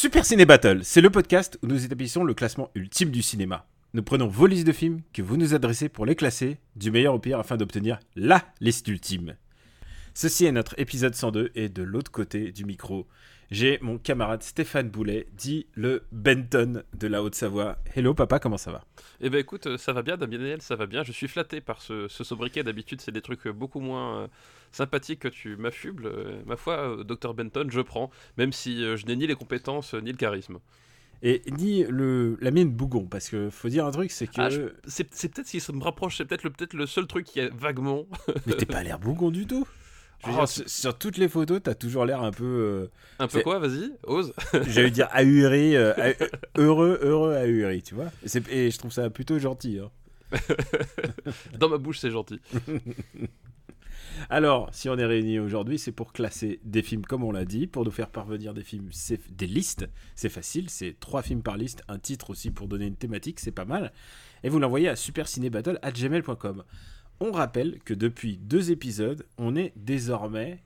Super Ciné Battle, c'est le podcast où nous établissons le classement ultime du cinéma. Nous prenons vos listes de films que vous nous adressez pour les classer du meilleur au pire afin d'obtenir LA liste ultime. Ceci est notre épisode 102 et de l'autre côté du micro, j'ai mon camarade Stéphane Boulet, dit le Benton de la Haute-Savoie. Hello papa, comment ça va? Eh ben écoute, euh, ça va bien, Damien ça va bien. Je suis flatté par ce, ce sobriquet. D'habitude, c'est des trucs euh, beaucoup moins euh, sympathiques que tu m'affubles. Ma foi, Dr Benton, je prends, même si je n'ai ni les compétences ni le charisme. Et ni le, la mine Bougon, parce que faut dire un truc, c'est que... Ah, c'est peut-être si ça me rapproche, c'est peut-être le, peut le seul truc qui est vaguement. Mais t'es pas l'air Bougon du tout Je veux Oh, dire, sur, sur toutes les photos, t'as toujours l'air un peu... euh, Un peu quoi, vas-y, ose. J'allais dire ahuri, euh, heureux, heureux ahuri, tu vois. Et, et je trouve ça plutôt gentil. hein. Dans ma bouche, c'est gentil. Alors, si on est réunis aujourd'hui, c'est pour classer des films comme on l'a dit, pour nous faire parvenir des films, des listes. C'est facile, c'est trois films par liste, un titre aussi pour donner une thématique, c'est pas mal. Et vous l'envoyez à supercinébattle@gmail.com. On rappelle que depuis deux épisodes, on est désormais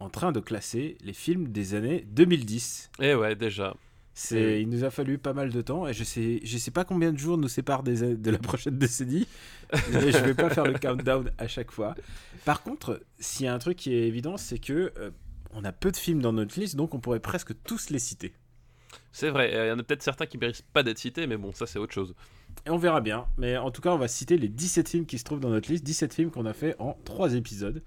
en train de classer les films des années 2010. Eh ouais, déjà. C'est, il nous a fallu pas mal de temps et je sais, je sais pas combien de jours nous séparent des, de la prochaine décennie. mais je vais pas faire le countdown à chaque fois. Par contre, s'il y a un truc qui est évident, c'est que euh, on a peu de films dans notre liste, donc on pourrait presque tous les citer. C'est vrai, il y en a peut-être certains qui méritent pas d'être cités, mais bon, ça c'est autre chose. Et on verra bien. Mais en tout cas, on va citer les 17 films qui se trouvent dans notre liste. 17 films qu'on a fait en 3 épisodes.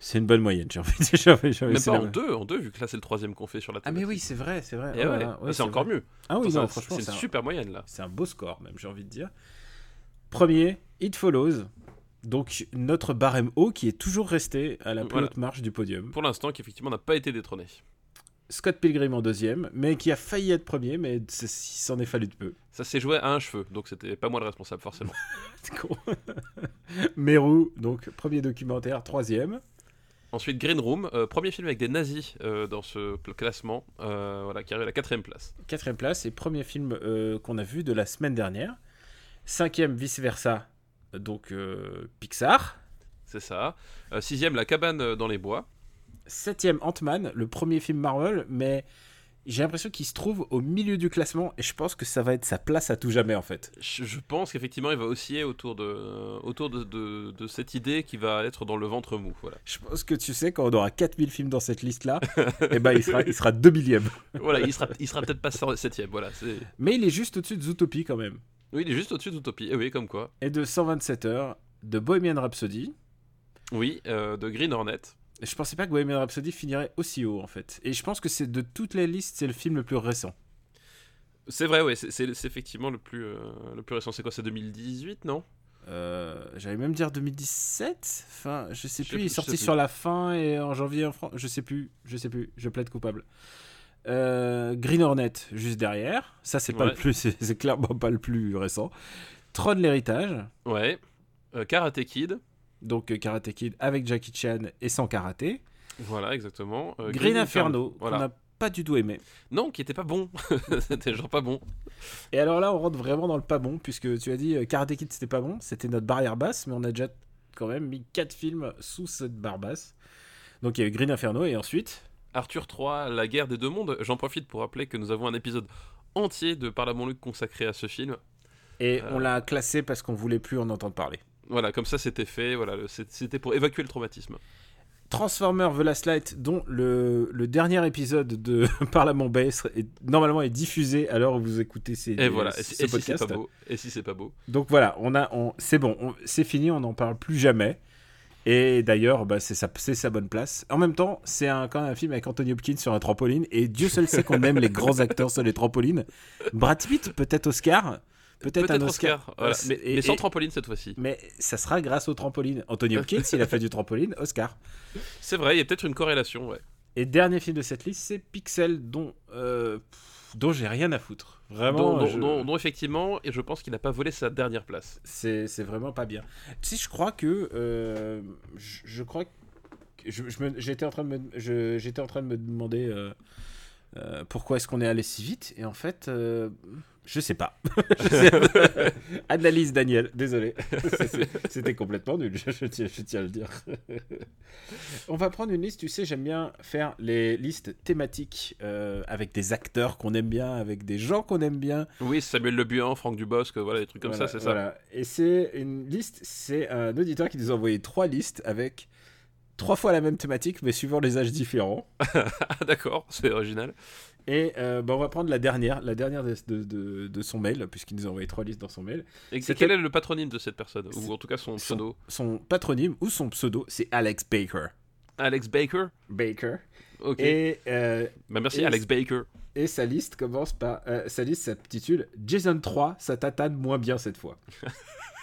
C'est une bonne moyenne, j'ai envie de dire. Même pas en deux, en deux, vu que là c'est le troisième qu'on fait sur la Ah mais oui, c'est vrai, c'est vrai. Et Oh ouais, là, c'est encore vrai. mieux. Ah oui, non, franchement, c'est c'est une un- super moyenne là. C'est un beau score, même, j'ai envie de dire. Premier, It Follows. Donc, notre barème haut qui est toujours resté à la plus Voilà. haute marche du podium. Pour l'instant, qui effectivement n'a pas été détrôné. Scott Pilgrim en deuxième, mais qui a failli être premier, mais il s'en est fallu de peu. Ça s'est joué à un cheveu, donc c'était pas moi le responsable forcément. C'est con. Meru, donc premier documentaire, troisième. Ensuite, Green Room, euh, premier film avec des nazis euh, dans ce classement, euh, voilà, qui arrive à la quatrième place. Quatrième place et premier film qu'on a vu de la semaine dernière. Cinquième, vice versa, donc Pixar. C'est ça. Sixième, La cabane dans les bois. Septième, Ant-Man, le premier film Marvel, mais j'ai l'impression qu'il se trouve au milieu du classement et je pense que ça va être sa place à tout jamais en fait. Je, pense qu'effectivement, il va osciller autour, de, euh, autour de, de- de cette idée qui va être dans le ventre mou. Voilà, Je pense que tu sais, quand on aura 4000 films dans cette liste-là, eh ben, il sera, il sera 2 millième. voilà il sera, il sera peut-être pas sur- septième. Voilà, c'est- Mais il est juste au-dessus de Zootopie quand même. oui, il est juste au-dessus d'Utopie. Eh oui, comme quoi. Et de 127 heures, de Bohemian Rhapsody. Oui, euh, de Green Hornet. Je pensais pas que Bohemian Rhapsody finirait aussi haut en fait. Et je pense que c'est de toutes les listes, c'est le film le plus récent. C'est vrai, ouais, c'est- effectivement le plus, euh, le plus récent. C'est quoi C'est 2018, non? Euh, J'allais même dire 2017. Enfin, je sais Je plus. il est sorti plus. sur la fin et en janvier en France. Je sais plus. Je sais plus. Je plaide coupable. Euh, Green Hornet juste derrière. Ça c'est pas le plus. C'est clairement pas le plus récent. Tron l'héritage. Ouais. Karate Kid. Donc euh, Karate Kid avec Jackie Chan et sans karaté. Voilà, exactement. Euh, Green Inferno, Voilà. qu'on n'a pas du tout aimé. Non, qui était pas bon. C'était genre pas bon. Et alors là, on rentre vraiment dans le pas bon, puisque tu as dit euh, Karate Kid c'était pas bon, c'était notre barrière basse, mais on a déjà quand même mis 4 films sous cette barre basse. Donc il y a eu Green Inferno et ensuite? Arthur 3, La guerre des deux mondes. J'en profite pour rappeler que nous avons un épisode entier de Par la Luc consacré à ce film. Et Euh. on l'a classé parce qu'on voulait plus en entendre parler. Voilà, comme ça c'était fait. Voilà, c'était pour évacuer le traumatisme. Transformer The Last Light, dont le, le dernier épisode de Parlement Bay est, normalement est diffusé à l'heure où vous écoutez ces, Et voilà. Et si, et si c'est podcast. pas beau Et si c'est pas beau Donc voilà, on a, on, c'est bon, on- c'est fini, on n'en parle plus jamais. Et d'ailleurs, bah, c'est sa, c'est sa bonne place. En même temps, c'est un, quand même un film avec Anthony Hopkins sur un trampoline. Et Dieu seul sait qu'on aime les grands acteurs sur les trampolines. Brad Pitt, peut-être Oscar? Peut-être un Oscar. Oscar. voilà. Mais, et- mais sans et- trampoline cette fois-ci. mais ça sera grâce au trampoline. Anthony Hopkins, il a fait du trampoline, Oscar. C'est vrai, il y a peut-être une corrélation, ouais. Et dernier film de cette liste, c'est Pixel, dont euh, dont j'ai rien à foutre. Vraiment, je- dont, effectivement, et je pense qu'il n'a pas volé sa dernière place. c'est vraiment pas bien. Sais, je crois que euh, je, je crois que je j'étais en train de me en train de me demander euh, euh, pourquoi est-ce qu'on est allé si vite? Et en fait euh, je sais pas. Je sais- Analyse Daniel, désolé. C'était complètement nul, je, je tiens, je tiens à le dire. On va prendre une liste, tu sais, j'aime bien faire les listes thématiques euh, avec des acteurs qu'on aime bien, avec des gens qu'on aime bien. Oui, Samuel Le Buan, Franck Dubosc, voilà, des trucs comme Voilà, ça, c'est ça. voilà. Et c'est une liste, c'est un auditeur qui nous a envoyé trois listes avec trois fois la même thématique, mais suivant les âges différents. Ah, d'accord, c'est original. Et euh, bah, on va prendre la dernière, la dernière de, de- de- de son mail, puisqu'il nous a envoyé trois listes dans son mail. Et quel quel- est le patronyme de cette personne Ou en tout cas son son- pseudo Son patronyme ou son pseudo, c'est Alex Baker. Alex Baker Baker. Ok. Et, euh, Bah, merci et- Alex Baker. et sa liste commence par. euh, sa liste s'intitule Jason 3, ça tatane moins bien cette fois.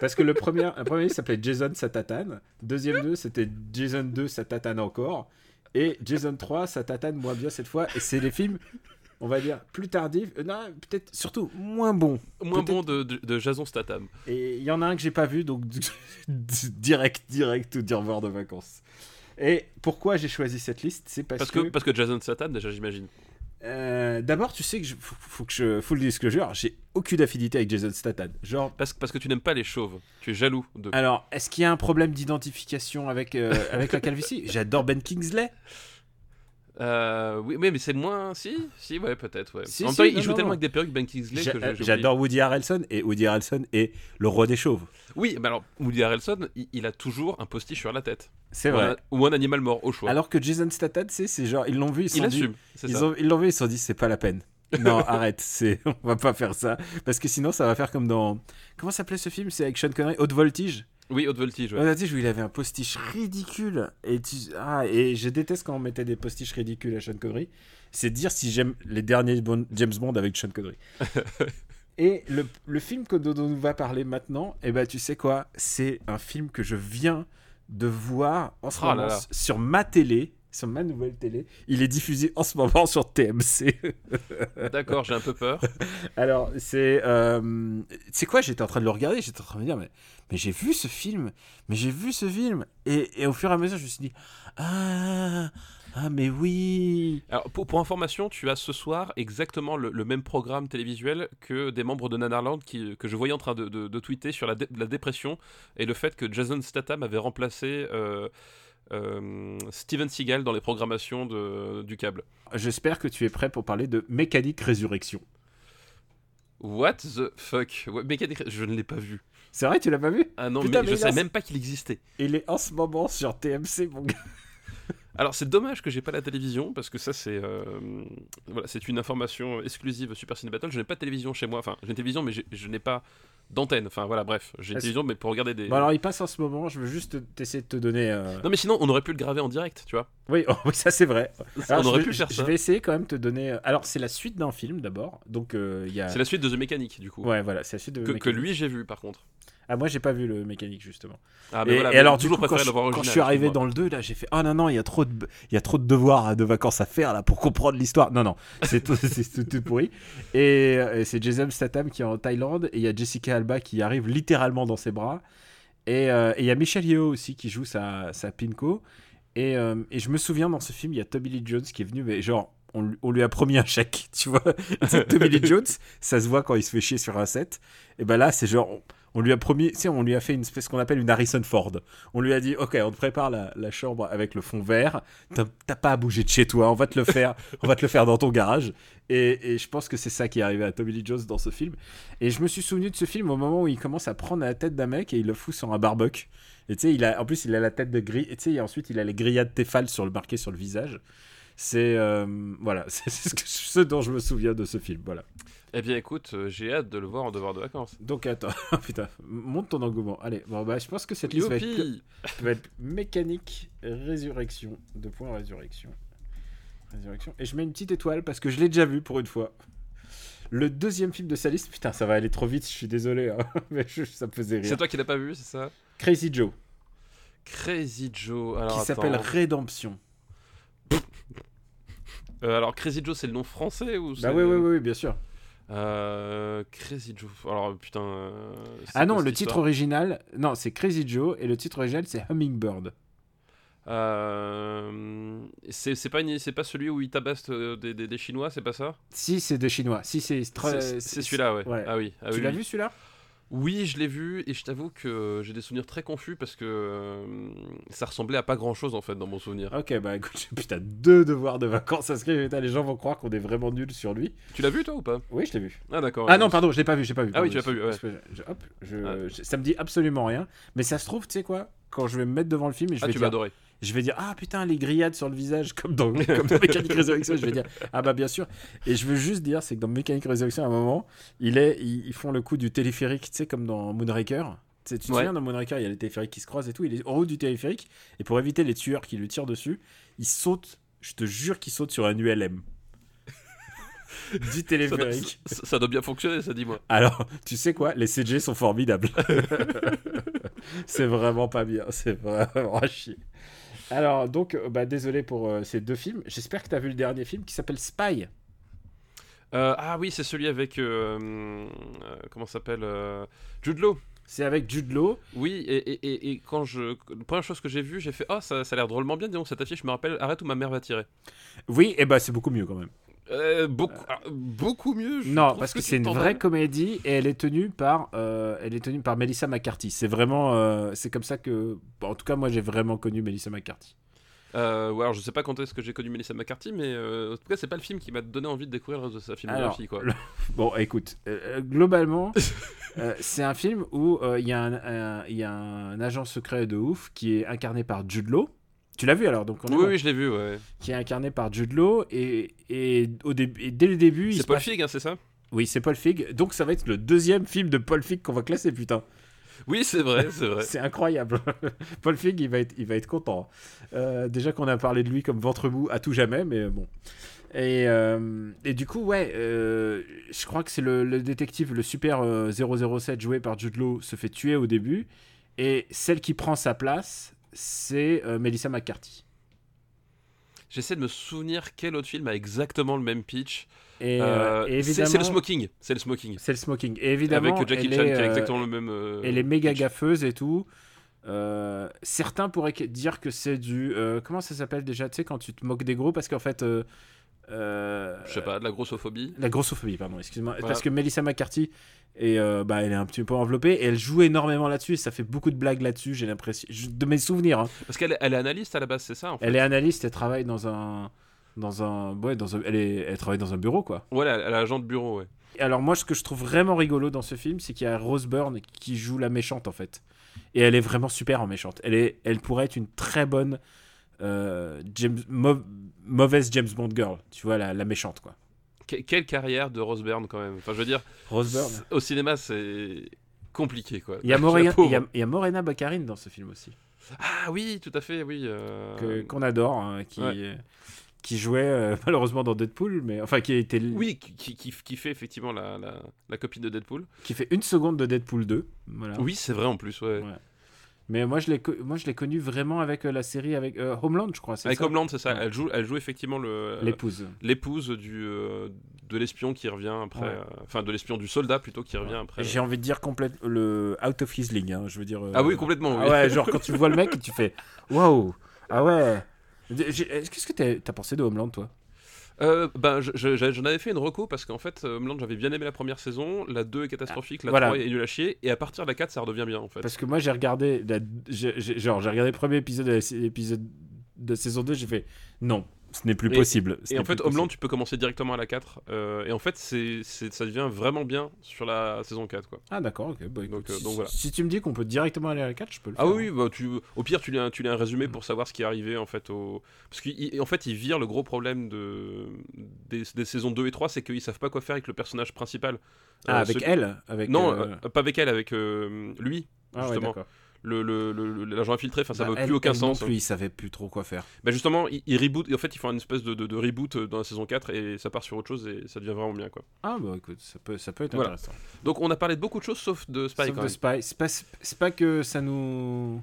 Parce que le premier, un premier s'appelait Jason, ça tatane. Deuxième 2, c'était Jason 2, ça tatane encore. Et Jason 3, ça tatane moins bien cette fois. Et c'est les films, on va dire, plus tardifs. euh, non, peut-être surtout moins bons. Moins Peut-être- bon de, de, de Jason Statham. Et il y en a un que j'ai pas vu, donc direct, direct, tout dire revoir de vacances. Et pourquoi j'ai choisi cette liste C'est parce, Parce que, parce que Jason Statham, déjà, j'imagine. Euh, D'abord, tu sais que je, faut, faut que je full disclosure, j'ai aucune affinité avec Jason Statham. Genre, Parce, parce que tu n'aimes pas les chauves. Tu es jaloux de. alors, est-ce qu'il y a un problème d'identification avec euh, avec la calvitie? J'adore Ben Kingsley. Euh, oui, mais, c'est moins. Si, si, ouais, peut-être. Ouais. Si, en même si, temps, il non, joue non, tellement non. avec des perruques, Ben Kingsley, J'a- que j'ai- J'adore Woody Harrelson et Woody Harrelson est le roi des chauves. Oui, mais alors, Woody Harrelson, il, il a toujours un postiche sur la tête. C'est Ou vrai. un- Ou un animal mort, au choix. Alors que Jason Statham, c'est c'est genre ils l'ont vu, ils il sont dit, assume. C'est ils ça. ont- ils l'ont vu, ils se sont dit c'est pas la peine. Non, arrête, c'est on va pas faire ça parce que sinon ça va faire comme dans comment s'appelait ce film? C'est avec Sean Connery, Haute Voltige? Oui, haute voltige. ouais. Haute Voltige où il avait un postiche ridicule et tu... ah et je déteste quand on mettait des postiches ridicules à Sean Connery. C'est dire si j'aime les derniers James Bond avec Sean Connery. et le, le film que, dont on va parler maintenant, eh ben tu sais quoi? C'est un film que je viens de voir en ce Oh là moment là. sur ma télé, sur ma nouvelle télé. Il est diffusé en ce moment sur TMC. D'accord, j'ai un peu peur. Alors, c'est. euh, C'est quoi? J'étais en train de le regarder, j'étais en train de me dire, mais, mais j'ai vu ce film, mais j'ai vu ce film. Et, et au fur et à mesure, je me suis dit, ah, ah, mais oui. Alors, pour, pour information, tu as ce soir exactement le, le même programme télévisuel que des membres de Nanarland qui, que je voyais en train de, de- de tweeter sur la, dé- la dépression et le fait que Jason Statham avait remplacé euh, euh, Steven Seagal dans les programmations de- du câble. J'espère que tu es prêt pour parler de Mécanique Résurrection. What the fuck? Ouais, Mécanique- Je ne l'ai pas vu. C'est vrai, tu l'as pas vu? Ah non, Putain, mais mais je savais même pas qu'il existait. Il est en ce moment sur TMC, mon gars. Alors c'est dommage que j'ai pas la télévision parce que ça c'est euh, voilà c'est une information exclusive Super Ciné Battle. Je n'ai pas de télévision chez moi. Enfin j'ai une télévision mais je n'ai pas d'antenne. Enfin voilà bref j'ai une télévision mais pour regarder des. Bon, alors, il passe en ce moment, je veux juste t'essayer de te donner. euh, Non mais sinon on aurait pu le graver en direct tu vois. Oui, oh, oui, ça c'est vrai. Alors, on je aurait vais- pu faire je vais essayer quand même de te donner. euh, Alors, c'est la suite d'un film d'abord. Donc, euh, il y a. C'est la suite de The Mechanic du coup. Ouais, voilà, c'est la suite de. Que, que lui j'ai vu par contre. Ah, moi, j'ai pas vu le mécanique, justement. Ah et, voilà, et alors, toujours du coup, quand, je, quand je suis arrivé dans le 2, là, j'ai fait Oh non, non, il y, a trop de, il y a trop de devoirs, hein, de vacances à faire là pour comprendre l'histoire. Non, non, c'est tout, tout, tout pourri. Et, euh, et c'est Jason Statham qui est en Thaïlande et il y a Jessica Alba qui arrive littéralement dans ses bras. Et euh, il y a Michelle Yeoh aussi qui joue sa, sa Pinko. Et, euh, et je me souviens dans ce film, il y a Tommy Lee Jones qui est venu, mais genre. On, lui- on lui a promis un chèque, tu vois. Tommy Lee Jones, ça se voit quand il se fait chier sur un set. Et ben là, c'est genre, on, lui a promis, sais, on lui a fait une qu'on appelle une Harrison Ford. On lui a dit, ok, on te prépare la, chambre avec le fond vert. T'as pas à bouger de chez toi. On va te le faire. on va te le faire dans ton garage. Et, je pense que c'est ça qui est arrivé à Tommy Lee Jones dans ce film. Et je me suis souvenu de ce film au moment où il commence à prendre la tête d'un mec et il le fout sur un barbecue. Et tu sais, il a, en plus, il a la tête de gris. Et tu sais, ensuite, il a les grillades Tefal sur le marqué sur le visage. C'est euh, voilà, c'est ce, dont je me souviens de ce film. Voilà. Eh bien écoute euh, j'ai hâte de le voir en devoir de vacances. Donc attends, putain, monte ton engouement. Allez, bon bah je pense que cette liste va être, Youpi va être mécanique résurrection, deux points résurrection, résurrection. Et je mets une petite étoile parce que je l'ai déjà vu pour une fois. Le deuxième film de sa liste, putain, ça va aller trop vite. Je suis désolé, hein, mais je- ça me faisait C'est rire. toi qui l'as pas vu c'est ça? Crazy Joe, Crazy Joe. Alors qui s'appelle Rédemption. Euh, alors Crazy Joe, c'est le nom français ou Bah oui, oui, oui, bien sûr. Euh, Crazy Joe. Alors putain. euh, Ah non, le titre original, non, c'est Crazy Joe et le titre original c'est Hummingbird. Euh, c'est c'est pas, une- c'est pas celui où il tabasse des, des- des Chinois, c'est pas ça? Si c'est des Chinois, si c'est très- C'est c'est celui-là, ouais. ouais. Ah oui. ah Tu oui, l'as oui. vu celui-là? Oui, je l'ai vu et je t'avoue que j'ai des souvenirs très confus parce que euh, ça ressemblait à pas grand chose en fait dans mon souvenir. Ok, bah écoute, j'ai putain deux devoirs de vacances inscrits. Putain, les gens vont croire qu'on est vraiment nuls sur lui. Tu l'as vu toi ou pas? Oui, je l'ai vu. Ah d'accord. Ah non, pardon, je l'ai pas vu, je l'ai pas vu. Ah oui, tu l'as pas vu, je- je- hop, je- Ah. ça me dit absolument rien. Mais ça se trouve, tu sais quoi? Quand je vais me mettre devant le film et je Ah, vais tu vas adorer. Je vais dire ah putain les grillades sur le visage comme dans comme dans Mécanique Résurrection je vais dire ah bah bien sûr et je veux juste dire c'est que dans Mécanique Résurrection à un moment il est ils, font le coup du téléphérique tu sais comme dans Moonraker tu sais, tu te Ouais. souviens dans Moonraker il y a les téléphériques qui se croisent et tout il est en haut du téléphérique et pour éviter les tueurs qui lui tirent dessus il saute je te jure qu'il saute sur un ULM du Ça téléphérique ça- ça doit bien fonctionner, ça dis-moi. alors, tu sais quoi Les CG sont formidables. c'est vraiment pas bien. C'est vraiment à chier. Alors, donc, euh, bah, désolé pour euh, ces deux films. J'espère que tu as vu le dernier film qui s'appelle Spy. Euh, ah oui, c'est celui avec euh, comment s'appelle Jude Law. C'est avec Jude Law. Oui, et, et, et, et quand je la première chose que j'ai vue, j'ai fait oh ça, ça a l'air drôlement bien. Dis donc cette affiche me rappelle arrête où ma mère va tirer. Oui, et bah c'est beaucoup mieux quand même. Euh, beaucoup ah, beaucoup mieux. je non, parce que, c'est une vraie comédie et elle est tenue par, euh, elle est tenue par Melissa McCarthy. C'est vraiment, euh, c'est comme ça que, en tout cas moi j'ai vraiment connu Melissa McCarthy. Euh, ouais, alors je sais pas quand est-ce que j'ai connu Melissa McCarthy, mais euh, en tout cas c'est pas le film qui m'a donné envie de découvrir sa filmographie quoi. le- Bon, écoute, euh, euh, globalement, euh, c'est un film où euh, il y, y a un agent secret de ouf qui est incarné par Jude Law. Tu l'as vu alors donc on Oui, oui, je l'ai vu. Ouais. Qui est incarné par Jude Law et, et, au et dès le début, C'est Paul passe- Fig, hein, c'est ça? Oui, c'est Paul Fig. Donc ça va être le deuxième film de Paul Fig qu'on va classer, putain. Oui, c'est vrai, c'est vrai. C'est incroyable. Paul Fig, il va être, il va être content. Euh, déjà qu'on a parlé de lui comme ventre mou à tout jamais, mais bon. Et, euh, et du coup, ouais, euh, je crois que c'est le, le détective, le super euh, 007 joué par Jude Law, se fait tuer au début. Et celle qui prend sa place, c'est euh, Melissa McCarthy. J'essaie de me souvenir quel autre film a exactement le même pitch. Et, Euh, euh, et c'est évidemment, c'est le smoking. C'est le smoking. c'est le smoking. Et évidemment, Avec Jackie Chan est, qui a exactement le même. euh, Elle est méga pitch. gaffeuse et tout. Euh, certains pourraient dire que c'est du. comment ça s'appelle déjà Tu sais, quand tu te moques des gros, parce qu'en fait. Euh, Je sais pas, de la grossophobie. La grossophobie, pardon, excuse-moi. Voilà. Parce que Melissa McCarthy, et, euh, bah, elle est un petit peu enveloppée et elle joue énormément là-dessus et ça fait beaucoup de blagues là-dessus, j'ai l'impression. De mes souvenirs. hein. Parce qu'elle est- elle est analyste à la base, c'est ça en fait. Elle est analyste, elle travaille dans un. Dans un, ouais, dans un, elle, est, elle travaille dans un bureau, quoi. Ouais, elle, elle est agent de bureau, ouais. Et Alors moi, ce que je trouve vraiment rigolo dans ce film, c'est qu'il y a Rose Byrne qui joue la méchante en fait, et elle est vraiment super en méchante. Elle est, elle pourrait être une très bonne James, mau- mauvaise James Bond girl, tu vois la, la méchante quoi. Que- quelle carrière de Rose Byrne quand même. Enfin, je veux dire, Rose au cinéma, c'est compliqué quoi. Il y a Morena, pauvre. il y a, il y a Morena Baccarin dans ce film aussi, Ah oui, tout à fait, oui. euh, qu'on adore, hein, qui Ouais. qui jouait euh, malheureusement dans Deadpool, mais enfin qui a été Oui, qui, qui, qui- fait effectivement la, la, la copine de Deadpool. qui fait une seconde de Deadpool 2, voilà. Oui, c'est vrai en plus, ouais. Ouais. Mais moi je l'ai moi je l'ai connu vraiment avec euh, la série avec euh, Homeland, je crois. Avec ça Homeland, c'est ça. Ouais. Elle, joue, elle joue effectivement le, L'épouse. l'épouse du euh, de l'espion qui revient après. Ouais. euh, Enfin, de l'espion du soldat plutôt qui revient après. J'ai envie de dire complète le out of his league, hein, je veux dire. euh, Ah oui, complètement. ah oui. ouais, genre quand tu vois le mec tu fais waouh, ah ouais. Qu'est-ce que t'as pensé de Homeland, toi? Euh, ben, je- je- j'en avais fait une reco parce qu'en fait, euh, Homeland, j'avais bien aimé la première saison, la 2 est catastrophique, la Voilà. 3 est nulle à chier, et à partir de la 4, ça redevient bien en fait. Parce que moi j'ai regardé, la- genre j'ai regardé le premier épisode de la- l'épisode de saison 2, j'ai fait non, ce n'est plus Et- possible. ce Et en fait, Homeland, possible. tu peux commencer directement à la 4, euh, et en fait, c'est, c'est- ça devient vraiment bien sur la saison 4. Quoi. Ah d'accord, ok. bah, écoute, Donc, euh, si, donc voilà. si tu me dis qu'on peut directement aller à la 4, je peux le Ah faire. oui, hein. oui, bah, tu, au pire, tu lis, un, tu lis un résumé Mm. pour savoir ce qui est arrivé en fait au. Parce qu'en fait, ils virent le gros problème de, des, des saisons 2 et 3, c'est qu'ils savent pas quoi faire avec le personnage principal. Ah, Euh, avec celui- elle avec, Non, euh, euh, pas avec elle, avec euh, lui, ah, ouais, justement. d'accord. Le, le, le- l'agent infiltré, enfin ça Bah, elle- plus aucun sens. hein. plus, il savait plus trop quoi faire. Bah justement, ils, ils reboot, en fait ils font une espèce de, de- de reboot euh, dans la saison 4 et ça part sur autre chose et ça devient vraiment bien quoi. Ah bah écoute, ça peut, ça peut être Voilà. intéressant. Donc on a parlé de beaucoup de choses sauf de Spy Sauf quand de même. Spy. C'est pas, c'est pas que ça nous.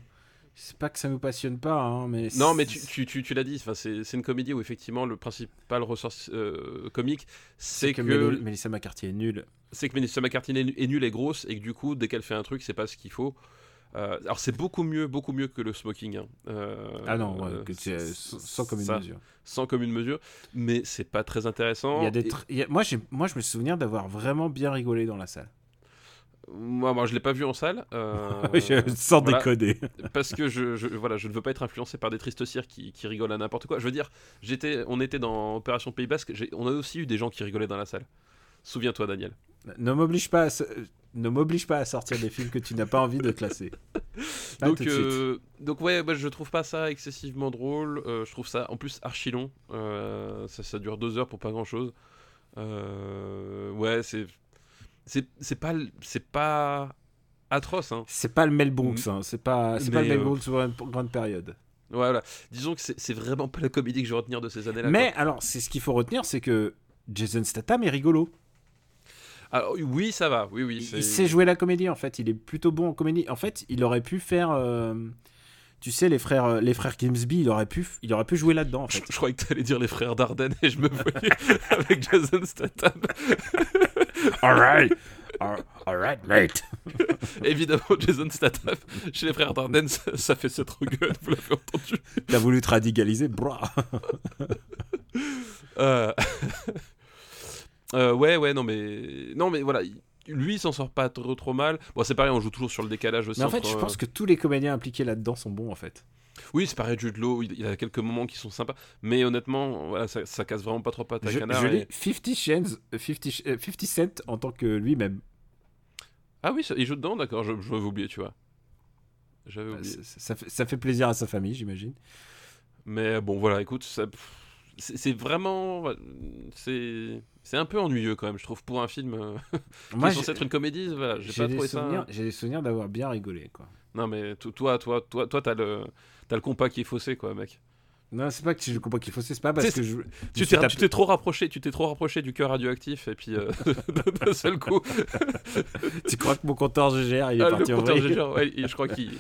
C'est pas que ça nous passionne pas, hein, mais. Non, mais c'est- tu, tu, tu, tu l'as dit, c'est c'est une comédie où effectivement le principal ressort euh, comique, c'est que, Mélo- Melissa McCarthy est nulle. c'est que Melissa McCarthy est nulle et grosse et que du coup, dès qu'elle fait un truc, c'est pas ce qu'il faut. Euh, alors c'est beaucoup mieux, beaucoup mieux que le smoking. hein. Euh, Ah non, ouais, euh, que tu- c- sans, sans comme une ça, mesure. Sans commune mesure, mais c'est pas très intéressant. Il y a des Et- tr- il y a- moi, j'ai- moi, je me souviens d'avoir vraiment bien rigolé dans la salle. moi, moi, je l'ai pas vu en salle. euh, Sans voilà. déconner. parce que je, je- voilà, je ne veux pas être influencé par des tristes cires qui, qui rigolent à n'importe quoi. Je veux dire, j'étais, on était dans Opération Pays Basque, j'ai- on a aussi eu des gens qui rigolaient dans la salle. Souviens-toi, Daniel. Ne m'oblige pas, à, ne m'oblige pas à sortir des films que tu n'as pas envie de classer. Pas donc, tout de suite. euh, donc ouais, moi, je trouve pas ça excessivement drôle. euh, je trouve ça en plus archi long. Euh, ça, ça dure deux heures pour pas grand chose. ouais, c'est, c'est, c'est pas, c'est pas atroce. Hein. C'est pas le Mel Brooks, hein, c'est pas, c'est pas le Mel euh, Brooks pour une grande période. Voilà. Disons que c'est, c'est vraiment pas la comédie que je vais retenir de ces années-là. Mais alors, c'est ce qu'il faut retenir, c'est que Jason Statham est rigolo. Alors, oui, ça va. Oui, oui. Il, sait jouer la comédie en fait. Il est plutôt bon en comédie. En fait, il aurait pu faire, euh, tu sais, les frères, euh, les frères Grimsby. Il aurait pu, il aurait pu jouer là-dedans en Je, fait. je croyais que t'allais dire les frères Dardenne et je me voyais avec Jason Statham. Alright, alright, mate. Évidemment, Jason Statham chez les frères Dardenne, ça, ça fait cette gun, vous l'avez entendu. T'as voulu te radicaliser, bra. Euh... euh, ouais, ouais, non, mais. Non, mais voilà. il- Lui, il s'en sort pas trop, trop mal. Bon, c'est pareil, on joue toujours sur le décalage aussi. Mais en fait, entre, je euh, pense que tous les comédiens impliqués là-dedans sont bons en fait. Oui, c'est pareil, Jude Law, il, il a quelques moments qui sont sympas. Mais honnêtement, voilà, ça, ça casse vraiment pas trop pattes à Je, canard. je et- lis 50 Shades, euh, 50, Sh- euh, 50 Cent en tant que lui-même. Ah oui, il joue dedans, d'accord, je, je l'avais oublié, tu vois. J'avais oublié. Ça, ça fait, ça fait plaisir à sa famille, j'imagine. Mais bon, voilà, écoute, ça- pff, c'est vraiment. C'est c'est un peu ennuyeux quand même, je trouve, pour un film euh, qui Moi, est censé être une comédie. Voilà, j'ai pas trouvé souvenirs- ça. j'ai des souvenirs d'avoir bien rigolé. Quoi. Non, mais to- toi, toi, toi, toi, t'as le. T'as le compas qui est faussé, quoi, mec. Non, c'est pas que je comprends qu'il faut, c'est pas parce que je. Tu t'es, trop rapproché, tu t'es trop rapproché du cœur radioactif, et puis euh, d'un seul coup, tu crois que mon compteur GGR il est ah, le parti en compteur vrille GGR, ouais, je crois qu'il.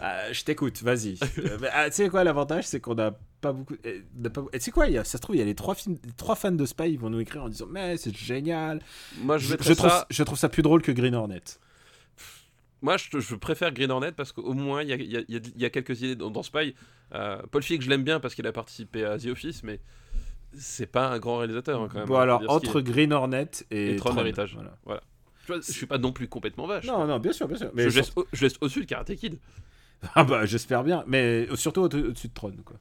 Ah, Je t'écoute, vas-y. Euh, ah, tu sais quoi, l'avantage, c'est qu'on a pas beaucoup. eh, pas- eh, Tu sais quoi, y a- ça se trouve, il y a les trois, films, les trois fans de Spy, ils vont nous écrire en disant Mais c'est génial. Moi, je, Je, je trouve, ça- je trouve ça plus drôle que Green Hornet. Moi, je, préfère Green Hornet parce qu'au moins, il y a, il y a- il y a- il y a quelques idées dans, dans Spy. Euh, Paul Feig, je l'aime bien parce qu'il a participé à The Office, mais c'est pas un grand réalisateur hein, quand même. Bon, alors, entre Green Hornet et. Et Tron Tron, Héritage. voilà. Voilà. Je suis pas non plus complètement vache. Non, non, bien sûr, bien sûr. Mais je, laisse, au- je laisse au-dessus de Karate Kid. Ah bah j'espère bien, mais surtout au- au-dessus de Tron quoi.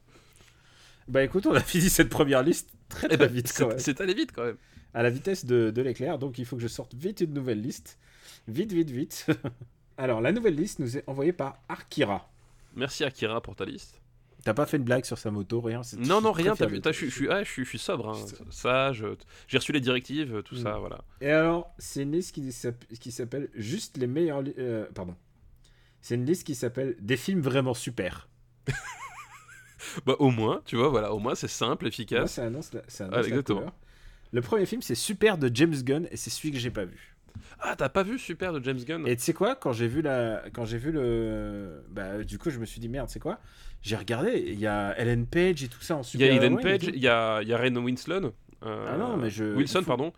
Bah écoute, on a fini cette première liste très Eh très ben, vite c'est allé vite quand même. À la vitesse de, de l'éclair, donc il faut que je sorte vite une nouvelle liste. Vite, vite, vite. Alors la nouvelle liste nous est envoyée par Arkira. Merci Akira pour ta liste. T'as pas fait une blague sur sa moto, rien Non, non, rien. je suis- je suis ah, sobre, hein, sage. J'ai reçu les directives, tout ça, Mm. voilà. Et alors, c'est une liste qui qui s'appelle juste les meilleurs. euh, pardon. C'est une liste qui s'appelle des films vraiment super. Bah au moins, tu vois, voilà, au moins c'est simple, Moi, efficace. ça annonce la, ça Ah, annonce la exactement. couleur. Le premier film, c'est Super de James Gunn et c'est celui que j'ai pas vu. Ah, t'as pas vu Super de James Gunn? Et tu sais quoi, quand j'ai vu la, quand j'ai vu le, bah du coup je me suis dit merde, c'est quoi? J'ai regardé, il y a Ellen Page et tout ça en Il y super. a Ellen Page, il y a, il y a Ren Winston. euh, Ah non, mais je- Wilson, faut- pardon.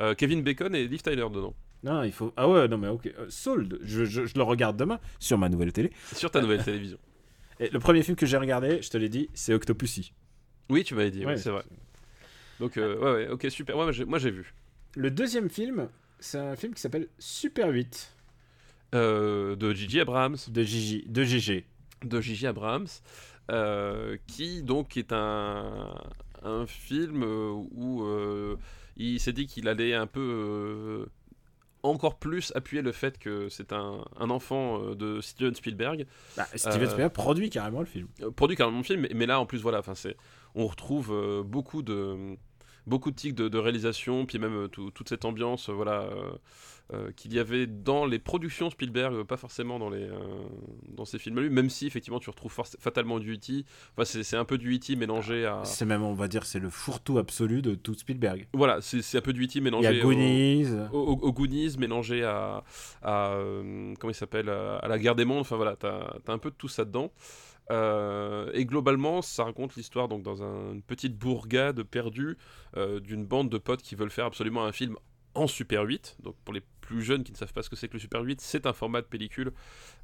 euh, Kevin Bacon et Liv Tyler dedans. Non, il faut. Ah ouais, non mais ok. Euh, Sold, je, je- je le regarde demain sur ma nouvelle télé. Sur ta nouvelle télévision. Et le premier film que j'ai regardé, je te l'ai dit, c'est Octopussy. Oui, tu m'avais dit, oui, Ouais, c'est vrai. Donc, euh, ouais, ouais, ok, super. Ouais, moi j'ai vu. Le deuxième film, c'est un film qui s'appelle Super 8 Euh, de Gigi Abrams. de Gigi, de GG. de Gigi Abrams, euh, qui donc est un, un film euh, où euh, il s'est dit qu'il allait un peu encore plus appuyer le fait que c'est un, un enfant de Steven Spielberg, Bah, Steven Spielberg produit carrément le film. Produit carrément le film, mais, mais là en plus voilà, c'est, on retrouve beaucoup de beaucoup de tics de, réalisation, puis même toute cette ambiance, voilà. qu'il y avait dans les productions Spielberg, pas forcément dans, les, dans ces films lui, même si effectivement tu retrouves fatalement du E.T. Enfin, c'est un peu du E.T. mélangé à. C'est même, on va dire, c'est le fourre-tout absolu de tout Spielberg. Voilà, c'est un peu du E.T. mélangé. Il y a Goonies. Au, au, Goonies mélangé à. à comment il s'appelle À la guerre des mondes. Enfin voilà, t'as as un peu de tout ça dedans. Euh, et globalement, ça raconte l'histoire donc dans une petite bourgade perdue euh, d'une bande de potes qui veulent faire absolument un film en Super 8. Donc pour les plus jeunes qui ne savent pas ce que c'est que le Super 8, c'est un format de pellicule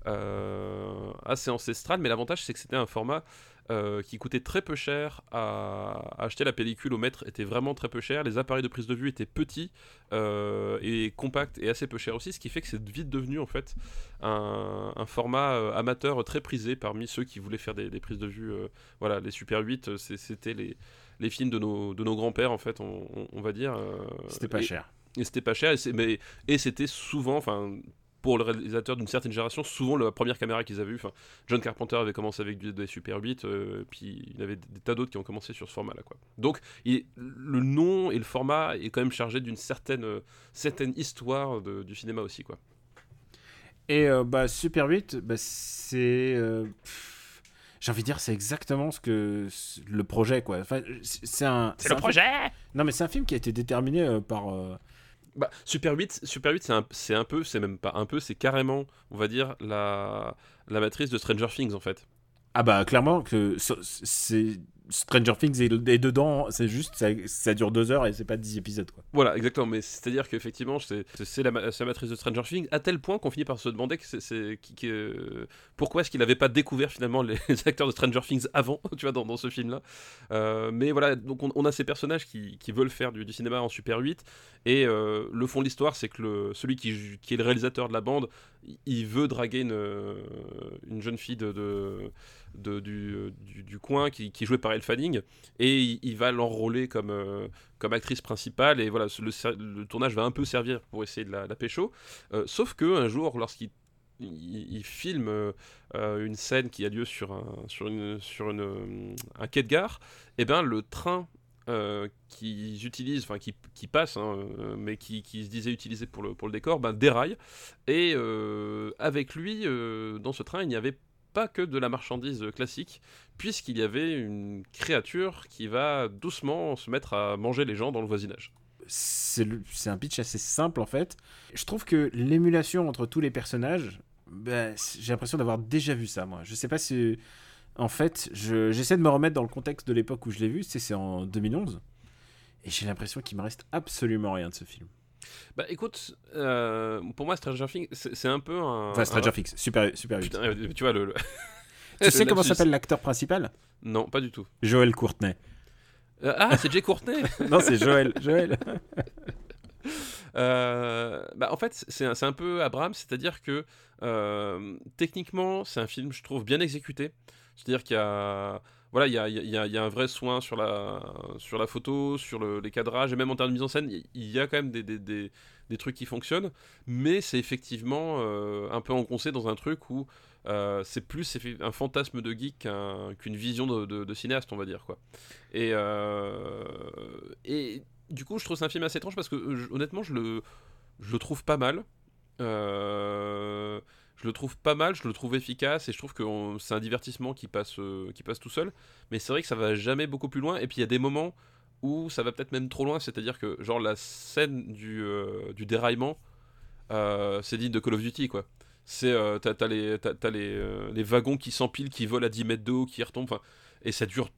euh, assez ancestral, mais l'avantage c'est que c'était un format euh, qui coûtait très peu cher à, acheter. La pellicule au mètre était vraiment très peu cher. Les appareils de prise de vue étaient petits euh, et compacts et assez peu chers aussi, ce qui fait que c'est vite devenu en fait un, format amateur très prisé parmi ceux qui voulaient faire des, prises de vue. voilà, les Super 8, c'était les, les films de nos, de nos grands-pères en fait, on, va dire. c'était pas cher et c'était pas cher et, mais, et c'était souvent enfin pour le réalisateur d'une certaine génération, souvent la première caméra qu'ils avaient vue. Enfin, John Carpenter avait commencé avec des Super 8, euh, puis il y avait des, tas d'autres qui ont commencé sur ce format-là. Quoi. Donc, il, le nom et le format est quand même chargé d'une certaine, euh, certaine histoire de, du cinéma aussi. Quoi. Et euh, bah, Super 8, bah, c'est. j'ai envie de dire, c'est exactement ce que le projet, quoi. Enfin, c'est un. C'est le projet. Non, mais c'est un film qui a été déterminé par bah, Super 8, Super 8 c'est un, peu, c'est même pas un peu, c'est carrément, on va dire, la, la matrice de Stranger Things en fait. Ah bah clairement que c'est Stranger Things est, dedans, c'est juste, ça, ça, dure deux heures et c'est pas dix épisodes. Voilà, exactement, mais c'est-à-dire qu'effectivement, c'est la, matrice de Stranger Things, à tel point qu'on finit par se demander que c'est pourquoi est-ce qu'il n'avait pas découvert finalement les, acteurs de Stranger Things avant, tu vois, dans, ce film-là. Euh, mais voilà, donc on, a ces personnages qui, veulent faire du, cinéma en Super 8, et euh, le fond de l'histoire, c'est que celui qui, est le réalisateur de la bande, il veut draguer une, une jeune fille de, du, coin qui, jouée par Elle Fanning et il, va l'enrôler comme, euh, comme actrice principale et voilà le, tournage va un peu servir pour essayer de la, la pécho euh, sauf que un jour lorsqu'il il, filme euh, une scène qui a lieu sur un, sur une, sur un quai de gare, et eh ben le train euh, qu'ils utilisent, enfin qui, qui passent, hein, mais qui, qui, se disaient utiliser pour le, pour le décor, ben, déraille. Et avec lui, dans ce train, il n'y avait pas que de la marchandise classique, puisqu'il y avait une créature qui va doucement se mettre à manger les gens dans le voisinage. C'est un pitch assez simple en fait. Je trouve que l'émulation entre tous les personnages, ben, j'ai l'impression d'avoir déjà vu ça moi. Je sais pas si... En fait, j'essaie de me remettre dans le contexte de l'époque où je l'ai vu, c'est en 2011. Et j'ai l'impression qu'il me reste absolument rien de ce film. Bah écoute, euh, pour moi Stranger Things, c'est un peu un. Enfin, Stranger Things, super, super Putain, tu vois le. tu sais comment s'appelle l'acteur principal? Non, pas du tout. Joël Courtenay. Euh, ah, c'est Jay Courtenay Non, c'est Joël. Joël. Euh, bah, en fait, c'est un, un, peu Abraham, c'est-à-dire que techniquement, c'est un film, je trouve, bien exécuté. C'est-à-dire qu'il y a voilà, il y a, un vrai soin sur la, photo, sur le, les cadrages, et même en termes de mise en scène, il y, a quand même des, trucs qui fonctionnent, mais c'est effectivement euh, un peu engoncé dans un truc où euh, c'est plus un fantasme de geek qu'une vision de, cinéaste, on va dire. quoi. Et, euh, du coup, je trouve c'est un film assez étrange parce que honnêtement, je le, trouve pas mal. Je le trouve pas mal, je le trouve efficace et je trouve que c'est un divertissement qui passe, euh, qui passe tout seul. Mais c'est vrai que ça va jamais beaucoup plus loin. Et puis il y a des moments où ça va peut-être même trop loin, c'est-à-dire que genre la scène du, euh, déraillement, euh, c'est digne de Call of Duty quoi. C'est t'as, les, les, les, wagons qui s'empilent, qui volent à 10 mètres de haut, qui retombent, et ça dure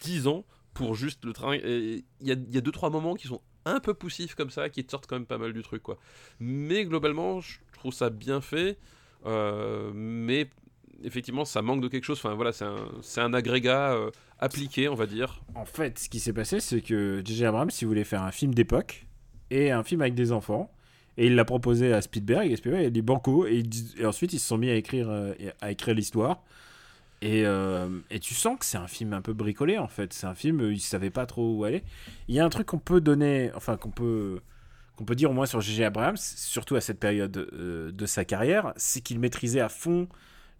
10 ans pour juste le train. Il y a 2-3 moments qui sont un peu poussifs comme ça, qui te sortent quand même pas mal du truc quoi. Mais globalement, je trouve ça bien fait. Euh, mais effectivement, ça manque de quelque chose. Enfin, voilà, c'est un, agrégat euh, appliqué, on va dire. En fait, ce qui s'est passé, c'est que J.J. Abrams, s'il voulait faire un film d'époque et un film avec des enfants, et il l'a proposé à Spielberg, et Spielberg a dit banco, et, ensuite ils se sont mis à écrire, euh, à écrire l'histoire. Et, tu sens que c'est un film un peu bricolé en fait. C'est un film, il savait pas trop où aller. Il y a un truc qu'on peut donner, enfin qu'on peut on peut dire au moins sur J.J. Abrams, surtout à cette période euh, de sa carrière, c'est qu'il maîtrisait à fond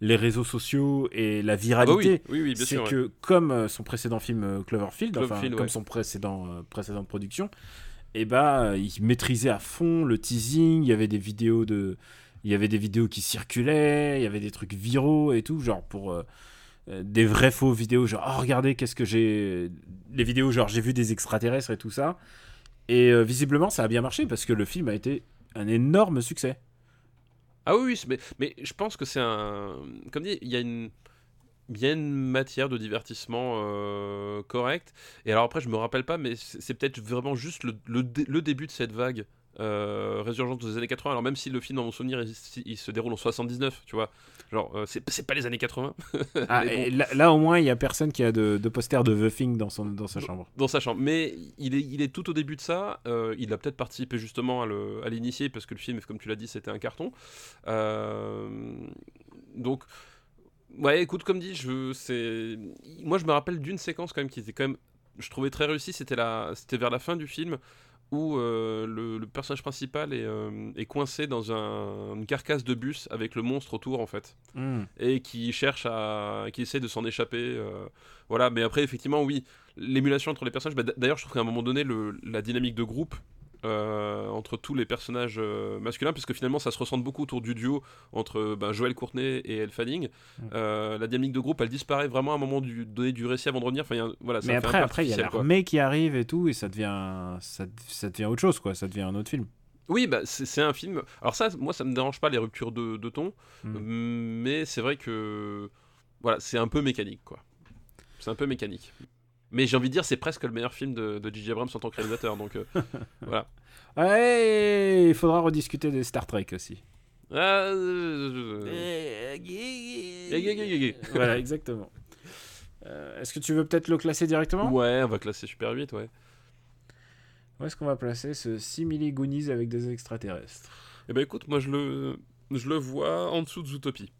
les réseaux sociaux et la Ah bah viralité. oui, oui, oui, bien c'est ouais. que comme euh, son précédent film euh, Cloverfield, enfin comme son précédent euh, précédente production, et bah il maîtrisait à fond le teasing. Il y avait des vidéos de, il y avait des vidéos qui circulaient, il y avait des trucs viraux et tout, genre pour euh, des vrais faux vidéos, genre oh, regardez qu'est-ce que j'ai, les vidéos genre j'ai vu des extraterrestres et tout ça. Et euh, visiblement ça a bien marché parce que le film a été un énorme succès. Ah oui, mais, je pense que c'est un. Comme dit, il y a une. Une matière de divertissement euh, correcte. Et alors après, je me rappelle pas, mais c'est peut-être vraiment juste le, le début de cette vague euh, résurgence des années 80. Alors même si le film, dans mon souvenir, il, il se déroule en 79, tu vois. Genre, euh, c'est pas les années 80. Ah, Mais bon. et là, là, au moins il y a personne qui a de, de poster de The Thing dans son dans sa chambre. dans sa chambre. Mais il est, il est tout au début de ça. euh, il a peut-être participé justement à l'initier parce que le film, comme tu l'as dit, c'était un carton. Euh, donc, ouais, écoute, comme dit, je, c'est, moi je me rappelle d'une séquence quand même qui était quand même, je trouvais très réussie. C'était la, c'était vers la fin du film où euh, le, le personnage principal est, euh, est coincé dans un- une carcasse de bus avec le monstre autour en fait Hmm. et qui cherche à qui essaie de s'en échapper euh, voilà mais après effectivement oui l'émulation entre les personnages bah, d'ailleurs je trouve qu'à un moment donné le, la dynamique de groupe euh, entre tous les personnages euh, masculins parce que finalement ça se ressent beaucoup autour du duo entre bah, Joël Courtenay et Elle Fanning Mm. Euh, la dynamique de groupe elle disparaît vraiment à un moment du, donné du récit avant de revenir enfin, il y a un- voilà, ça Mais après, après, il y a l'armée qui arrive et tout, et ça devient, ça, ça devient autre chose, quoi. Ça devient un autre film. Oui, bah, c'est c'est un film. Alors, ça, moi, ça me dérange pas les ruptures de, de ton, Mm. mais c'est vrai que. Voilà, c'est un peu mécanique, quoi. C'est un peu mécanique. Mais j'ai envie de dire, c'est presque le meilleur film de, de J.J. Abrams en tant que réalisateur, donc euh, voilà. Ouais, il faudra rediscuter des Star Trek aussi. Ah, euh, voilà, exactement. Euh, Est-ce que tu veux peut-être le classer directement? Ouais, on va classer Super 8, ouais. Où est-ce qu'on va placer ce simili Goonies avec des extraterrestres? Eh ben écoute, moi, je le, je le vois en dessous de Zootopie.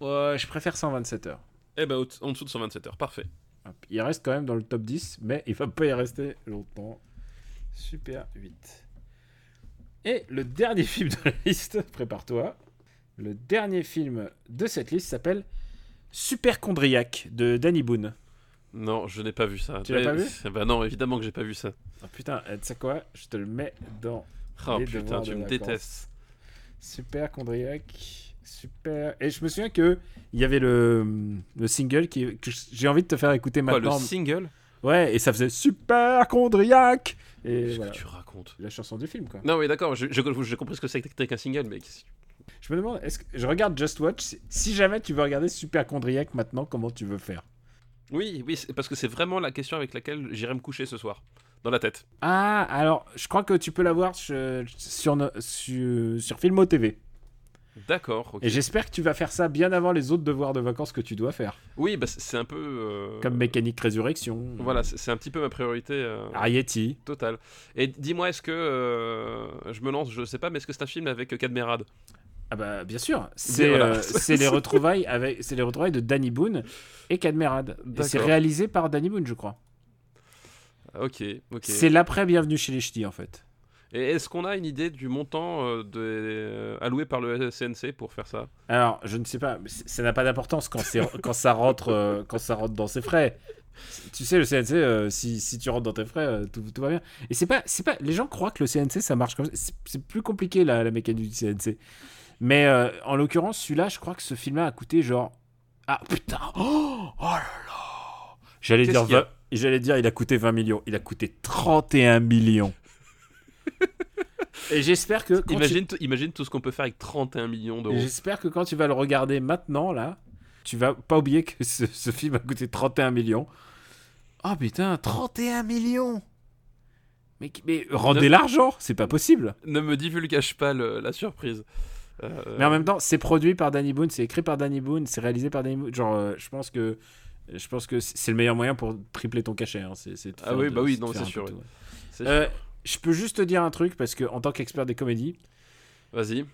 Ouais, je préfère 127 heures. Eh ben, en dessous de 127 heures, parfait. Il reste quand même dans le top 10, mais il va pas y rester longtemps. Super 8. Et le dernier film de la liste, prépare-toi. Le dernier film de cette liste s'appelle Superchondriac de Danny Boone. Non, je n'ai pas vu ça. Tu l'as pas vu? Bah non, évidemment que j'ai pas vu ça. Oh putain, eh, tu sais quoi? Je te le mets dans Oh Les putain, tu de me vacances. détestes. Superchondriac. Super. Et je me souviens que il y avait le, le single qui, que j'ai envie de te faire écouter Quoi, le maintenant. single? Ouais, et ça faisait Superchondriac. Et Qu'est-ce voilà, que tu racontes? La chanson du film quoi. Non, oui, d'accord, je- je- j'ai compris ce que c'était qu'un single, mais Je me demande, est-ce que je regarde Just Watch si- jamais tu veux regarder Superchondriac maintenant, comment tu veux faire? Oui, oui, parce que c'est vraiment la question avec laquelle j'irai me coucher ce soir, dans la tête. Ah, alors, je crois que tu peux l'avoir sur, sur, sur, sur Filmo TV. D'accord. Et j'espère que tu vas faire ça bien avant les autres devoirs de vacances que tu dois faire. Oui, bah, c'est un peu. euh, Comme Mécanique Résurrection. Voilà, c'est un petit peu ma priorité euh, Arietti. totale. Et dis-moi, est-ce que. euh, je me lance, je sais pas, mais est-ce que c'est un film avec Cadmerade? Ah bah bien sûr, c'est voilà. euh, c'est les retrouvailles avec c'est les retrouvailles de Danny Boone et Cadmerade. C'est réalisé par Danny Boone, je crois. Ok, ok. C'est l'après Bienvenue chez les Ch'tis en fait. Et est-ce qu'on a une idée du montant euh, de, euh, alloué par le CNC pour faire ça? Alors, je ne sais pas, mais ça n'a pas d'importance quand c'est quand ça rentre euh, quand ça rentre dans ses frais. Tu sais le CNC euh, si, si tu rentres dans tes frais tout, tout va bien. Et c'est pas c'est pas les gens croient que le CNC ça marche comme ça. C'est- plus compliqué la, la mécanique du CNC. Mais en l'occurrence, celui-là, je crois que ce film-là a coûté genre ah putain oh, oh là là. J'allais dire qu'il y a? 20 j'allais dire il a coûté 20 millions, il a coûté 31 millions. Et j'espère que quand tu- imagine, tout ce qu'on peut faire avec 31 millions d'euros. J'espère que quand tu vas le regarder maintenant, là, tu vas pas oublier que ce, ce film a coûté 31 millions. Oh putain, 31 millions Mais, mais rendez Ne- l'argent, c'est pas possible. Ne me divulgage pas le- la surprise. Euh, Mais en même temps, c'est produit par Danny Boone, c'est écrit par Danny Boone, c'est réalisé par Danny Boone. Genre, euh, je pense que je pense que c'est le meilleur moyen pour tripler ton cachet. hein. Ah oui, de- bah oui, non, c'est sûr, Euh, sûr. Je peux juste te dire un truc parce que en tant qu'expert des comédies, Vas-y.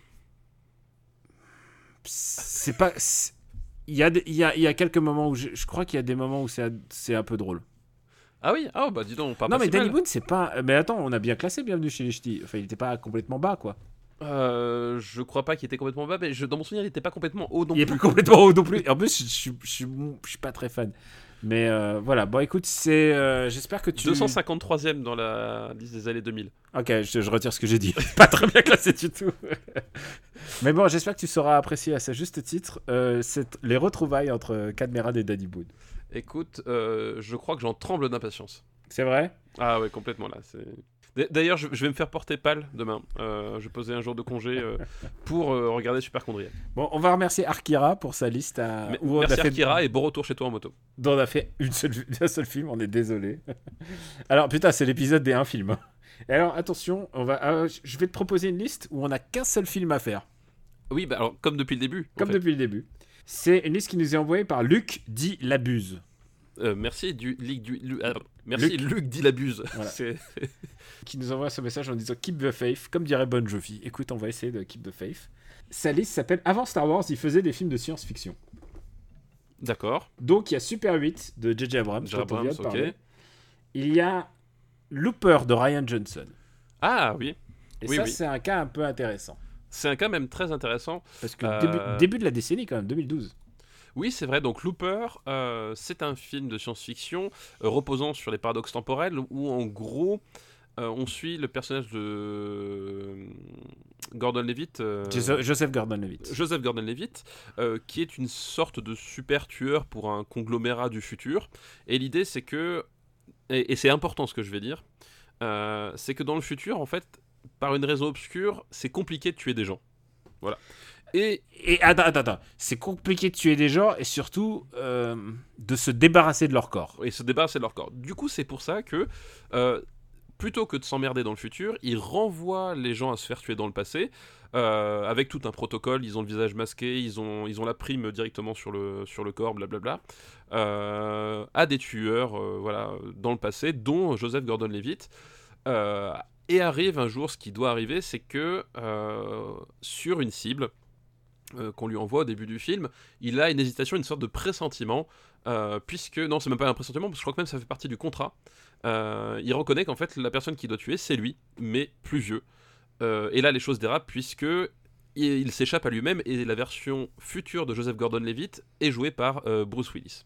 c'est pas. Il y, a il, y a, il y a quelques moments où je, je crois qu'il y a des moments où c'est un peu drôle. Ah oui, ah bah dis donc, on part non pas mais si Danny. Boone c'est pas. Mais attends, on a bien classé Bienvenue chez les Ch'tis. Enfin, il était pas complètement bas quoi. Euh, je crois pas qu'il était complètement bas, mais je, dans mon souvenir, il était pas complètement haut non Il est plus. pas complètement haut non plus. En plus, je, je, je suis pas très fan. Mais euh, voilà, bon écoute, c'est. euh, J'espère que tu. 253ème dans la liste des années 2000. Ok, je, je retire ce que j'ai dit. pas très bien classé du tout. Mais bon, j'espère que tu sauras apprécier à sa juste titre euh, cette- les retrouvailles entre Cadmeran et Danny Boone. Écoute, euh, je crois que j'en tremble d'impatience. C'est vrai? Ah ouais, complètement là. c'est- D'ailleurs, je, vais me faire porter pâle demain. Euh, je vais poser un jour de congé euh, pour euh, regarder Superchondriac. Bon, on va remercier Arkira pour sa liste à... Mais- où on Merci a fait... Akira et bon retour chez toi en moto. dont on a fait une seule, un seul film, on est désolé. alors putain, c'est l'épisode des un film. hein. Et alors attention, on va, euh, je vais te proposer une liste où on n'a qu'un seul film à faire, Oui, bah alors comme depuis le début. en comme fait. depuis le début. C'est une liste qui nous est envoyée par Luc dit l'abuse. Euh, merci du, du ah, pardon. Merci Luc. Luc, dit l'abuse. Voilà. Qui nous envoie ce message en disant Keep the faith, comme dirait Bon Jovi. Écoute, on va essayer de keep the faith. Sa liste s'appelle Avant Star Wars, il faisait des films de science-fiction. D'accord. Donc il y a Super 8 de J.J. Abrams, Abrams. Il y a Looper de Ryan Johnson. Ah oui, Et Oui, ça, oui. c'est un cas un peu intéressant. c'est un cas même très intéressant. Parce que Euh, début, début de la décennie, quand même, 2012. Oui, c'est vrai. Donc Looper, euh, c'est un film de science-fiction euh, reposant sur les paradoxes temporels où en gros euh, on suit le personnage de Gordon Levitt. Jo- Joseph Gordon-Levitt. Joseph Gordon-Levitt, euh, qui est une sorte de super tueur pour un conglomérat du futur. Et l'idée, c'est que, et, et c'est important ce que je vais dire, c'est que dans le futur, en fait, par une raison obscure, c'est compliqué de tuer des gens. Voilà. Et attends, attends, attends. C'est compliqué de tuer des gens et surtout euh, de se débarrasser de leur corps. et se débarrasser de leur corps. Du coup, c'est pour ça que, euh, plutôt que de s'emmerder dans le futur, ils renvoient les gens à se faire tuer dans le passé, euh, avec tout un protocole, ils ont le visage masqué, ils ont, la prime directement sur le, sur le corps, blablabla, à des tueurs voilà, dans le passé, dont Joseph Gordon-Levitt. Et arrive un jour, ce qui doit arriver, c'est que sur une cible euh, qu'on lui envoie au début du film, il a une hésitation, une sorte de pressentiment, euh, puisque, non, c'est même pas un pressentiment, parce que je crois que même ça fait partie du contrat. Euh, il reconnaît qu'en fait, la personne qui doit tuer, c'est lui, mais plus vieux. Et là, les choses dérapent, puisque il, il s'échappe à lui-même, et la version future de Joseph Gordon-Levitt est jouée par Bruce Willis.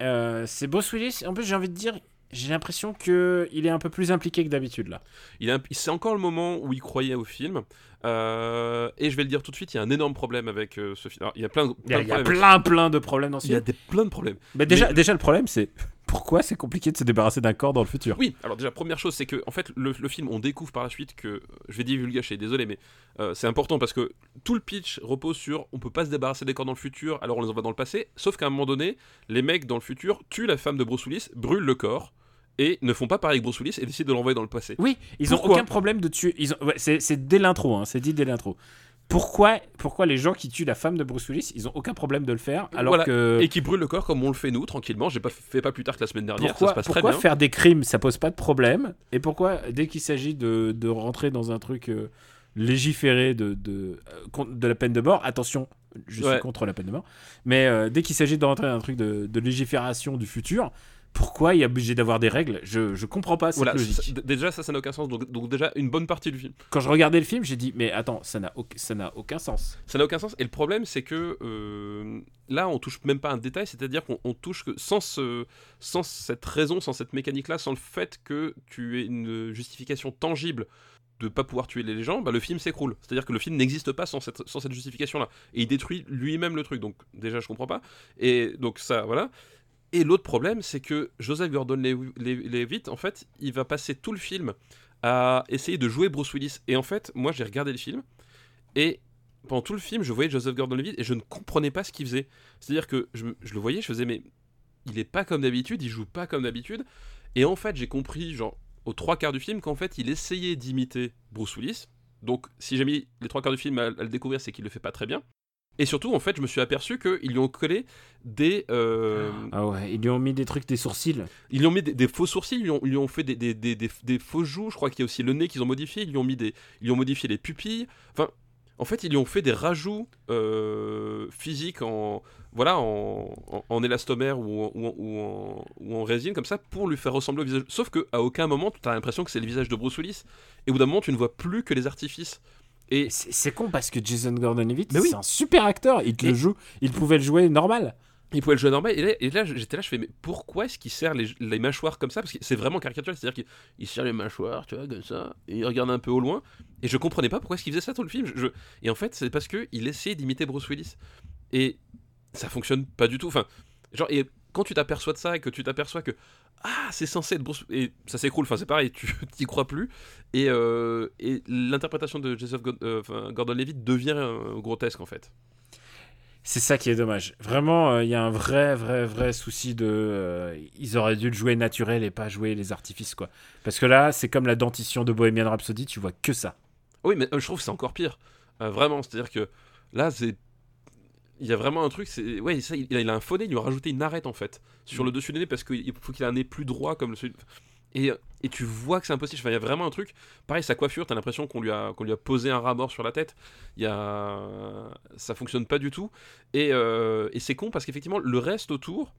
C'est Bruce Willis. En plus, j'ai envie de dire, j'ai l'impression que il est un peu plus impliqué que d'habitude là. Il C'est encore le moment où il croyait au film. Euh, et je vais le dire tout de suite, il y a un énorme problème avec euh, ce film. Alors, il y a plein, plein il y a de problèmes. plein, plein de problèmes dans ce Il y a film. des, plein de problèmes. Mais déjà, mais- déjà, le problème, c'est pourquoi c'est compliqué de se débarrasser d'un corps dans le futur? Oui, alors déjà, première chose, c'est que en fait, le, le film, on découvre par la suite que. Je vais divulgacher, désolé, mais euh, c'est important parce que tout le pitch repose sur on peut pas se débarrasser des corps dans le futur, alors on les envoie dans le passé. Sauf qu'à un moment donné, les mecs dans le futur tuent la femme de Bruce Willis, brûlent le corps et ne font pas pareil avec Bruce Willis et décident de l'envoyer dans le passé. Oui, ils ont Pourquoi aucun problème de tuer. Ils ont... ouais, c'est, dès l'intro, hein, c'est dit dès l'intro. Pourquoi, pourquoi les gens qui tuent la femme de Bruce Willis, ils ont aucun problème de le faire alors Voilà. que Et qui brûlent le corps comme on le fait nous, tranquillement. J'ai pas fait pas plus tard que la semaine dernière, pourquoi, ça se passe pourquoi très bien. faire des crimes ça pose pas de problème et pourquoi dès qu'il s'agit de, de rentrer dans un truc euh, légiféré de, de, euh, de la peine de mort, attention, je Ouais. suis contre la peine de mort, mais euh, dès qu'il s'agit de rentrer dans un truc de, de légifération du futur, pourquoi il y a obligé d'avoir des règles? Je, je comprends pas cette Voilà, logique. déjà ça, ça n'a aucun sens. Donc, donc déjà une bonne partie du film. Quand je regardais le film, j'ai dit mais attends, ça n'a aucun sens. Ça n'a aucun sens. Et le problème, c'est que euh, là, on touche même pas un détail, c'est-à-dire qu'on on touche que sans, ce, sans cette raison, sans cette mécanique-là, sans le fait que tu aies une justification tangible de pas pouvoir tuer les gens, bah, le film s'écroule. C'est-à-dire que le film n'existe pas sans cette, sans cette justification-là. Et il détruit lui-même le truc. Donc déjà, je comprends pas. Et donc ça, voilà. Et l'autre problème, c'est que Joseph Gordon-Levitt, en fait, il va passer tout le film à essayer de jouer Bruce Willis. Et en fait, moi, j'ai regardé le film et pendant tout le film, je voyais Joseph Gordon-Levitt et je ne comprenais pas ce qu'il faisait. C'est-à-dire que je, le voyais, je faisais mais il est pas comme d'habitude, il joue pas comme d'habitude. Et en fait, j'ai compris genre aux trois quarts du film qu'en fait, il essayait d'imiter Bruce Willis. Donc, si j'ai mis les trois quarts du film à, à le découvrir, c'est qu'il le fait pas très bien. Et surtout, en fait, je me suis aperçu qu'ils lui ont collé des, euh, Ah ouais, ils lui ont mis des trucs des sourcils. ils lui ont mis des, des faux sourcils, ils lui ont, ils lui ont fait des, des, des, faux joues. Je crois qu'il y a aussi le nez qu'ils ont modifié. Ils lui ont mis des, ils lui ont modifié les pupilles. Enfin, en fait, ils lui ont fait des rajouts euh, physiques en, voilà, en, en, en élastomère en- ou en, ou en résine, comme ça, pour lui faire ressembler au visage. Sauf qu'à aucun moment, tu as l'impression que c'est le visage de Bruce Willis. Et au bout d'un moment, tu ne vois plus que les artifices. Et C'est con parce que Jason Gordon-Levitt, oui. c'est un super acteur. Il te le joue, il pouvait le jouer normal. il pouvait le jouer normal. Et là, et là, j'étais là, je fais, mais pourquoi est-ce qu'il serre les, les mâchoires comme ça? Parce que c'est vraiment caricatural, c'est-à-dire qu'il il serre les mâchoires, tu vois, comme ça, et il regarde un peu au loin. Et je comprenais pas pourquoi est-ce qu'il faisait ça tout le film. Je- je- Et en fait, c'est parce qu'il essayait d'imiter Bruce Willis. Et ça fonctionne pas du tout. Enfin, genre, et quand tu t'aperçois de ça et que tu t'aperçois que ah c'est censé être Bruce et ça s'écroule. Enfin, c'est pareil, tu t'y crois plus. Et, euh, et l'interprétation de Joseph God- euh, enfin, Gordon-Levitt devient euh, grotesque en fait. C'est ça qui est dommage. Vraiment, il y a un vrai, vrai, vrai souci de. ils auraient dû le jouer naturel et pas jouer les artifices, quoi. Parce que là, c'est comme la dentition de Bohemian Rhapsody, tu vois que ça. Oui, mais je trouve que c'est encore pire. Vraiment, c'est-à-dire que là, c'est. Il y a vraiment un truc, c'est. Ouais, ça, il, il a un faux nez, il lui a rajouté une arête en fait, sur le dessus du nez, parce qu'il faut qu'il ait un nez plus droit comme celui. Et, et tu vois que c'est impossible. Enfin, il y a vraiment un truc. Pareil, sa coiffure, t'as l'impression qu'on lui, a, qu'on lui a posé un rat mort sur la tête. Il y a... Ça fonctionne pas du tout. Et, euh, et c'est con parce qu'effectivement, le reste autour.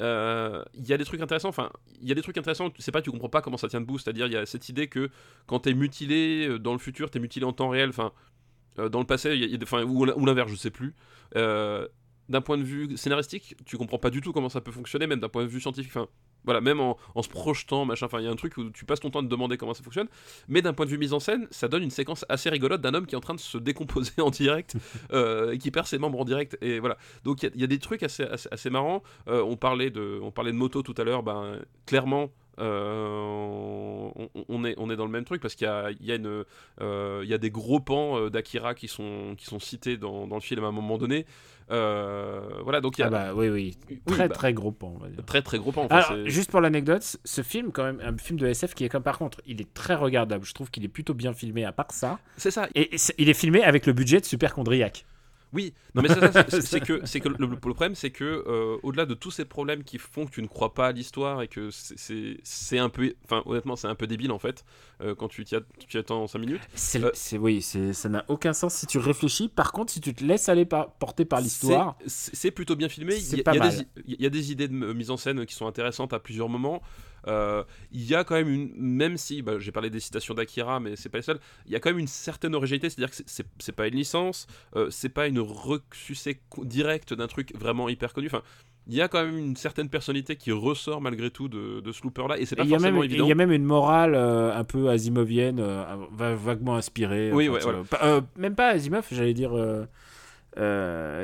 euh, Il y a des trucs intéressants, enfin, il y a des trucs intéressants, c'est pas, tu comprends pas comment ça tient debout, c'est-à-dire, il y a cette idée que quand t'es mutilé euh, dans le futur, t'es mutilé en temps réel, enfin, dans le passé, y a- il y a des- enfin, ou, ou l'inverse, je sais plus. Euh, d'un point de vue scénaristique, tu comprends pas du tout comment ça peut fonctionner, même d'un point de vue scientifique, enfin, voilà, même en, en se projetant, machin, enfin, il y a un truc où tu passes ton temps à te demander comment ça fonctionne, mais d'un point de vue mise en scène, ça donne une séquence assez rigolote d'un homme qui est en train de se décomposer en direct, euh, et qui perd ses membres en direct, et voilà. Donc il y a- il y, a des trucs assez, assez, assez marrants. Euh, on, parlait de, on parlait de moto tout à l'heure, ben, clairement. Euh, on, on est, on est dans le même truc parce qu'il y a, il y, a une, euh, il y a des gros pans euh, d'Akira qui sont, qui sont cités dans, dans le film à un moment donné. Euh, voilà, donc il y a Ah bah oui, oui. oui, Très, bah, très gros pan, on va dire. très très gros pans. Enfin, Alors, juste pour l'anecdote, ce film, quand même, un film de SF qui est comme par contre, il est très regardable. Je trouve qu'il est plutôt bien filmé à part ça. c'est ça. Et il est filmé avec le budget de Super Chondriac. Oui, non mais c'est- que, c'est que le, le problème, c'est que euh, au-delà de tous ces problèmes qui font que tu ne crois pas à l'histoire et que c'est- un peu, enfin honnêtement, c'est un peu débile en fait euh, quand tu t'y attends 5 minutes. C'est, Euh, oui, c'est, ça n'a aucun sens si tu réfléchis. Par contre, si tu te laisses aller par, porter par l'histoire, C'est plutôt bien filmé. Il y, a- y des, i- il y a des idées de mise en scène qui sont intéressantes à plusieurs moments. Euh, il y a quand même une, même si bah, j'ai parlé des citations d'Akira, mais c'est pas les seules. Il y a quand même une certaine originalité, c'est-à-dire que c'est- pas une licence, euh, c'est pas une ressucée co- directe d'un truc vraiment hyper connu. Enfin, il y a quand même une certaine personnalité qui ressort malgré tout de, de ce looper-là, et c'est pas forcément même, il évident. y a même une morale euh, un peu asimovienne, euh, va- vaguement inspirée. Oui, ouais, voilà. euh, même pas Asimov, j'allais dire.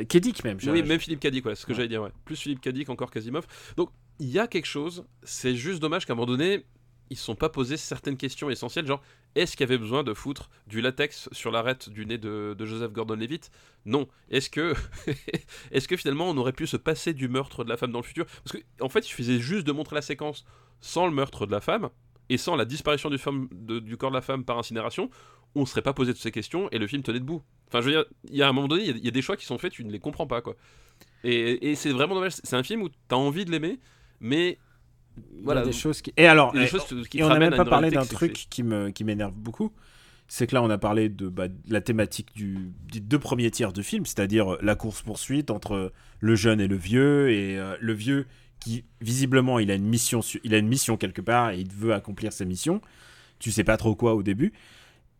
Kedic même. Oui, même Philippe Cadic, ouais, c'est ce que Ouais. j'allais dire, ouais. Plus Philippe Cadic, encore Casimov. Donc, il y a quelque chose, c'est juste dommage qu'à un moment donné, ils se sont pas posé certaines questions essentielles, genre, est-ce qu'il y avait besoin de foutre du latex sur l'arête du nez de, de Joseph Gordon-Levitt? Non. Est-ce que, est-ce que finalement on aurait pu se passer du meurtre de la femme dans le futur? Parce que, en fait, il suffisait juste de montrer la séquence sans le meurtre de la femme et sans la disparition du, corps de la femme par incinération, on ne serait pas posé toutes ces questions et le film tenait debout. Enfin, je veux dire, il y a un moment donné, il y a- il y, a des choix qui sont faits, tu ne les comprends pas, quoi. Et, et c'est vraiment dommage. C'est un film où tu as envie de l'aimer, mais il y a voilà. des choses qui. Et alors, et- choses qui et te on n'a même pas parlé d'un truc qui me qui m'énerve beaucoup. C'est que là, on a parlé de, bah, la thématique du, des deux premiers tiers du film, c'est-à-dire euh, la course-poursuite entre le jeune et le vieux, et euh, le vieux qui, visiblement, il a, une mission il a une mission quelque part et il veut accomplir sa mission. Tu sais pas trop quoi au début.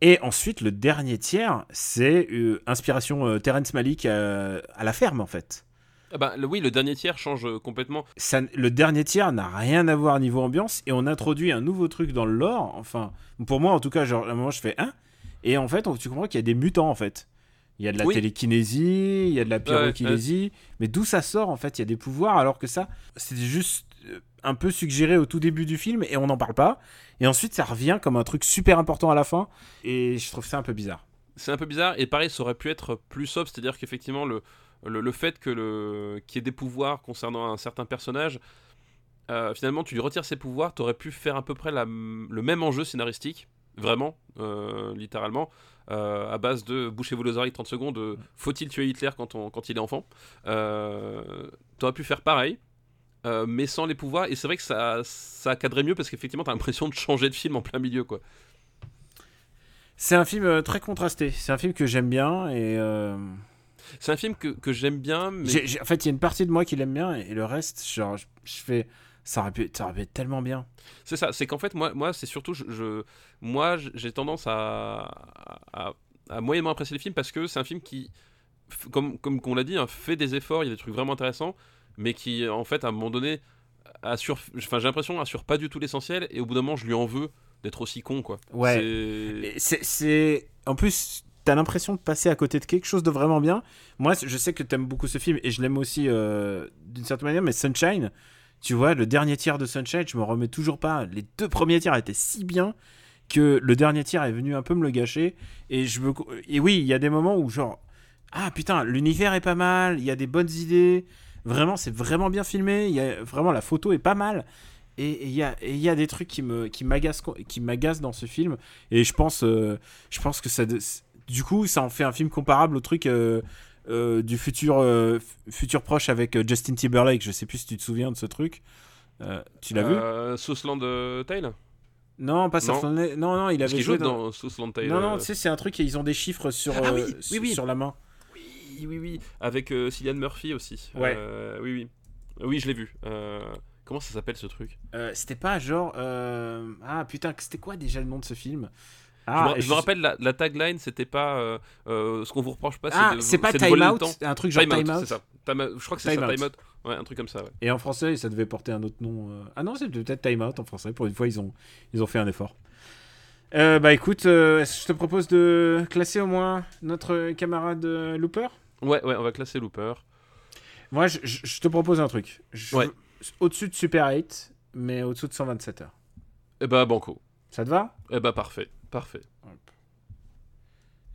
Et ensuite, le dernier tiers, c'est euh, inspiration euh, Terrence Malick euh, à la ferme, en fait. Ah bah, le- oui, le dernier tiers change euh, complètement. ça, le dernier tiers n'a rien à voir niveau ambiance et on introduit un nouveau truc dans le lore. Enfin, pour moi en tout cas, genre, à un moment je fais un et en fait on- tu comprends qu'il y a des mutants en fait. Il y a de la Oui. télékinésie, il y a de la pyrokinésie, mais d'où ça sort en fait? Il y a des pouvoirs alors que ça, c'était juste euh, un peu suggéré au tout début du film et on n'en parle pas. Et ensuite ça revient comme un truc super important à la fin et je trouve ça un peu bizarre. C'est un peu bizarre, et pareil, ça aurait pu être plus soft, c'est-à-dire qu'effectivement, le, le, le fait que le qu'il y ait des pouvoirs concernant un certain personnage, euh, finalement, tu lui retires ses pouvoirs, tu aurais pu faire à peu près la, le même enjeu scénaristique, vraiment, euh, littéralement, euh, à base de bouchez-vous les oreilles 30 secondes, de faut-il tuer Hitler quand, on, quand il est enfant? Euh, Tu aurais pu faire pareil. mais sans les pouvoirs, et c'est vrai que ça, ça cadrait mieux parce qu'effectivement, t'as l'impression de changer de film en plein milieu, quoi. C'est un film très contrasté. C'est un film que j'aime bien et. C'est un film que, que j'aime bien, mais en fait, il y a une partie de moi qui l'aime bien et le reste, genre, je, je fais. Ça aurait, pu, ça aurait pu être tellement bien. c'est ça. C'est qu'en fait, moi, moi c'est surtout. Je, je- moi, j'ai tendance à, à, à moyennement apprécier les films parce que c'est un film qui, comme, comme on l'a dit, hein, fait des efforts, il y a des trucs vraiment intéressants, mais qui, en fait, à un moment donné, assure. Enfin, j'ai l'impression, assure pas du tout l'essentiel et au bout d'un moment, je lui en veux d'être aussi con, quoi. Ouais. C'est- En plus, t'as l'impression de passer à côté de quelque chose de vraiment bien. Moi, je sais que t'aimes beaucoup ce film et je l'aime aussi euh, d'une certaine manière, mais Sunshine, tu vois, le dernier tiers de Sunshine, je me remets toujours pas. Les deux premiers tiers étaient si bien que le dernier tiers est venu un peu me le gâcher. Et, je et oui, il y a des moments où, genre, ah putain, l'univers est pas mal, il y a des bonnes idées. Vraiment, c'est vraiment bien filmé. Il y a... Vraiment, la photo est pas mal. Et il y y a des trucs qui m'agacent qui dans ce film et je pense euh, je pense que ça du coup ça en fait un film comparable au truc euh, euh, du futur euh, futur proche avec Justin Timberlake je sais plus si tu te souviens de ce truc tu l'as vu? Southland Tale non pas non. Surfland- non non il avait joué dans... dans Southland Tale. non non tu sais c'est un truc et ils ont des chiffres sur Ah oui, oui, sur- oui. sur la main Oui, oui, oui. Avec Cillian Murphy aussi. Ouais. Oui, oui. Oui, je l'ai vu. Comment ça s'appelle ce truc? C'était pas genre ah putain c'était quoi déjà le nom de ce film? Je ah, me- Je me rappelle, la, la tagline, c'était pas euh, euh, ce qu'on vous reproche pas, ah de- c'est pas de Time voler le Out temps. un truc genre Time Out, Time Out c'est ça. Time Out, Je crois que c'est ça, Out. Time Out. Ouais, un truc comme ça, ouais. Et en français, ça devait porter un autre nom. euh. Ah non, c'est peut-être Time Out en français. Pour une fois, ils ont, ils ont fait un effort. Euh, bah écoute, je te propose de classer au moins notre camarade Looper? Ouais, ouais, on va classer Looper. Moi, je, je- je te propose un truc. Ouais. Au-dessus de Super 8, mais au-dessous de 127 heures. Eh bah, banco. Ça te va? Eh bah, parfait. Parfait.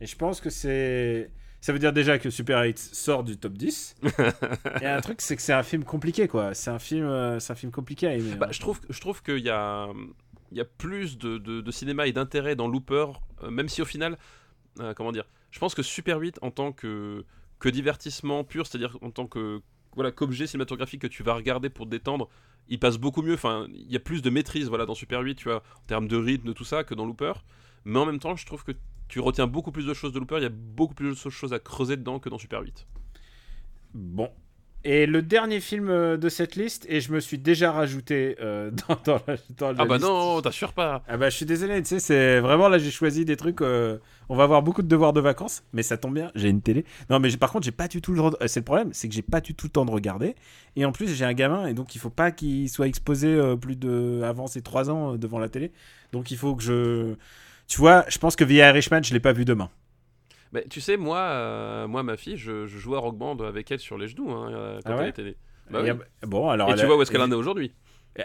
Et je pense que c'est. Ça veut dire déjà que Super 8 sort du top 10. Et un truc, c'est que c'est un film compliqué, quoi. C'est un film, euh, c'est un film compliqué à aimer. Bah, hein. je trouve, je trouve qu'il y a, il y a plus de, de- de cinéma et d'intérêt dans Looper, euh, même si au final, euh, comment dire, je pense que Super 8 en tant que, que divertissement pur, c'est-à-dire en tant que voilà qu'objet cinématographique que tu vas regarder pour te détendre, il passe beaucoup mieux. Enfin, il y a plus de maîtrise voilà dans Super 8, tu vois, en termes de rythme, de tout ça, que dans Looper. Mais en même temps, je trouve que tu retiens beaucoup plus de choses de Looper. Il y a beaucoup plus de choses à creuser dedans que dans Super 8. Bon. Et le dernier film euh, de cette liste, et je me suis déjà rajouté euh, dans, dans la, dans la Ah bah liste. non, t'assures pas. Ah bah je suis désolé, tu sais, c'est vraiment là j'ai choisi des trucs. euh, on va avoir beaucoup de devoirs de vacances, mais ça tombe bien, j'ai une télé. Non mais par contre j'ai pas du tout le C'est le problème, c'est que j'ai pas du tout le temps de regarder. Et en plus j'ai un gamin et donc il faut pas qu'il soit exposé euh, plus de avant ses 3 ans devant la télé. Donc il faut que je, tu vois, je pense que via Irishman je l'ai pas vu demain. Mais tu sais, moi, euh, moi ma fille, je, je jouais à Rock Band avec elle sur les genoux hein, quand Ah ouais elle était née. Bah Et, oui. Bon alors. Et tu a- vois où est-ce qu'elle en est aujourd'hui?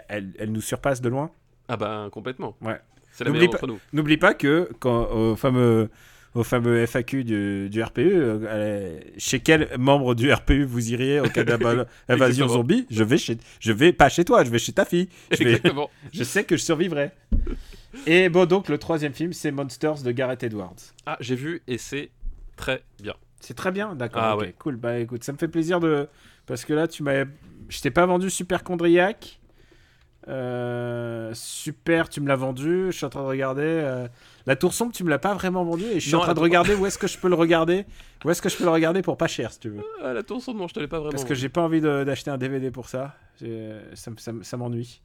Elle, elle nous surpasse de loin. Ah bah complètement. Ouais. C'est la N'oublie meilleure pas- d'entre nous. N'oublie pas que quand au fameux au fameux FAQ du, du RPE, euh, chez quel membre du RPU vous iriez au cas d'invasion zombie? Je vais chez, je vais pas chez toi, je vais chez ta fille. Je, vais- je sais que je survivrai. Et bon, donc le troisième film, c'est Monsters de Gareth Edwards. Ah, j'ai vu et c'est très bien. C'est très bien, d'accord. Ah ouais. Cool. Bah écoute, ça me fait plaisir de parce que là, tu m'as, je t'ai pas vendu Super Chondriac. Euh, super, tu me l'as vendu. Je suis en train de regarder. euh, La Tour Sombre, tu me l'as pas vraiment vendu. Et je suis Non, en train de regarder où est-ce que je peux le regarder. Où est-ce que je peux le regarder pour pas cher, si tu veux. Ah, la tour sombre, non, je te l'ai pas vraiment. Parce que j'ai pas envie d'acheter un DVD pour ça. Ça m'ennuie.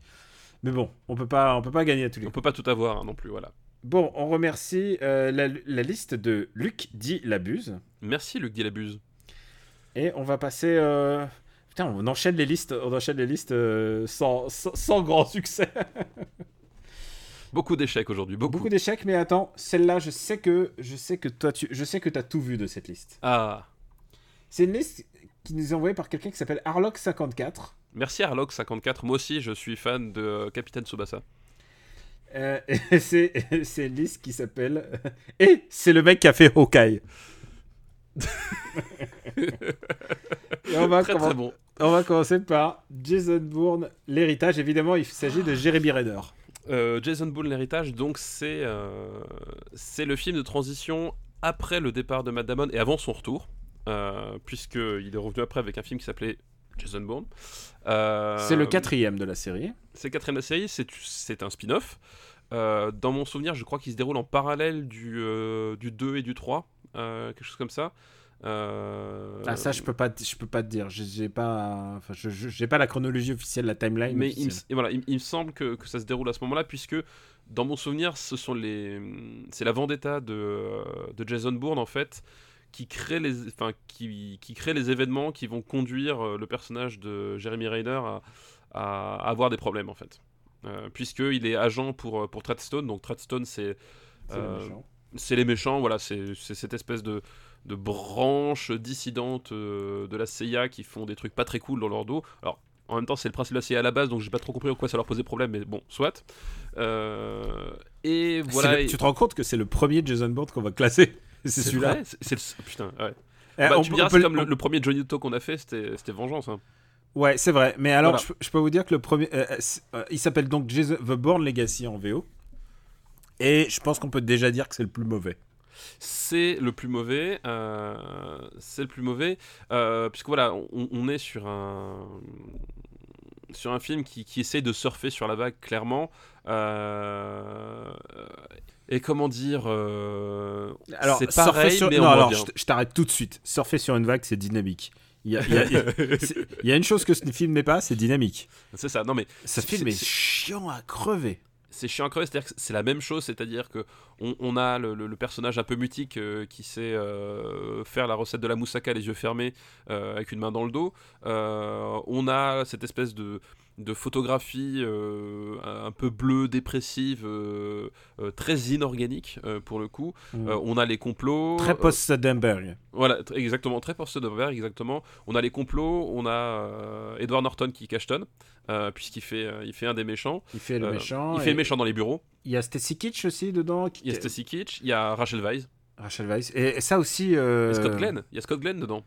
Mais bon, on peut pas, on peut pas gagner à tous les On coups. peut pas tout avoir hein, non plus, voilà. Bon, on remercie euh, la, la liste de Luc dit l'abuse. Merci Luc Dilabuse. Et on va passer. euh, Putain, on enchaîne les listes, on enchaîne les listes euh, sans, sans, sans grand succès. Beaucoup d'échecs aujourd'hui, beaucoup. Beaucoup d'échecs, mais attends, celle-là, je sais que je sais que toi, tu, je sais que t'as tout vu de cette liste. Ah, C'est une liste qui nous est envoyée par quelqu'un qui s'appelle Harlock54. Merci Arlock54. Moi aussi, je suis fan de euh, Capitaine Tsubasa. Euh, c'est une liste qui s'appelle. Et c'est le mec qui a fait Hawkeye. Et on va, Très commen- très bon. on va commencer par Jason Bourne, l'héritage. Évidemment, il s'agit de Jeremy Renner. Euh, Jason Bourne, l'héritage, donc c'est euh, c'est le film de transition après le départ de Matt Damon et avant son retour, puisqu'il est revenu après avec un film qui s'appelait Jason Bourne. Euh, C'est le quatrième de la série. C'est le quatrième de la série, c'est c'est un spin-off. Euh, dans mon souvenir, je crois qu'il se déroule en parallèle du, euh, du 2 et du 3, euh, quelque chose comme ça. Euh, Ah ça je peux pas je peux pas te dire, j'ai pas enfin j'ai pas la chronologie officielle, la timeline. mais il, me- et voilà, il, il me semble que, que ça se déroule à ce moment-là, puisque dans mon souvenir, ce sont les, c'est la vendetta de, de Jason Bourne en fait, qui crée les, enfin, qui, qui crée les événements qui vont conduire euh, le personnage de Jeremy Renner à, avoir des problèmes en fait, euh, puisqu'il est agent pour pour Treadstone, donc Treadstone c'est C'est le euh, c'est les méchants, voilà, c'est cette espèce de, de branche dissidente euh, de la CIA qui font des trucs pas très cool dans leur dos. Alors, en même temps, c'est le principe de la CIA à la base, donc j'ai pas trop compris pourquoi ça leur posait problème, mais bon, soit. Euh, et voilà. le- tu te rends compte que c'est le premier Jason Bourne qu'on va classer C'est celui-là. C'est le. Putain, ouais. Eh, Bah, on tu me diras, peut comme le, on- le premier Johnny Utah qu'on a fait, c'était Vengeance. hein. Ouais, c'est vrai. Mais alors, Voilà. je, peux- je peux vous dire que le premier. euh, euh, euh, il s'appelle donc The Bourne Legacy en VO. Et je pense qu'on peut déjà dire que c'est le plus mauvais. C'est le plus mauvais. c'est le plus mauvais. puisque voilà, on, on est sur un. Sur un film qui, qui essaye de surfer sur la vague, clairement. Et comment dire. euh, Alors, c'est surfer pareil, sur... mais non, alors, bien. je, t'arrête tout de suite. Surfer sur une vague, c'est dynamique. Il y a, il y a- il y a- c'est- il y a une chose que ce film n'est pas, c'est dynamique. C'est ça. Non, mais Ce film est, c'est- chiant à crever. c'est chiant à crever, c'est-à-dire que c'est la même chose, c'est-à-dire que on, on a le, le- le personnage un peu mutique euh, qui sait euh, faire la recette de la moussaka les yeux fermés euh, avec une main dans le dos. On a cette espèce de, de photographie euh, un peu bleue, dépressive, euh, euh, très inorganique pour le coup. Euh, on a les complots. Très post-Soderbergh. voilà, exactement, très post Soderbergh, exactement. On a les complots, on a Edward Norton qui cachetonne, euh, puisqu'il fait, il fait un des méchants. Il fait le méchant. il fait le méchant dans les bureaux. Il y a Stacy Kitsch aussi dedans. qui- Il y a Stacy Kitsch, il y a Rachel Weisz, Rachel Weisz. Et, et ça aussi. il y a Scott Glenn. Il y a Scott Glenn dedans.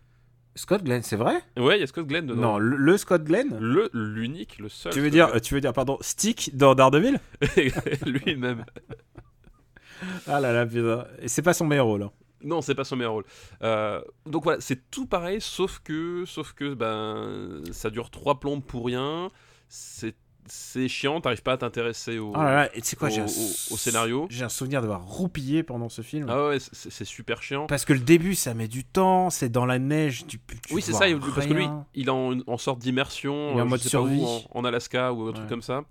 Scott Glenn, c'est vrai? Ouais, il y a Scott Glenn dedans. Non, le, le Scott Glenn? Le, l'unique, le seul. tu veux, Scott dire, tu veux dire, pardon, Stick dans Daredevil? Lui-même. Ah là là, putain. Et c'est pas son meilleur rôle. hein. Non, c'est pas son meilleur rôle. Euh, donc voilà, c'est tout pareil, sauf que, sauf que, ben, ça dure trois plombes pour rien. C'est, c'est chiant, t'arrives pas à t'intéresser au. Oh là là, et tu sais quoi, au- scénario. J'ai un souvenir d'avoir roupillé pendant ce film. Ah ouais, c'est, super chiant. Parce que le début, ça met du temps, c'est dans la neige, tu, tu Oui, c'est ça, parce que lui, il est en, en sorte d'immersion, en euh, mode où, survie. en, en Alaska ou un truc comme ça.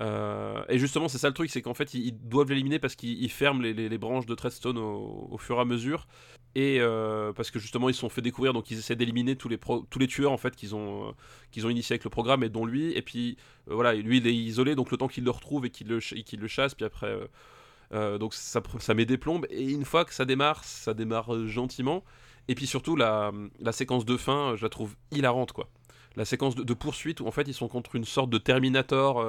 Euh, et justement, c'est ça le truc, c'est qu'en fait, ils, ils doivent l'éliminer parce qu'ils ils ferment les, les- les branches de Treadstone au, au fur et à mesure. Et euh, parce que justement, ils se sont fait découvrir, donc ils essaient d'éliminer tous les, tous les tueurs en fait qu'ils ont, euh, qu'ils ont initiés avec le programme, et dont lui. Et puis euh, voilà, lui, il est isolé, donc le temps qu'il le retrouve et qu'il le, ch- le chasse, puis après. euh, donc ça, ça met des plombes, et une fois que ça démarre, ça démarre gentiment. Et puis surtout, la, la séquence de fin, je la trouve hilarante, quoi. La séquence de, poursuite où en fait ils sont contre une sorte de Terminator.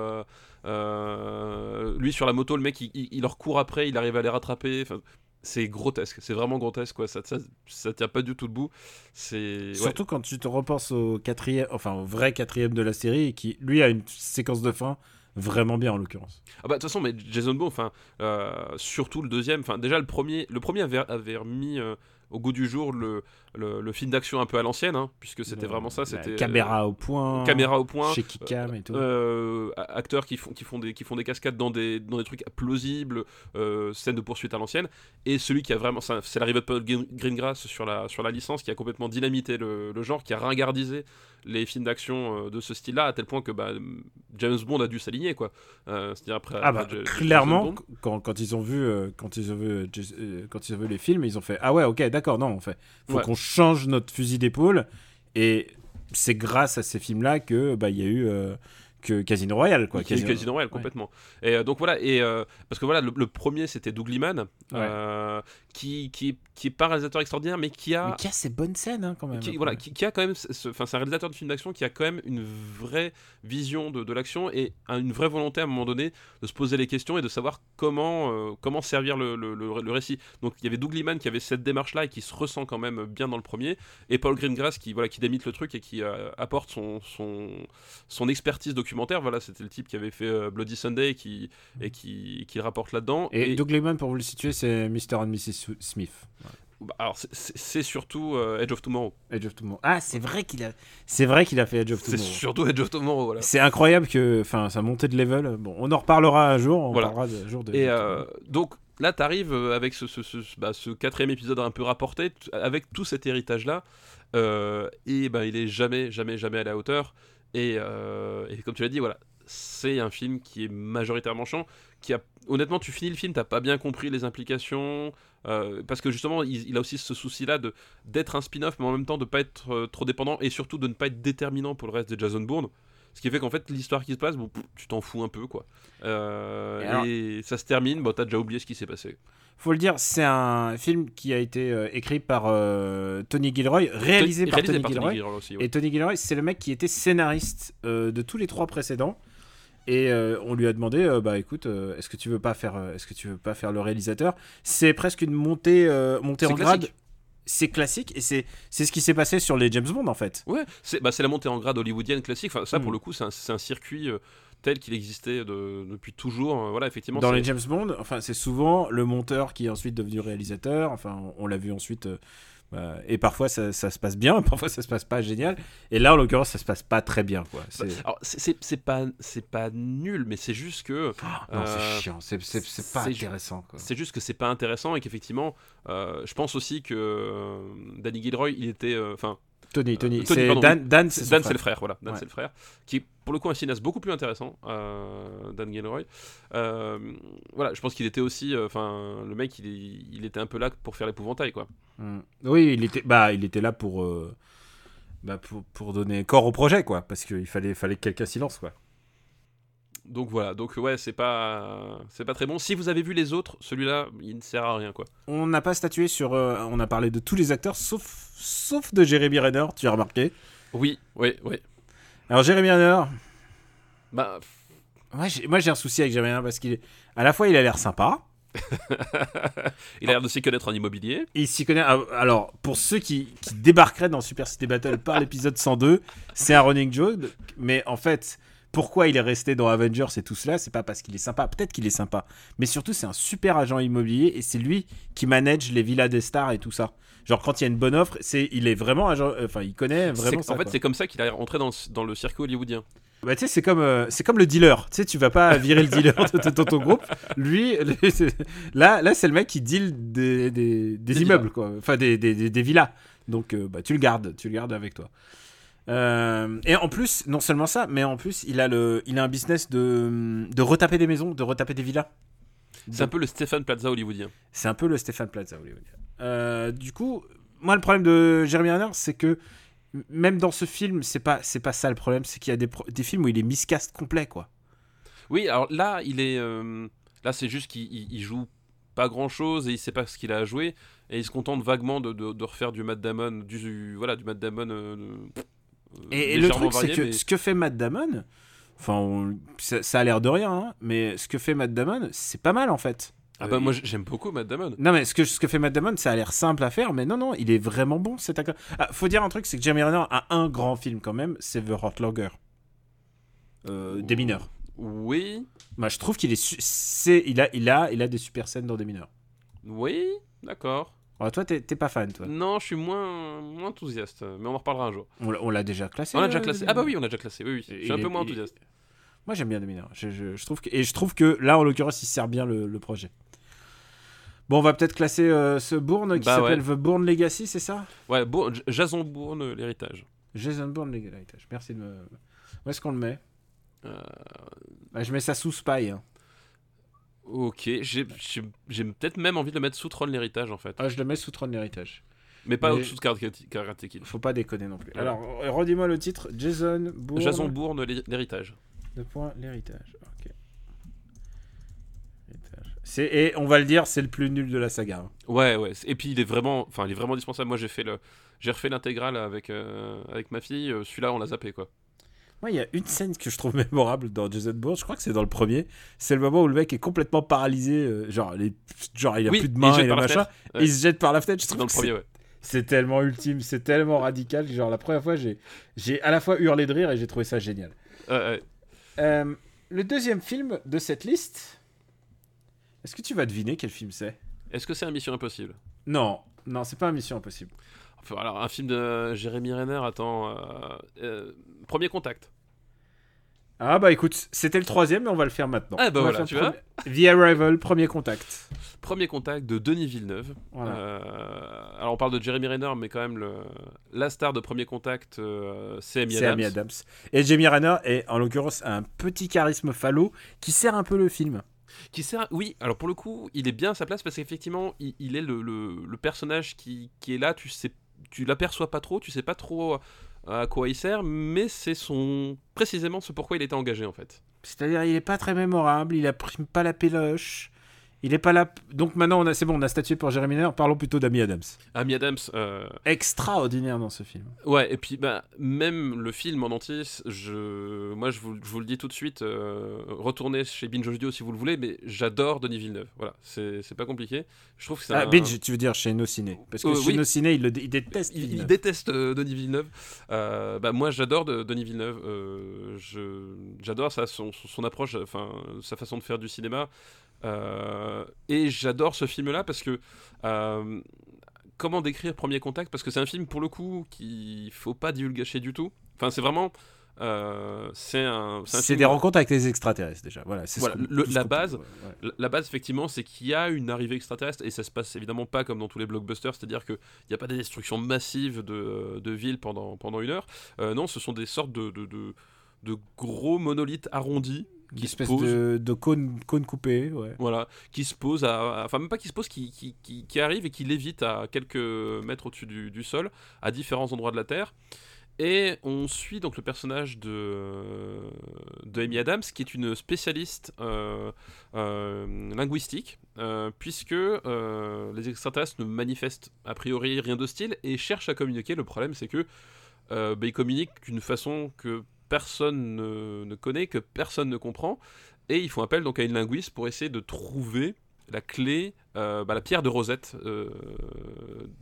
lui sur la moto, le mec il leur court après, il arrive à les rattraper. C'est grotesque, c'est vraiment grotesque quoi. Ça, ça, ça tient pas du tout debout. C'est ouais. Surtout quand tu te repenses au quatrième, enfin au vrai quatrième de la série, qui lui a une séquence de fin vraiment bien en l'occurrence. Ah bah de toute façon, mais Jason Bourne, enfin euh, surtout le deuxième, enfin déjà le premier, le premier avait, avait remis euh, au goût du jour le, le, le film d'action un peu à l'ancienne, hein, puisque c'était vraiment ça, c'était caméra au point, caméra au point. chez Kikam et tout. Euh, acteurs qui font, qui, font des, qui font des cascades dans des, dans des trucs plausibles, euh, scènes de poursuite à l'ancienne, et celui qui a vraiment, c'est l'arrivée de Paul Green- Greengrass sur la, sur la licence qui a complètement dynamité le, le genre, qui a ringardisé les films d'action euh, de ce style-là, à tel point que bah, James Bond a dû s'aligner, quoi. Euh, C'est-à-dire après. Ah bah après clairement quand, quand ils ont vu euh, quand ils ont vu euh, euh, quand ils ont vu les films ils ont fait ah ouais ok d'accord non on fait faut Ouais. qu'on change notre fusil d'épaule et c'est grâce à ces films là que bah il y a eu euh, que Casino Royale quoi Casino Royale, ouais. complètement. Et euh, donc voilà, et euh, parce que voilà, le, le premier c'était Doug Liman, euh, qui, qui, qui est pas un réalisateur extraordinaire, mais qui a mais qui a ces bonnes scènes hein, quand même qui, voilà, qui, qui a quand même, enfin c'est un réalisateur de films d'action qui a quand même une vraie vision de, de l'action et un- une vraie volonté à un moment donné de se poser les questions et de savoir comment, euh, comment servir le, le- le- le récit. Donc il y avait Doug Liman qui avait cette démarche-là et qui se ressent quand même bien dans le premier, et Paul Greengrass qui voilà qui démite le truc et qui euh, apporte son, son, son expertise documentaire. Voilà, c'était le type qui avait fait euh, Bloody Sunday et qui, et qui, qui le rapporte là-dedans. et, Doug Liman pour vous le situer c'est Mr and Mrs Smith Bah, alors, c'est- c'est c'est surtout euh, Edge of Tomorrow. Edge of Tomorrow. Ah, c'est vrai qu'il a, c'est vrai qu'il a fait Edge of C'est Tomorrow. surtout Edge of Tomorrow, voilà. C'est incroyable que, enfin, sa montée de level. Bon, on en reparlera un jour. On Voilà. parlera de- un jour de. Et euh, donc là, t'arrives euh, avec ce, ce, ce, bah, ce quatrième épisode un peu rapporté, avec tout cet héritage-là, euh, et ben il est jamais, jamais, jamais à la hauteur. Et, euh, et comme tu l'as dit, voilà, c'est un film qui est majoritairement chiant, qui a, honnêtement, tu finis le film, t'as pas bien compris les implications, euh, parce que justement, il, il a aussi ce souci-là de d'être un spin-off, mais en même temps de pas être euh, trop dépendant, et surtout de ne pas être déterminant pour le reste de Jason Bourne. Ce qui fait qu'en fait, l'histoire qui se passe, bon, pff, tu t'en fous un peu, quoi. Euh, Et alors- et ça se termine, bon, t'as déjà oublié ce qui s'est passé. Faut le dire, c'est un film qui a été euh, écrit par euh, Tony Gilroy, réalisé, par, Réalisé Tony Gilroy. Gilroy aussi, ouais. Et Tony Gilroy, c'est le mec qui était scénariste de tous les trois précédents. Et euh, on lui a demandé, euh, bah écoute, euh, est-ce que tu veux pas faire, est-ce que tu veux pas faire le réalisateur? C'est presque une montée, montée en grade. C'est classique et c'est c'est ce qui s'est passé sur les James Bond en fait. Ouais, c'est bah, c'est la montée en grade hollywoodienne classique. Enfin, ça, Mm. pour le coup, c'est un, c'est un circuit tel qu'il existait de- depuis toujours. Voilà, effectivement. Dans les James Bond, enfin c'est souvent le monteur qui est ensuite devenu réalisateur. Enfin, on, on l'a vu ensuite. Euh, bah, et parfois ça, ça se passe bien, parfois ça se passe pas génial. Et là, en l'occurrence, ça se passe pas très bien. Quoi. C'est... Alors, c'est- pas, c'est pas nul, mais c'est juste que. non, euh, c'est chiant, c'est, pas intéressant. C'est juste que c'est pas intéressant et qu'effectivement, euh, je pense aussi que euh, Danny Gilroy, il était. euh, Enfin, Tony, Tony, Euh, Tony, Dan, Dan, c'est, le frère, voilà. Dan, Ouais. c'est le frère. Qui pour le coup un cinéaste beaucoup plus intéressant, euh, Dan Gilroy. Euh, voilà, je pense qu'il était aussi. euh, Enfin, le mec, il, était un peu là pour faire l'épouvantail, quoi. Mm. Oui, il était, bah, il était là pour, bah, pour, pour donner corps au projet, quoi, parce qu'il fallait, fallait que quelqu'un s'y lance, quoi. Donc voilà, donc ouais, c'est pas, c'est pas très bon. Si vous avez vu les autres, celui-là, il ne sert à rien, quoi. On n'a pas statué sur, on a parlé de tous les acteurs, sauf, sauf de Jeremy Renner, tu as remarqué. Oui, oui, oui. Alors Jeremy Renner, Bah, ouais, moi j'ai un souci avec Jeremy Renner parce qu'il est, à la fois il a l'air sympa, il a l'air de s'y connaître en immobilier. il s'y connaît. ah, Alors pour ceux qui, qui débarqueraient dans Super City Battle par l'épisode 102, c'est un running joke, mais en fait. Pourquoi il est resté dans Avengers et tout cela C'est pas parce qu'il est sympa, peut-être qu'il est sympa, mais surtout c'est un super agent immobilier et c'est lui qui manage les villas des stars et tout ça. Genre quand il y a une bonne offre, c'est il est vraiment agent, euh, enfin il connaît vraiment ça. en fait, c'est comme ça qu'il est rentré dans le, dans le circuit hollywoodien. Bah, tu sais, c'est comme, euh, c'est comme le dealer. Tu sais, tu vas pas virer le dealer de, de- de ton groupe. Lui, là, là c'est le mec qui deal des, des, des Des immeubles, quoi. Enfin, des, des, des- des villas. Donc, euh, bah, tu le gardes, tu le gardes avec toi. Euh, et en plus, non seulement ça, mais en plus, il a, le, il a un business de, de retaper des maisons, de retaper des villas. C'est un peu le Stéphane Plaza hollywoodien. C'est un peu le Stéphane Plaza hollywoodien. Euh, du coup, moi, le problème de Jeremy Renner, c'est que même dans ce film, c'est pas, c'est pas ça le problème, c'est qu'il y a des, des films où il est miscast complet, quoi. Oui, alors là, il est. euh, là, c'est juste qu'il il- il joue pas grand chose et il sait pas ce qu'il a à jouer et il se contente vaguement de, de- de refaire du Matt Damon, du, voilà, du Matt Damon. euh, euh, Et, et le truc, c'est que mais- ce que fait Matt Damon, enfin, on- ça, ça a l'air de rien, hein, mais ce que fait Matt Damon, c'est pas mal en fait. Ah bah Euh, moi j'aime beaucoup Matt Damon. Non, mais ce que, ce que fait Matt Damon, ça a l'air simple à faire, mais non, non, il est vraiment bon cet acteur. Ah, faut dire un truc, c'est que Jeremy Renner a un grand film quand même, c'est The Hurt Longer. Euh, des mineurs. Oui, Moi, je trouve qu'il est, c'est, il a, il a, il a des super scènes dans des mineurs. oui, d'accord. Alors, toi, t'es pas fan, toi. Non, je suis moins, moins enthousiaste, mais on en reparlera un jour. On l'a- déjà classé. On l'a euh, déjà classé. Ah bah oui, on l'a déjà classé. Oui, oui. Je suis il un peu moins il- enthousiaste. Moi j'aime bien mineurs. Je, je- je trouve que, et je trouve que là en l'occurrence il sert bien le, le projet. Bon, on va peut-être classer euh, ce Bourne qui Bah s'appelle ouais. The Bourne Legacy, c'est ça? Ouais, Bourne- Jason Bourne, euh, l'héritage. Jason Bourne Legacy. Merci de me. Où est-ce qu'on le met? Euh, Bah, Je mets ça sous Spy. hein. Ok, j'ai peut-être même envie de le mettre sous Tron l'héritage en fait. Ah, je le mets sous Trône l'héritage. Mais pas au-dessous de Karate Kid. Faut pas déconner non plus. Alors, redis-moi le titre Jason Bourne. Jason Bourne, l'hé- l'héritage. Deux points, l'héritage. Ok. Et on va le dire, c'est le plus nul de la saga. hein. Ouais, ouais. Et puis il est vraiment, enfin, il est vraiment indispensable. Moi, j'ai fait le, j'ai refait l'intégrale avec euh, avec ma fille. Euh, Celui-là, on l'a zappé quoi. Moi, il y a une scène que je trouve mémorable dans Jason Bourne. Je crois que c'est dans le premier. C'est le moment où le mec est complètement paralysé. euh, genre, les- genre, il a Oui, plus de il mains jette et machin. fenêtre. Et Ouais. il se jette par la fenêtre. Je trouve Dans le premier, c'est- ouais. c'est tellement ultime, c'est tellement radical. Genre, la première fois, j'ai, j'ai à la fois hurlé de rire et j'ai trouvé ça génial. Ouais. Euh, le deuxième film de cette liste. Est-ce que tu vas deviner quel film c'est? Est-ce que c'est un Mission Impossible? Non, non, c'est pas un Mission Impossible. Enfin, alors, un film de Jérémy Renner, attends. euh, euh, Premier contact. Ah bah écoute, c'était le troisième, mais on va le faire maintenant. Ah bah On voilà, tu vois. The Arrival, premier contact. Premier contact de Denis Villeneuve. Voilà. Euh, alors on parle de Jeremy Renner, mais quand même le, la star de Premier Contact, euh, c'est Amy Adams. Et Jamie Renner est en l'occurrence un petit charisme phallo qui sert un peu le film. Qui sert, oui. Alors pour le coup, il est bien à sa place parce qu'effectivement, il, il est le, le- le personnage qui, qui est là. Tu sais, tu l'aperçois pas trop, tu sais pas trop à quoi il sert, mais c'est son précisément ce pourquoi il était engagé en fait. C'est-à-dire, il est pas très mémorable, il apprime pas la péloche. Il est pas là. Donc maintenant, on a, c'est bon, on a statué pour Jeremy Renner. Parlons plutôt d'Amy Adams. Amy Adams, euh, Extraordinaire dans ce film. Ouais, et puis bah, même le film en entier, je, moi je vous, je vous le dis tout de suite, euh, retournez chez Binge Audio si vous le voulez, mais j'adore Denis Villeneuve. Voilà, c'est c'est pas compliqué. Je trouve que c'est Ah, un- Binge, tu veux dire chez Nos Ciné Parce que Euh, chez oui. Nos Ciné, il, le il déteste. Il, déteste Denis Villeneuve. Bah, moi, j'adore de- Denis Villeneuve. Je- j'adore sa, son, son approche, enfin, sa façon de faire du cinéma. Euh, et j'adore ce film-là parce que. euh, comment décrire Premier Contact? Parce que c'est un film, pour le coup, qu'il faut pas divulgacher du tout. Enfin, c'est vraiment. euh, c'est un, C'est des rencontres avec les extraterrestres déjà. Voilà, ce le- la peut- base, ouais, ouais. la- La base, effectivement, c'est qu'il y a une arrivée extraterrestre et ça se passe évidemment pas comme dans tous les blockbusters, c'est-à-dire qu'il n'y a pas des destructions massives de, de villes pendant, pendant une heure. Euh, non, ce sont des sortes de, de, de- de gros monolithes arrondis qui se de, de cône, cône coupé. Ouais. Voilà, qui se posent à, à- Enfin, même pas qui se posent, qui, qui, qui, qui arrivent et qui lévitent à quelques mètres au-dessus du, du sol, à différents endroits de la Terre. Et on suit donc le personnage de, de Amy Adams, qui est une spécialiste euh, euh, linguistique, euh, puisque les extraterrestres ne manifestent a priori rien d'hostile et cherchent à communiquer. Le problème, c'est que bah, ils communiquent d'une façon que personne ne, connaît, que personne ne comprend, et ils font appel donc à une linguiste pour essayer de trouver la clé, euh, bah, la pierre de Rosette euh,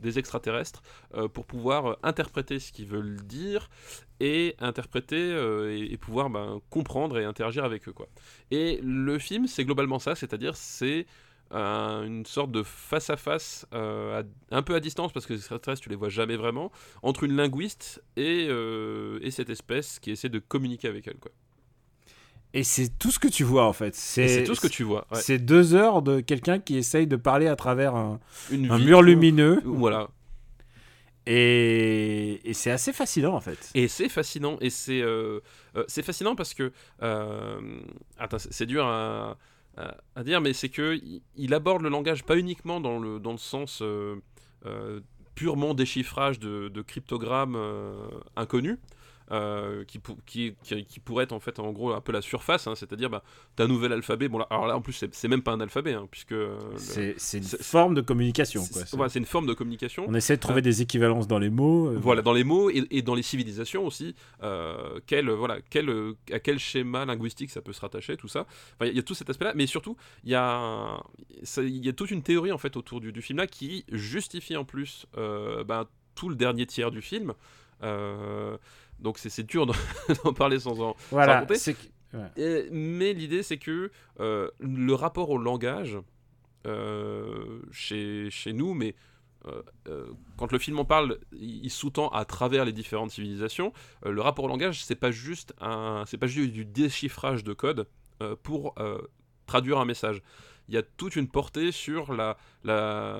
des extraterrestres, euh, pour pouvoir interpréter ce qu'ils veulent dire et interpréter et, et pouvoir ben, comprendre et interagir avec eux. Quoi. Et le film, c'est globalement ça, c'est-à-dire c'est un- une sorte de face à face, euh, à- un peu à distance parce que les extraterrestres tu les vois jamais vraiment, entre une linguiste et, euh, et cette espèce qui essaie de communiquer avec elle. Quoi. Et c'est tout ce que tu vois en fait. C'est tout ce que tu vois. ouais. C'est deux heures de quelqu'un qui essaye de parler à travers un, Une un vitre, mur lumineux. Voilà. Et, et c'est assez fascinant en fait. Et c'est fascinant. Et c'est euh, c'est fascinant parce que. attends, c'est dur à, à- à dire, mais c'est que il, aborde le langage pas uniquement dans le, dans le sens euh, euh, purement déchiffrage de, de cryptogrammes euh, inconnus. Euh, qui, pour- qui, qui, qui pourrait être en fait en gros un peu la surface, hein, c'est-à-dire bah, t'as un nouvel alphabet. Bon là, alors là en plus c'est même pas un alphabet, hein, puisque euh, C'est une forme de communication. c'est une forme de communication. On essaie de trouver des équivalences dans les mots. euh, Voilà, dans les mots et, et dans les civilisations aussi, euh, quel, voilà, quel, euh, à quel schéma linguistique ça peut se rattacher, tout ça. Enfin, il y a tout cet aspect-là, mais surtout, il y a, ça- il y a toute une théorie en fait autour du, du film-là qui justifie en plus euh, ben, tout le dernier tiers du film. Euh, donc c'est dur d'en parler sans en, Voilà. raconter. c'est que- ouais. et- mais l'idée, c'est que euh, le rapport au langage, euh, chez, chez nous, mais euh, quand le film en parle, il, il sous-tend à travers les différentes civilisations, le rapport au langage, c'est pas juste un, c'est pas juste du déchiffrage de code pour traduire un message. Il y a toute une portée sur la,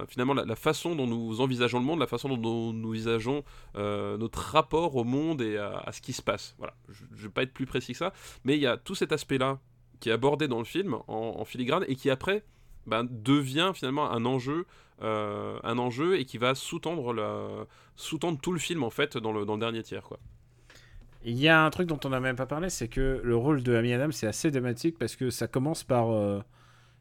finalement la, façon dont nous envisageons le monde, la façon dont nous, envisageons euh, notre rapport au monde et à, ce qui se passe. Voilà, je ne vais pas être plus précis que ça, mais il y a tout cet aspect-là qui est abordé dans le film en, filigrane et qui après ben, devient finalement un enjeu, euh, un enjeu et qui va sous-tendre tout le film en fait dans le, dernier tiers. Il y a un truc dont on n'a même pas parlé, c'est que le rôle de Amy Adams c'est assez dramatique parce que ça commence par euh,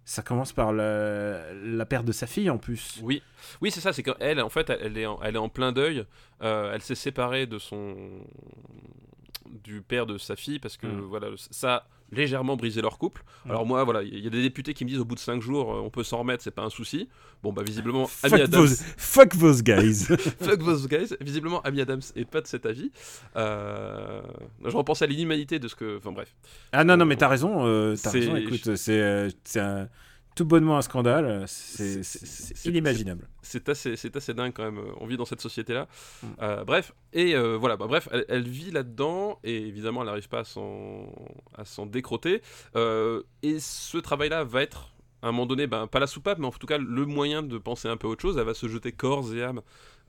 ça commence par la, la perte de sa fille en plus. Oui, oui c'est ça, c'est qu'elle en fait elle est en, elle est en plein deuil, euh, elle s'est séparée de son du père de sa fille parce que Mm. voilà ça légèrement brisé leur couple. Mm. Alors moi voilà, il y a des députés qui me disent au bout de 5 jours euh, on peut s'en remettre, c'est pas un souci. Bon bah visiblement Amy Fuck Adams those, fuck those guys. Fuck those guys. Visiblement, Amy Adams est pas de cet avis. Euh... Je repensais à l'inhumanité de ce que. Enfin bref. ah non non mais t'as raison, euh, t'as raison. Écoute, c'est euh, c'est un- tout bonnement un scandale. C'est C'est- inimaginable. c'est assez, dingue quand même. euh, On vit dans cette société-là. Mm. Euh, bref, et euh, voilà, bah, bref, elle, elle vit là-dedans et évidemment, elle n'arrive pas à s'en, décroter. Euh, et ce travail-là va être, à un moment donné, ben, pas la soupape, mais en tout cas le moyen de penser un peu autre chose. Elle va se jeter corps et âme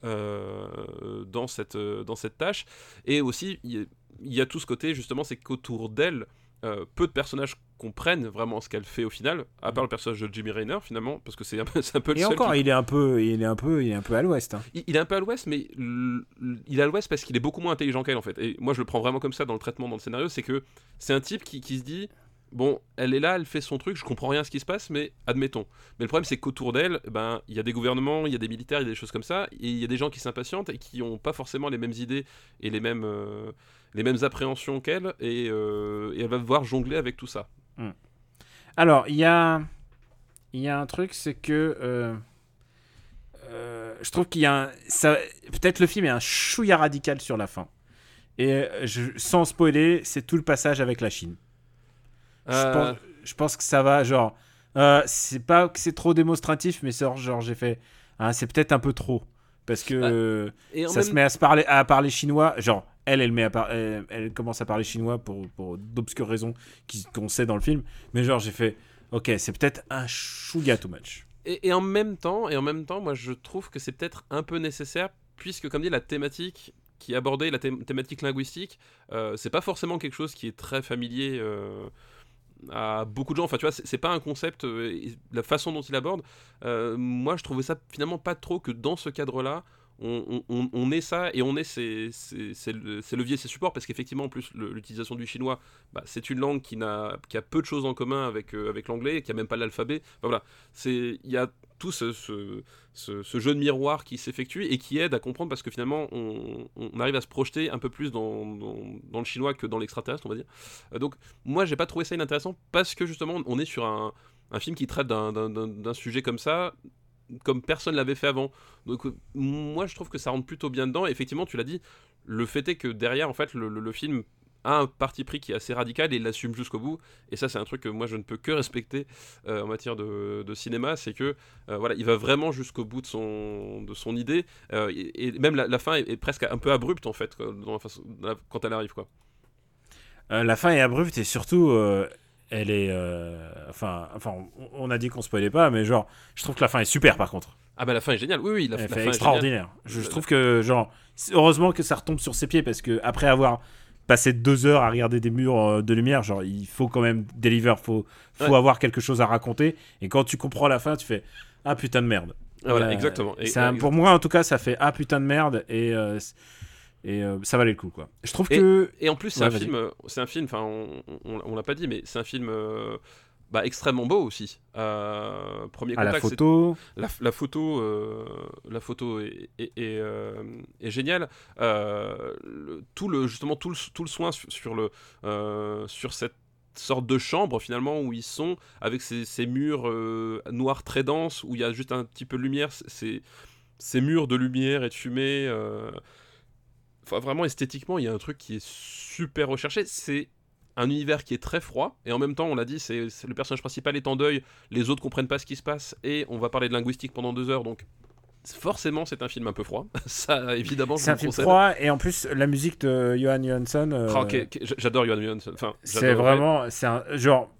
euh, dans, cette, euh, dans cette tâche. Et aussi, il y, a- il y a tout ce côté, justement, c'est qu'autour d'elle, euh, peu de personnages comprennent vraiment ce qu'elle fait au final, à part le personnage de Jimmy Raynor finalement, parce que c'est un peu, c'est un peu le Et seul encore, qui- il est un peu, il est un peu, il est un peu à l'ouest. hein. il, il est un peu à l'ouest, mais l- il est à l'ouest parce qu'il est beaucoup moins intelligent qu'elle en fait. Et moi je le prends vraiment comme ça dans le traitement, dans le scénario, c'est que c'est un type qui, qui se dit bon, elle est là, elle fait son truc, je comprends rien à ce qui se passe, mais admettons. Mais le problème c'est qu'autour d'elle, ben il y a des gouvernements, il y a des militaires, il y a des choses comme ça, et il y a des gens qui s'impatientent et qui n'ont pas forcément les mêmes idées et les mêmes euh, les mêmes appréhensions qu'elle, et, euh, et elle va devoir jongler avec tout ça. Alors, il y a, y a un truc, c'est que euh, euh, je trouve qu'il y a un, peut-être le film est un chouïa radical sur la fin. Et euh, je, sans spoiler, c'est tout le passage avec la Chine. Je, pense, je pense que ça va, genre, c'est pas que c'est trop démonstratif, mais genre, genre j'ai fait, ah, c'est peut-être un peu trop. Parce que Ah, euh, et en ça même- se met à, se parler, à parler chinois. Genre, elle, elle, commence à parler chinois pour, d'obscures raisons qu'on sait dans le film. Mais genre, j'ai fait, ok, c'est peut-être un chouïa too much. Et, en même temps, et en même temps, moi je trouve que c'est peut-être un peu nécessaire, puisque comme dit la thématique qui abordée, la thé- thématique linguistique, euh, c'est pas forcément quelque chose qui est très familier euh, à beaucoup de gens. Enfin, tu vois, c'est pas un concept. euh, la façon dont il aborde, moi je trouvais ça finalement pas trop que dans ce cadre-là. On, ait ça et on ait ces, ces, ces le- ces leviers, ces supports, parce qu'effectivement, en plus, l'utilisation du chinois, bah, c'est une langue qui, a peu de choses en commun avec, euh, l'anglais, qui a même pas l'alphabet. Voilà, il y a tout ce, jeu de miroir qui s'effectue et qui aide à comprendre parce que finalement on, arrive à se projeter un peu plus dans, le chinois que dans l'extraterrestre on va dire Euh, donc moi j'ai pas trouvé ça inintéressant parce que justement on est sur un, film qui traite d'un sujet comme ça comme personne l'avait fait avant. Donc euh, moi je trouve que ça rentre plutôt bien dedans. Effectivement tu l'as dit le fait est que derrière en fait le, le- film a un parti pris qui est assez radical et l'assume jusqu'au bout. Et ça c'est un truc que moi je ne peux que respecter euh, en matière de, de cinéma. C'est que euh, voilà il va vraiment jusqu'au bout de son, de son idée. Et, même la, fin est, presque un peu abrupte en fait quand elle arrive quoi. La fin est abrupte et surtout, elle est. euh, enfin, enfin, on, a dit qu'on spoilait pas, mais genre, je trouve que la fin est super par contre. ah bah la fin est géniale oui oui la, Elle la fin est extraordinaire. Je, je La- trouve que, genre, heureusement que ça retombe sur ses pieds parce que après avoir passé deux heures à regarder des murs euh, de lumière, genre, il faut quand même deliver, faut, faut Ouais. avoir quelque chose à raconter. Et quand tu comprends la fin, tu fais ah putain de merde. Ah, voilà Euh, exactement Et- ça- pour moi, en tout cas, ça fait ah putain de merde et euh, et euh, ça valait le coup quoi. Je trouve Et- que Et en plus, c'est Ouais, un film, euh, c'est un film, enfin, on, on, on l'a pas dit, mais c'est un film euh, bah, extrêmement beau aussi. Euh, premier à la contact, photo, la, la photo, la photo est, est, est, est géniale. Le- tout le justement tout le, tout le soin sur, sur le sur cette sorte de chambre finalement où ils sont avec ces, ces murs euh, noirs très denses où il y a juste un petit peu de lumière. Ces, ces murs de lumière et de fumée. euh, enfin, vraiment esthétiquement, il y a un truc qui est super recherché. C'est un univers qui est très froid et en même temps on l'a dit c'est le personnage principal est en deuil les autres comprennent pas ce qui se passe et on va parler de linguistique pendant deux heures donc forcément c'est un film un peu froid ça évidemment c'est un film concède. froid et en plus la musique de Johan Johansson. euh, Ah, j'adore Johan Johansson enfin C'est vraiment, c'est un genre.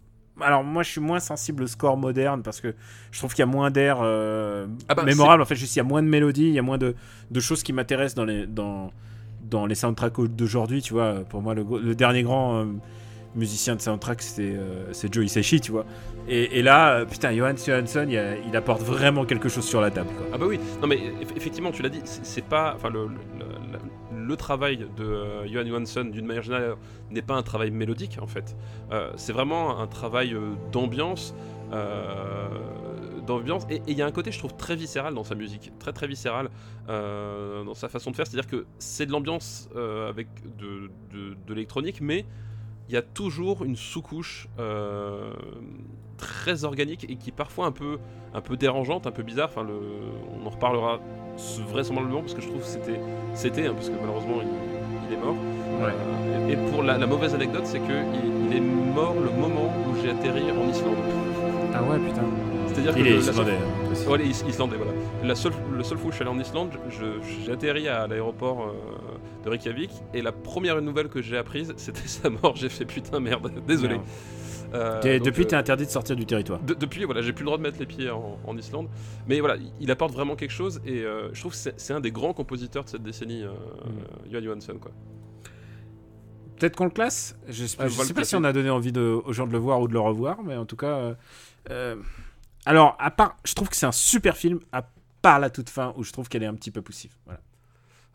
Alors moi, je suis moins sensible au score moderne parce que je trouve qu'il y a moins d'air euh, Ah bah, mémorable. En fait, juste il y a moins de mélodies, il y a moins de, de choses qui m'intéressent dans les dans dans les soundtracks d'aujourd'hui. Tu vois, pour moi, le, dernier grand euh, musicien de soundtrack, c'est euh, c'est Joe Hisaishi, tu vois. Et, là, euh, putain, Johan Johansson, il, apporte vraiment quelque chose sur la table. Ah bah oui, non mais eff- effectivement tu l'as dit, c'est pas, enfin le, le, travail de Johan Johansson d'une manière générale n'est pas un travail mélodique en fait, c'est vraiment un travail d'ambiance, d'ambiance et il y a un côté je trouve très viscéral dans sa musique, très très viscéral euh, dans sa façon de faire, c'est-à-dire que c'est de l'ambiance euh, avec de, de, de l'électronique mais il y a toujours une sous-couche euh, très organique et qui est parfois un peu un peu dérangeante, un peu bizarre. Enfin, le, on en reparlera vraisemblablement parce que je trouve que c'était, c'était, hein, parce que malheureusement il, il est mort. Euh, et, et pour la, la mauvaise anecdote, c'est que il, il est mort le moment où j'ai atterri en Islande. Ah ouais, putain. C'est-à-dire que Il est le- la islandais. seule- hein. Ouais, is- islandais, voilà. La seule, le seul fois où je suis allé en Islande, atterri à l'aéroport euh, de Reykjavik et la première nouvelle que j'ai apprise, c'était sa mort. J'ai fait putain merde, désolé. Merde. Euh, donc, Depuis, euh, t'es interdit de sortir du territoire. de- depuis, voilà, j'ai plus le droit de mettre les pieds en, en Islande. Mais voilà, il apporte vraiment quelque chose et euh, je trouve que c'est un des grands compositeurs de cette décennie, euh, Mm. Johan Johansson, quoi. Peut-être qu'on le classe Je, va sais pas si on a donné envie de, aux gens de le voir ou de le revoir, mais en tout cas. Alors, à part, je trouve que c'est un super film, à part la toute fin où je trouve qu'elle est un petit peu poussive. Voilà.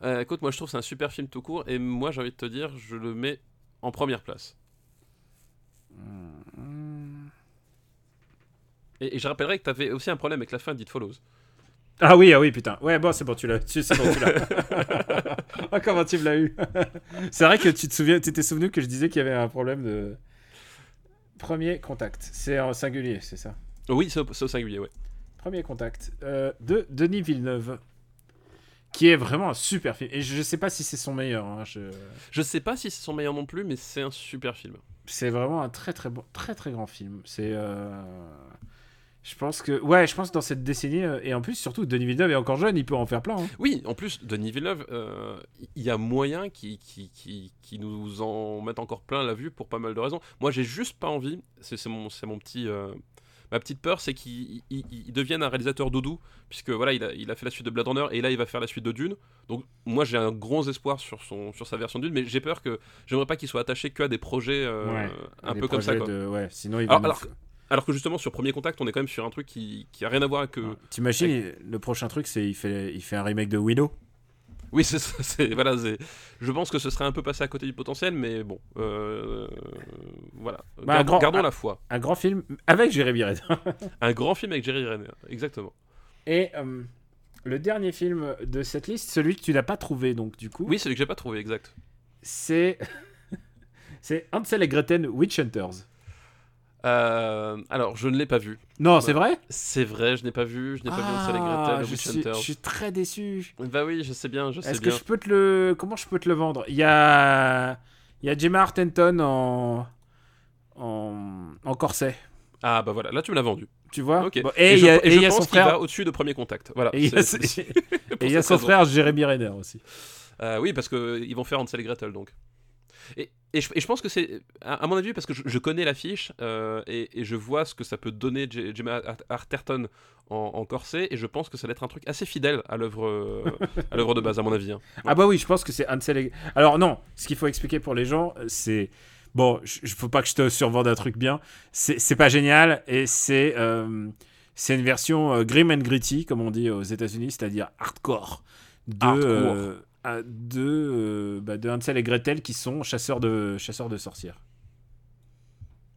Euh, écoute, moi je trouve que c'est un super film tout court et moi j'ai envie de te dire, je le mets en première place. Et, et je rappellerai que tu avais aussi un problème avec la fin d'It Follows. Ah oui, ah oui, putain. Ouais, bon, c'est bon, tu l'as. tu- C'est bon, tu l'as. ah, comment tu me l'as eu C'est vrai que tu te souviens, tu t'es souvenu que je disais qu'il y avait un problème de. Premier contact. C'est en singulier, c'est ça Oui, c'est au, c'est au singulier, ouais. Premier contact. euh, de Denis Villeneuve. Qui est vraiment un super film. Et je sais pas si c'est son meilleur. hein, je- Je sais pas si c'est son meilleur non plus, mais c'est un super film. C'est vraiment un très très bon, très très grand film. C'est. euh, Je pense que. Ouais, je pense que dans cette décennie. euh, Et en plus, surtout, Denis Villeneuve est encore jeune, il peut en faire plein. hein. Oui, en plus, Denis Villeneuve, euh, il y a moyen qui, qui, qui, qui nous en mette encore plein la vue pour pas mal de raisons. Moi, j'ai juste pas envie, c'est c'est mon, c'est mon petit. euh, Ma petite peur, c'est qu'il il- il devienne un réalisateur doudou, puisque voilà, il a, il a fait la suite de Blade Runner et là, il va faire la suite de Dune. Donc, moi, j'ai un gros espoir sur, son, sur sa version de Dune, mais j'ai peur que j'aimerais pas qu'il soit attaché que à des projets euh, Ouais, un Des peu comme ça. projets Quoi. de- Ouais, sinon il va. Alors, que justement, sur Premier Contact, on est quand même sur un truc qui, qui a rien à voir avec. que Ouais. T'imagines, le prochain truc, c'est il fait, il fait un remake de Widow. Oui, c'est ça. c'est- Voilà, je pense que ce serait un peu passé à côté du potentiel, mais bon. euh, Voilà. Bah, un Gardons, grand- gardons un- la foi. Un grand film avec Jérémy Renner. Un grand film avec Jerry Renner, exactement. Et euh, le dernier film de cette liste, celui que tu n'as pas trouvé, donc du coup, Oui, celui que j'ai pas trouvé, exact. c'est. c'est Hansel et Gretel Witch Hunters. Euh, alors, je ne l'ai pas vu. Non, c'est vrai? C'est vrai, je n'ai pas vu. Je n'ai pas vu Hansel et Ah, Gretel, je Witch suis, je suis très déçu. Bah oui, je sais bien, je sais Est-ce que je peux te le. Comment je peux te le vendre? Il y a. Il y a Gemma Arterton en. En, en corset. Ah bah voilà, là tu me l'as vendu. Tu vois? Ok. Bon, Et il je, y a, et je y a pense son va frère. au-dessus de Premier Contact. Voilà. Et il y a, son raison. frère Jérémy Renner aussi. Euh, oui, parce qu'ils vont faire Hansel et Gretel donc. Et, et, je, et je pense que c'est, à, à mon avis, parce que je, je connais l'affiche euh, et, et je vois ce que ça peut donner Gemma Art- Arterton en, en corset, et je pense que ça va être un truc assez fidèle à l'œuvre, euh, à l'œuvre de base, à mon avis. hein. Ah bah oui, je pense que c'est Hansel et... Alors non, ce qu'il faut expliquer pour les gens, euh, c'est... Bon, il faut pas que je te survende un truc bien. C'est pas génial et c'est euh, c'est une version euh, grim and gritty, comme on dit aux États-Unis, c'est-à-dire hardcore de euh, de euh, bah, de Hansel et Gretel qui sont chasseurs de chasseurs de sorcières.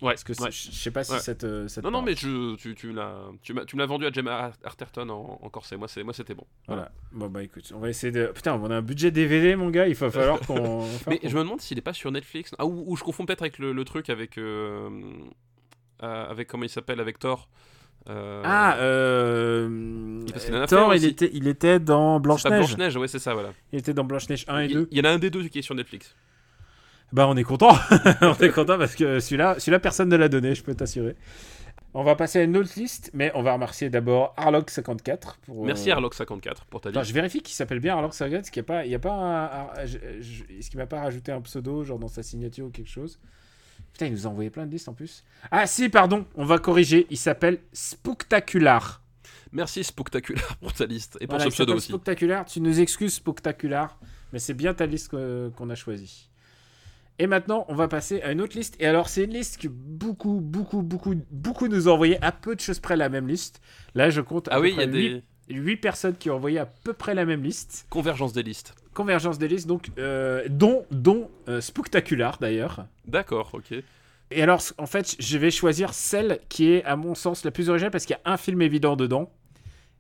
Ouais, Parce que c'est- ouais. je sais pas si Ouais. cette, euh, cette Non, non, mais je, tu, tu, me l'as, tu, m'as, tu me l'as vendu à Gemma Arterton en, en corset. Moi, c'est, moi, c'était bon. voilà. Bon bah écoute, on va essayer de. Putain, on a un budget DVD, mon gars. Il va falloir qu'on. Mais je me demande s'il est pas sur Netflix. Ah, ou, ou je confonds peut-être avec le, le truc avec. euh, euh, avec comment il s'appelle Avec Thor. Euh, Ah, euh... Parce qu'il en a fait Thor, il était, il était dans Blanche-Neige. Blanche-Neige, ouais, c'est ça, voilà. il était dans Blanche-Neige 1 et Il 2. il y en a un des deux qui est sur Netflix. Bah, on est content. on est content parce que celui-là, celui-là personne ne l'a donné, je peux t'assurer. On va passer à une autre liste, mais on va remercier d'abord Harlock54. Pour, Merci euh, Arlock54 pour ta Attends, liste. je vérifie qu'il s'appelle bien Harlock54, parce qu'il n'y a pas, il y a pas un- un- je- je- Est-ce qu'il m'a pas rajouté un pseudo, genre dans sa signature ou quelque chose? Putain, il nous a envoyé plein de listes en plus. Ah si, pardon, on va corriger. Il s'appelle Spooktacular. Merci Spectaculaire pour ta liste et pour Voilà, ce pseudo aussi. Spectaculaire. Tu nous excuses, Spectaculaire, mais c'est bien ta liste qu'on a choisie. Et maintenant, on va passer à une autre liste. Et alors, c'est une liste que beaucoup, beaucoup, beaucoup, beaucoup nous ont envoyé à peu de choses près la même liste. Là, je compte à Ah peu oui, il y a des 8, personnes qui ont envoyé à peu près la même liste. convergences des listes. Convergence des listes, donc, euh, dont, dont euh, Spectacular d'ailleurs. D'accord, ok. Et alors, en fait, je vais choisir celle qui est, à mon sens, la plus originale parce qu'il y a un film évident dedans.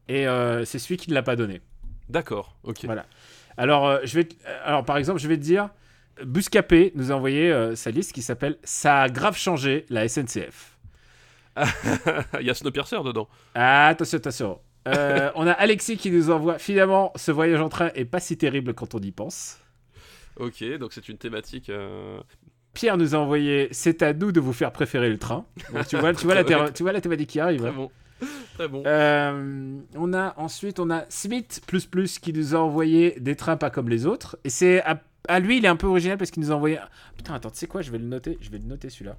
Et euh, c'est celui qui ne l'a pas donné. D'accord, ok. Voilà. Alors, je vais, alors, par exemple, je vais te dire, Buscapé nous a envoyé sa liste qui s'appelle Ça a grave changé la SNCF. il y a Snowpiercer dedans. Ah, attention, attention. Euh, on a Alexis qui nous envoie Finalement, ce voyage en train est pas si terrible quand on y pense. Ok, donc c'est une thématique. euh, Pierre nous a envoyé C'est à nous de vous faire préférer le train. Donc, tu, vois, tu, vois la Très thé- tu vois la thématique qui arrive. Très hein. bon. Très bon. Euh, on a ensuite on a Smith plus plus qui nous a envoyé des trains pas comme les autres et c'est à, à lui il est un peu original parce qu'il nous a envoyé putain attends tu sais quoi je vais le noter je vais le noter celui-là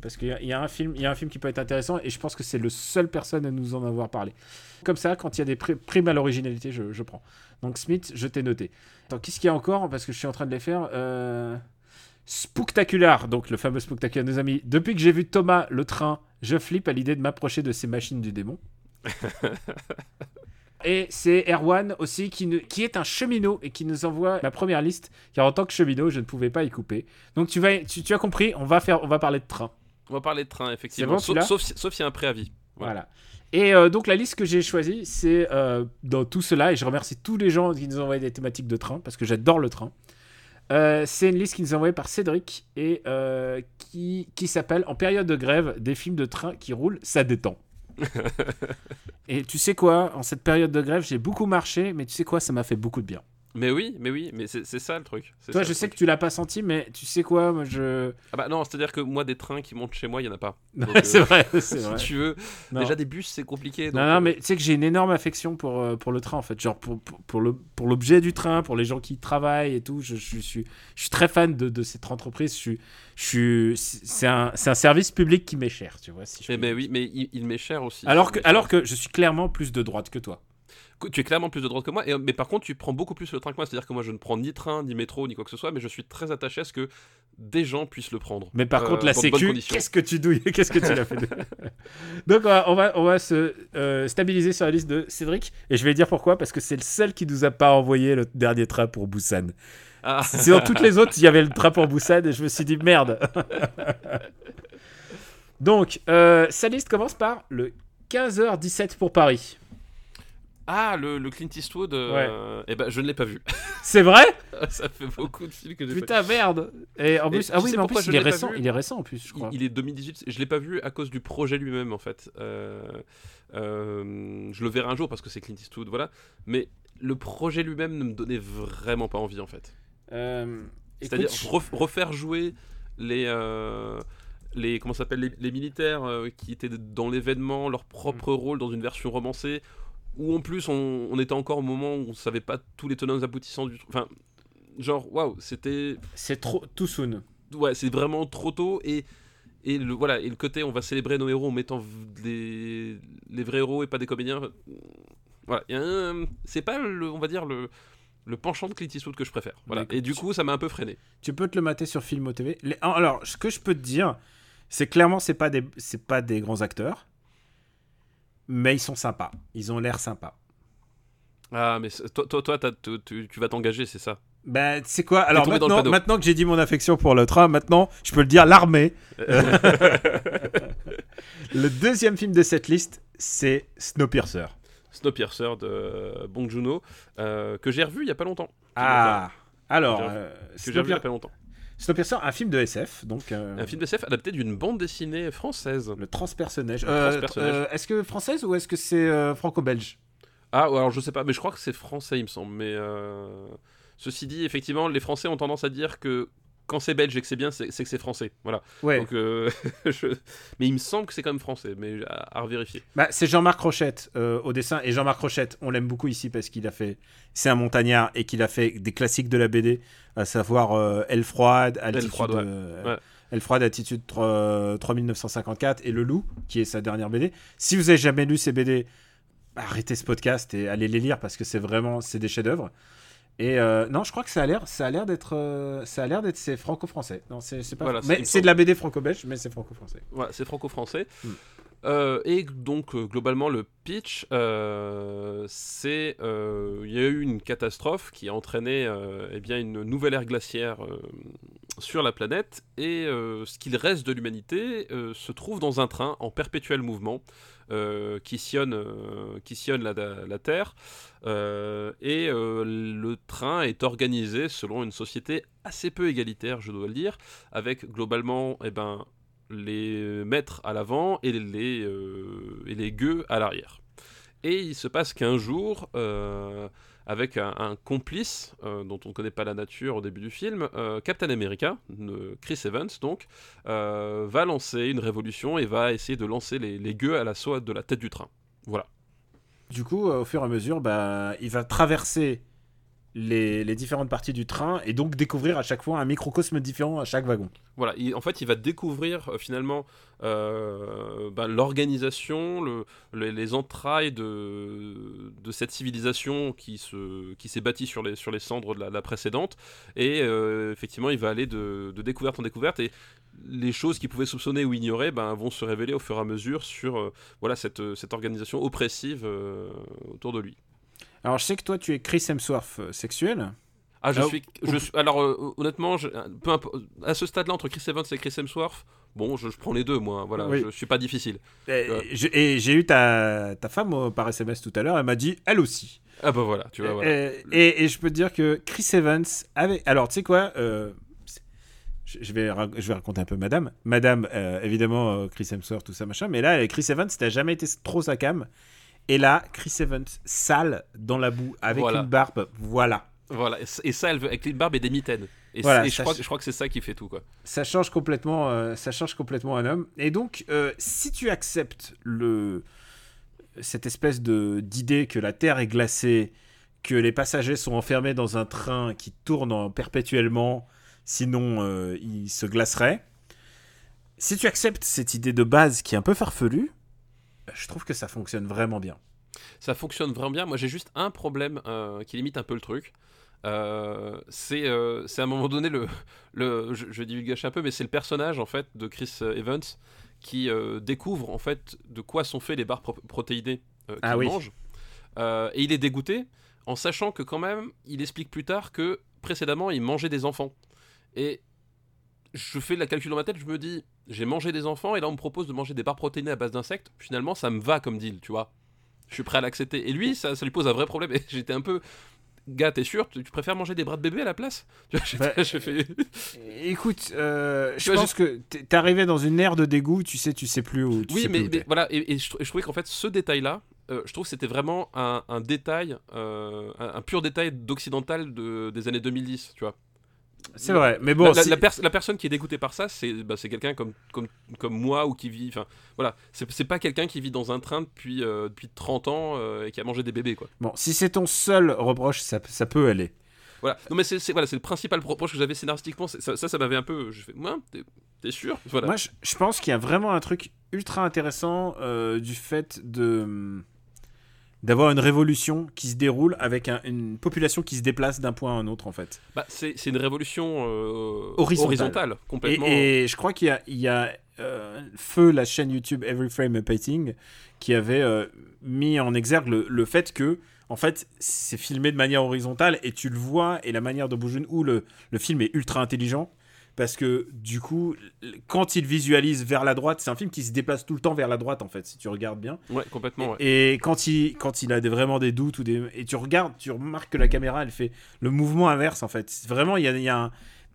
parce qu'il y, a- il y a un film il y a un film qui peut être intéressant et je pense que c'est le seul personne à nous en avoir parlé comme ça quand il y a des pri- primes à l'originalité je, je prends donc Smith je t'ai noté attends qu'est-ce qu'il y a encore? Parce que je suis en train de les faire euh... Spooktacular, donc le fameux Spooktacular, nos amis. Depuis que j'ai vu Thomas le train, je flippe à l'idée de m'approcher de ces machines du démon. et c'est Erwan aussi qui, ne- qui est un cheminot et qui nous envoie ma première liste, car en tant que cheminot, je ne pouvais pas y couper. Donc tu, vas, tu, tu as compris, on va, faire, on va parler de train. On va parler de train, effectivement. bon, sauf, s'il y a un préavis. Voilà. Voilà. Et euh, donc la liste que j'ai choisie, c'est euh, dans tout cela, et je remercie tous les gens qui nous ont envoyé des thématiques de train, parce que j'adore le train. Euh, c'est une liste qui nous est envoyée par Cédric et qui, qui s'appelle En période de grève, des films de train qui roulent, ça détend. et tu sais quoi, en cette période de grève, j'ai beaucoup marché, mais tu sais quoi, ça m'a fait beaucoup de bien. Mais oui, mais oui, mais c'est ça le truc. Toi, ça, je sais que tu l'as pas senti, mais tu sais quoi, moi je. Ah bah non, c'est-à-dire que moi, des trains qui montent chez moi, il y en a pas. C'est euh, vrai, c'est Si vrai. tu veux, Non. déjà des bus, c'est compliqué. Non, donc, non, euh, mais tu sais que j'ai une énorme affection pour, euh, pour le train, en fait. Genre, pour, pour, pour l'objet du train, pour les gens qui travaillent et tout. Je, je, suis, je suis très fan de, de cette entreprise. Je suis, je suis, c'est, un, un service public qui m'est cher, tu vois. Si je Mais, mais dire. oui, mais il, il m'est cher aussi. Alors que, alors que je suis clairement plus de droite que toi. Tu es clairement plus de droite que moi, et, mais par contre, tu prends beaucoup plus le train que moi. C'est-à-dire que moi, je ne prends ni train, ni métro, ni quoi que ce soit, mais je suis très attaché à ce que des gens puissent le prendre. Mais par Euh, contre, la de bonnes sécu, qu'est-ce que tu douilles Qu'est-ce que tu l'as fait de- Donc, on va, on va, on va se euh, stabiliser sur la liste de Cédric. Et je vais dire pourquoi. Parce que c'est le seul qui nous a pas envoyé le dernier train pour Busan. Ah, C'est dans toutes les autres, il y avait le train pour Busan et je me suis dit merde. Donc, euh, sa liste commence par le 15h17 pour Paris. Ah le, le Clint Eastwood, euh, eh ben, je ne l'ai pas vu. C'est vrai Ça fait beaucoup de films que j'ai pas Putain, merde. Et en plus, ah oui, mais en plus, je il est récent. Il est récent en plus, je crois. il est 2018. Je l'ai pas vu à cause du projet lui-même en fait. Euh, euh, je le verrai un jour parce que c'est Clint Eastwood, voilà. Mais le projet lui-même ne me donnait vraiment pas envie en fait. C'est-à-dire refaire jouer les les comment s'appelle les, les militaires euh, qui étaient dans l'événement leur Mm. propre rôle dans une version romancée où en plus on, on était encore au moment où on savait pas tous les tenants aboutissants du truc. Enfin, genre waouh, c'était c'est trop too soon. ouais, c'est vraiment trop tôt et et le voilà et le côté on va célébrer nos héros en mettant les, les vrais héros et pas des comédiens. Voilà, c'est pas le on va dire le le penchant de Clint Eastwood que je préfère. Voilà. Et du coup, ça m'a un peu freiné. Tu peux te le mater sur Filmo TV. Les- Alors, ce que je peux te dire, c'est clairement, c'est pas des, c'est pas des grands acteurs, mais ils sont sympas. Ils ont l'air sympas. Ah, mais toi, toi, toi tu, tu- vas t'engager, c'est ça? Ben, c'est quoi? Alors maintenant, que j'ai dit mon affection pour le train, maintenant, je peux le dire, l'armée. le deuxième film de cette liste, c'est Snowpiercer. Snowpiercer de Bong Joon-ho, euh, que j'ai revu il y a pas longtemps. Ah Alors, Que j'ai- euh, Que j'ai revu il y a pas longtemps. Snowpiercer, un film de SF, donc euh, Un film SF adapté d'une bande dessinée française. le transpersonnage. Euh, euh, Est-ce que française ou est-ce que c'est franco-belge? Ah, alors je sais pas, mais je crois que c'est français, il me semble. Mais ceci dit, effectivement, les Français ont tendance à dire que quand c'est belge et que c'est bien, c'est que c'est français. Voilà. Ouais. Donc, euh, je- Mais il me semble que c'est quand même français, mais à, à revérifier. Bah, c'est Jean-Marc Rochette euh, au dessin. Et Jean-Marc Rochette, on l'aime beaucoup ici parce qu'il a fait. C'est un montagnard et qu'il a fait des classiques de la BD, à savoir euh, Elle froide, Altitude, froide, ouais. Ouais. Elle froide, Altitude 3- 3954 et Le Loup, qui est sa dernière BD. Si vous avez jamais lu ces BD, arrêtez ce podcast et allez les lire parce que c'est vraiment c'est des chefs-d'œuvre. Et euh, non, je crois que ça a l'air, ça a l'air d'être, euh, ça a l'air d'être c'est franco-français. Non, c'est pas. Voilà, mais c'est de la BD franco-belge, mais c'est franco-français. Voilà, c'est franco-français. Hmm. Euh, et donc, globalement, le pitch, c'est. Il y a eu une catastrophe qui a entraîné eh bien, une nouvelle ère glaciaire sur la planète. Et ce qu'il reste de l'humanité se trouve dans un train en perpétuel mouvement qui sillonne, euh, qui sillonne la, la Terre. Euh, et euh, le train est organisé selon une société assez peu égalitaire, je dois le dire, avec globalement eh ben, les maîtres à l'avant et les, euh, et les gueux à l'arrière. Et il se passe qu'un jour, euh, avec un, complice euh, dont on ne connaît pas la nature au début du film, euh, Captain America, Chris Evans donc, euh, va lancer une révolution et va essayer de lancer les, gueux à l'assaut de la tête du train. Voilà. Du coup, au fur et à mesure, bah, il va traverser les, différentes parties du train et donc découvrir à chaque fois un microcosme différent à chaque wagon. Voilà, il- en fait, il va découvrir euh, finalement euh, ben, l'organisation, le- le- les entrailles de, cette civilisation qui se qui s'est bâtie sur les cendres de la, précédente, et euh, effectivement, il va aller de, découverte en découverte, et les choses qu'il pouvait soupçonner ou ignorer ben, vont se révéler au fur et à mesure sur voilà cette, organisation oppressive autour de lui. Alors, je sais que toi, tu es Chris Hemsworth euh, sexuel. Ah, je Ah, suis, je suis- alors euh, honnêtement, je- peu à ce stade-là entre Chris Evans et Chris Hemsworth, bon, je, je prends les deux, moi. Voilà, Oui. je suis pas difficile. Et, je- j'ai eu ta, ta femme euh, par SMS tout à l'heure, elle m'a dit elle aussi. Ah bah voilà, tu vois. Voilà. Et, et- et je peux te dire que Chris Evans avait. Alors, tu sais quoi euh, je je vais, je vais raconter un peu Madame. Madame, euh, évidemment, euh, Chris Hemsworth, tout ça, machin. Mais là, Chris Evans, n'a jamais été trop sa cam. Et là, Chris Evans, sale, dans la boue, avec Voilà. une barbe. Voilà. Voilà, et ça, elle veut, avec une barbe et des mitaines. Et, Voilà, et je, crois, je- que- je crois que c'est ça qui fait tout, quoi. Ça change complètement, euh, ça change complètement un homme. Et donc, euh, si tu acceptes le, cette espèce de d'idée que la Terre est glacée, que les passagers sont enfermés dans un train qui tourne en- perpétuellement, sinon euh, ils se glaceraient. Si tu acceptes cette idée de base qui est un peu farfelue, je trouve que ça fonctionne vraiment bien. Ça fonctionne vraiment bien. Moi, j'ai juste un problème euh, qui limite un peu le truc. Euh, c'est euh, c'est à un moment donné le, le je, je divulgage un peu mais c'est le personnage en fait de Chris Evans qui découvre en fait de quoi sont faits les barres pro- protéinées qu'il Ah oui. mange et il est dégoûté en sachant que quand même il explique plus tard que précédemment il mangeait des enfants et je fais la calcul dans ma tête je me dis j'ai mangé des enfants et là on me propose de manger des barres protéinées à base d'insectes finalement ça me va comme deal tu vois je suis prêt à l'accepter. Et lui, ça, ça lui pose un vrai problème. Et j'étais un peu. Gars, t'es sûr? Tu, tu préfères manger des bras de bébé à la place? Tu vois, j'ai- Bah, fait. Écoute, euh, je pense que arrivé dans une ère de dégoût, tu sais, tu sais plus où. Tu Oui, sais mais, plus où mais t'es. voilà. Et, et je, trou- je trouvais qu'en fait, ce détail-là, euh, je trouve que c'était vraiment un, un détail, euh, un, un pur détail d'occidental de, des années 2010, tu vois. C'est vrai, mais bon, la, la- si- la pers- la personne qui est dégoûtée par ça, c'est bah, quelqu'un comme, comme, comme moi ou qui vit. Enfin, voilà. C'est pas quelqu'un qui vit dans un train depuis, euh, depuis 30 ans euh, et qui a mangé des bébés, quoi. Bon, si c'est ton seul reproche, ça, ça peut aller. Voilà. Non, mais c'est voilà, le principal reproche que j'avais scénaristiquement. Ça, ça, ça m'avait un peu. Je fais, ouais, t'es- t'es sûr? Voilà. Moi, je, je pense qu'il y a vraiment un truc ultra intéressant euh, du fait de d'avoir une révolution qui se déroule avec un- une population qui se déplace d'un point à un autre, en fait. Bah, c'est c'est une révolution euh, Horizontale. horizontale, complètement. Et, et je crois qu'il y a, il y a euh, Feu, la chaîne YouTube Every Frame a Painting, qui avait euh, mis en exergue le, le fait que, en fait, c'est filmé de manière horizontale et tu le vois, et la manière de bouger où le, le film est ultra intelligent. Parce que du coup, quand il visualise vers la droite, c'est un film qui se déplace tout le temps vers la droite en fait, si tu regardes bien. Ouais, complètement. ouais. Et quand il, quand il a des, vraiment des doutes ou des, et tu regardes, tu remarques que la caméra elle fait le mouvement inverse en fait. Vraiment, il y a, y a un,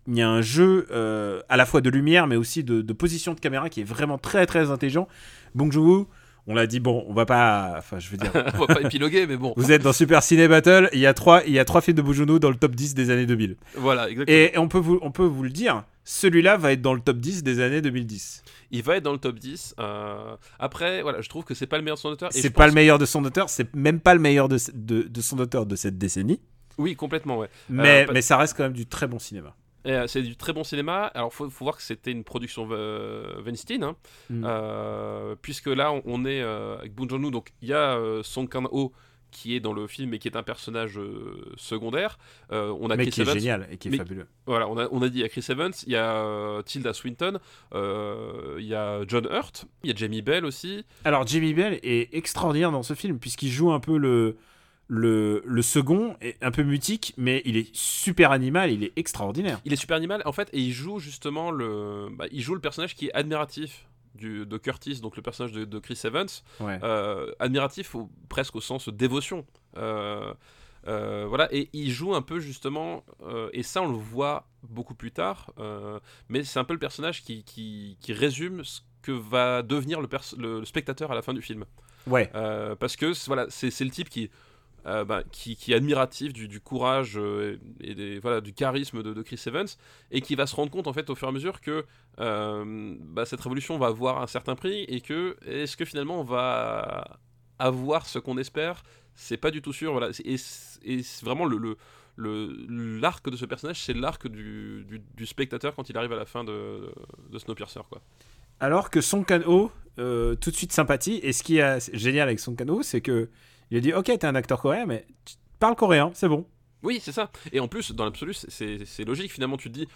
il y a un jeu euh, à la fois de lumière mais aussi de, de position de caméra qui est vraiment très très intelligent. Bong Joon-ho, on l'a dit bon, on va pas, enfin je veux dire, On va pas épiloguer, mais bon. vous êtes dans Super Ciné Battle, il y a trois, il y a trois films de Joon-ho dans le top 10 des années 2000. Voilà, exactement. Et on peut vous, on peut vous le dire, celui-là va être dans le top 10 des années 2010. Il va être dans le top 10. euh, Après, voilà, je trouve que c'est pas le meilleur son auteur. C'est pas pense- le meilleur de son auteur, c'est même pas le meilleur de, de, de son auteur de cette décennie. Oui, complètement, ouais. Mais, pas- mais ça reste quand même du très bon cinéma. Euh, c'est du très bon cinéma. Alors, faut, faut voir que c'était une production euh, Weinstein, hein. Mm. Euh, puisque là, on, on est euh, avec Bong Joon-ho. Donc, il y a euh, Song Kang-ho qui est dans le film et qui est un personnage euh, secondaire. On a mais Chris qui est Evans. génial et qui est Mais- fabuleux. Voilà, on a, on a dit il y a Chris Evans, il y a Tilda Swinton, il y a John Hurt, il y a Jamie Bell aussi. Alors Jimmy Bell est extraordinaire dans ce film puisqu'il joue un peu le, le, le second, et un peu mutique, mais il est super animal, il est extraordinaire. Il est super animal en fait et il joue justement le, bah, il joue le personnage qui est admiratif du, de Curtis, donc le personnage de, de Chris Evans, Ouais. euh, admiratif au- presque au sens dévotion. Euh, euh, voilà, et il joue un peu justement, et ça on le voit beaucoup plus tard, mais c'est un peu le personnage qui, qui, qui résume ce que va devenir le, pers- le- le spectateur à la fin du film. ouais. Parce que voilà, c'est c'est le type qui. Bah, qui, est admiratif du, courage et des, voilà, du charisme de, Chris Evans, et qui va se rendre compte en fait au fur et à mesure que bah, cette révolution va avoir un certain prix et que est-ce que finalement on va avoir ce qu'on espère? C'est pas du tout sûr voilà et, et vraiment le, l'arc de ce personnage, c'est l'arc du, spectateur quand il arrive à la fin de, de Snowpiercer. Quoi. Alors que Son Kano, euh, tout de suite sympathie, et ce qui est génial avec Son Kano, c'est que il a dit Ok, t'es un acteur coréen, mais tu parles coréen, c'est bon. Oui, c'est ça. Et en plus, dans l'absolu, c'est logique. Finalement, tu te dis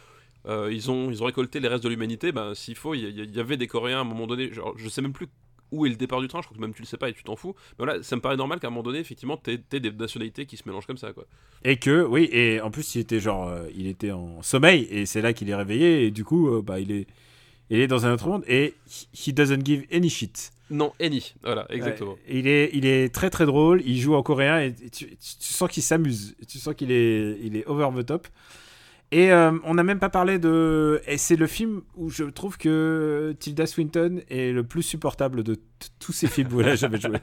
euh, ils, ont, ils ont récolté les restes de l'humanité. Ben, S'il faut, il y, y, avait des Coréens à un moment donné. Genre, je sais même plus où est le départ du train, je crois que même tu le sais pas et tu t'en fous. Mais voilà, ça me paraît normal qu'à un moment donné, effectivement, t'aies des nationalités qui se mélangent comme ça, quoi. Et que, oui, et en plus, il était genre, euh, il était en sommeil et c'est là qu'il est réveillé et du coup, euh, bah, il est, il est dans un autre monde et he doesn't give any shit. Non, any, voilà, exactement. il, est, il est très très drôle, il joue en coréen et tu, tu sens qu'il s'amuse, tu sens qu'il est, il est over the top. Et euh, on n'a même pas parlé de. Et c'est le film où je trouve que Tilda Swinton est le plus supportable de tous ces films où elle a jamais joué.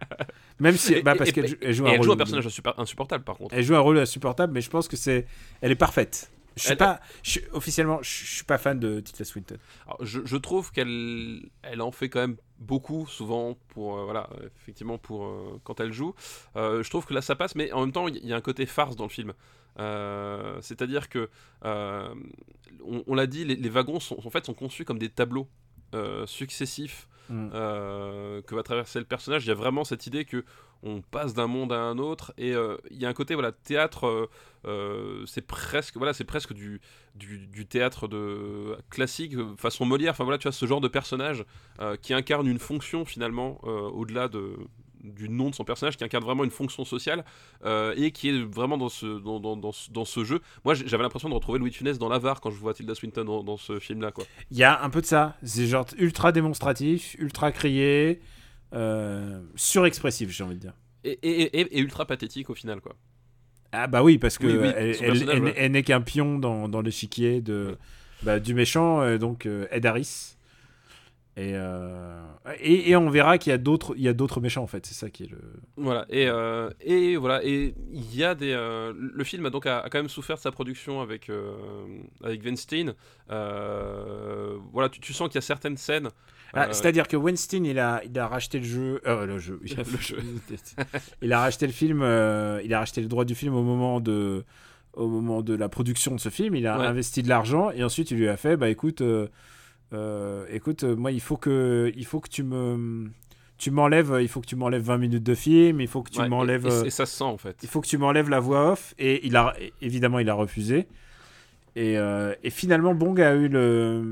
Même si. Bah, parce qu'elle joue, un, elle joue un personnage insupportable par contre. Elle joue un rôle insupportable, mais je pense que c'est. Elle est parfaite. Je suis pas, je, officiellement, je, suis pas fan de Tilda Swinton. je, je, trouve qu'elle, elle en fait quand même beaucoup, souvent pour, euh, voilà, effectivement pour euh, quand elle joue. je trouve que là ça passe, mais en même temps il y a un côté farce dans le film. Euh, c'est-à-dire que, euh, on, l'a dit, les, wagons sont, en fait, sont conçus comme des tableaux euh, successifs mm. que va traverser le personnage. Il y a vraiment cette idée que on passe d'un monde à un autre et il y a un côté voilà théâtre c'est presque voilà c'est presque du, du, théâtre de classique façon Molière enfin voilà tu as ce genre de personnage qui incarne une fonction finalement au-delà de du nom de son personnage qui incarne vraiment une fonction sociale euh, et qui est vraiment dans ce, dans, dans, dans, ce jeu. Moi, j'avais l'impression de retrouver Louis Funès dans l'avare quand je vois Tilda Swinton dans, ce film-là. Il y a un peu de ça. C'est genre ultra démonstratif, ultra crié, euh, surexpressif, j'ai envie de dire. Et, et, et, ultra pathétique au final, quoi. Ah bah oui, parce que elle, n'est qu'un pion dans, l'échiquier de, bah, du méchant, euh, donc Ed Harris. Euh, et, et, on verra qu'il y a d'autres, il y a d'autres méchants en fait. C'est ça qui est le. Voilà. Et, euh, et voilà. Et il y a des. Euh, le film a donc a, quand même souffert de sa production avec avec Weinstein. voilà. Tu, sens qu'il y a certaines scènes. Ah, c'est-à-dire que Weinstein, il a, il a racheté le jeu, le jeu, il a, le jeu. il a racheté le film, il a racheté le droit du film au moment de, au moment de la production de ce film. Il a investi de l'argent et ensuite il lui a fait, bah écoute, euh, écoute, euh, moi, il faut que, il faut que tu me, tu m'enlèves, il faut que tu m'enlèves 20 minutes de film, il faut que tu m'enlèves. Et, ça se sent en fait. Il faut que tu m'enlèves la voix off, et il a, évidemment, il a refusé. Et, euh, et finalement, Bong a eu le,